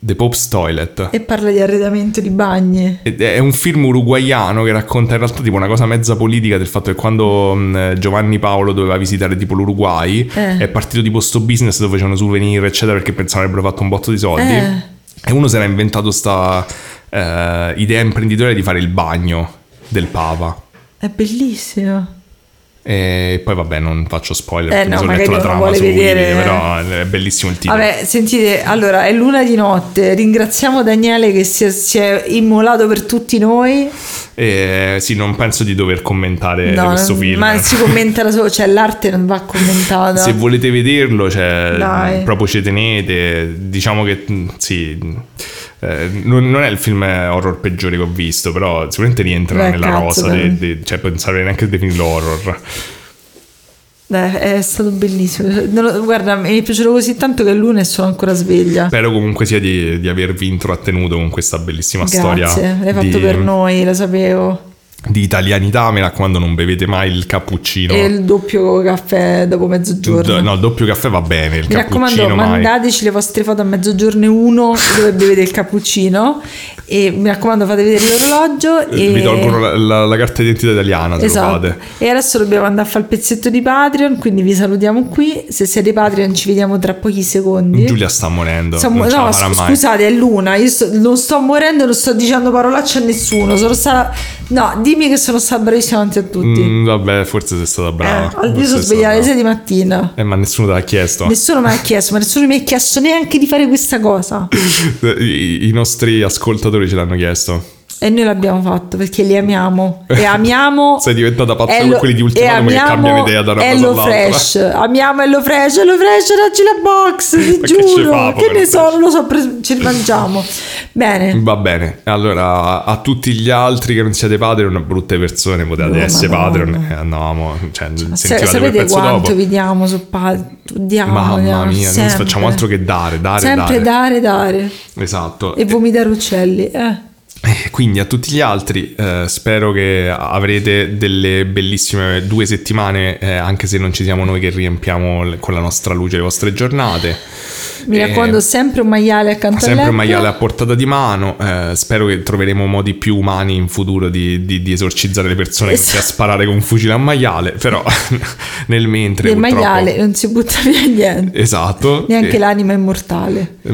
The Pope's Toilet. E parla di arredamento di bagni. Ed È un film uruguaiano che racconta in realtà tipo una cosa mezza politica del fatto che quando mh, Giovanni Paolo doveva visitare tipo l'Uruguay Eh. è partito tipo sto business dove facevano souvenir eccetera perché pensavano avrebbero fatto un botto di soldi Eh. e uno si era inventato sta eh, idea imprenditoriale di fare il bagno del Papa È bellissimo. E poi vabbè non faccio spoiler Eh, no, sono magari letto la trama su vedere- Wiki, però è bellissimo il titolo Vabbè, sentite, allora è luna di notte. Ringraziamo Daniele che si è, si è immolato per tutti noi. e sì non penso di dover commentare No, questo film ma si commenta da solo, cioè l'arte non va commentata. Se volete vederlo, cioè, Dai. proprio ci tenete. Diciamo che mh, sì. Eh, non, non è il film horror peggiore che ho visto, però sicuramente rientra Beh, nella cazzo, rosa. di- di- cioè, pensare neanche di definirlo horror. Dai, è stato bellissimo. Non lo- guarda, mi è piaciuto così tanto che luna e sono ancora sveglia. Spero comunque sia di, di avervi intrattenuto con questa bellissima storia. Grazie, l'hai fatto di, per noi, lo sapevo. Di italianità. Mi raccomando, non bevete mai il cappuccino. E il doppio caffè dopo mezzogiorno. No, il doppio caffè va bene. Il Mi raccomando, mai. mandateci le vostre foto a mezzogiorno e uno dove bevete il cappuccino. E mi raccomando, fate vedere l'orologio. E... Vi tolgono la, la- la carta d'identità italiana Esatto. E adesso dobbiamo andare a fare il pezzetto di Patreon. Quindi vi salutiamo qui. Se siete Patreon, ci vediamo tra pochi secondi. Giulia sta morendo. Non mo- no, sc- scusate, è Luna. Io sto- non sto morendo, non sto dicendo parolacce a nessuno. Sono stata. No, dimmi che sono stata bravissima davanti a tutti. Mm, vabbè, forse sei stata brava. Eh, io sono sei svegliata alle stata 6 di mattina. Eh, ma nessuno te l'ha chiesto. Nessuno mi ha chiesto, ma nessuno mi ha chiesto neanche di fare questa cosa. I, I nostri ascoltatori ce l'hanno chiesto. E noi l'abbiamo fatto perché li amiamo. E amiamo. Sei diventata pazza Hello- come quelli di Ultimatum e che cambiano idea da una cosa Hello all'altra. Fresh. Amiamo Hello Fresh. Hello Fresh, daggi la box. Ci giuro. fa, Che, ne so, non lo so. pres- ce li mangiamo. Bene. Va bene, allora a tutti gli altri che non siete Patreon, brutte persone, potete Oh, essere. Patreon e andavamo, cioè, sentivate quel sapete quanto dopo. vi diamo su Patreon? Diamo, Mamma diamo, mia, non sempre. facciamo altro che dare, dare, Sempre dare. dare, dare. Esatto. E vomitare uccelli. Eh. Eh, Quindi a tutti gli altri eh, spero che avrete delle bellissime due settimane, eh, anche se non ci siamo noi che riempiamo con la nostra luce le vostre giornate. Mi Eh, raccomando, sempre un maiale accanto al Sempre un maiale a portata di mano. eh, spero che troveremo modi più umani in futuro di, di- di esorcizzare le persone che Esatto. a sparare con un fucile a maiale. Però nel mentre. Del purtroppo- maiale non si butta via niente. Esatto. Neanche Eh, l'anima immortale.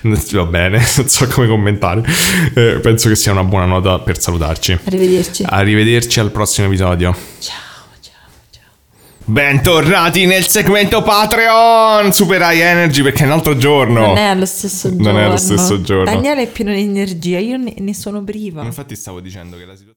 Va bene, non so come commentare. Eh, penso che sia una buona nota per salutarci. Arrivederci. Arrivederci al prossimo episodio. Ciao. Bentornati nel segmento Patreon Super High Energy perché è un altro giorno. Non è lo stesso Non giorno. è lo stesso giorno. Daniele è pieno di energia, io ne, ne sono priva. Infatti stavo dicendo che la situazione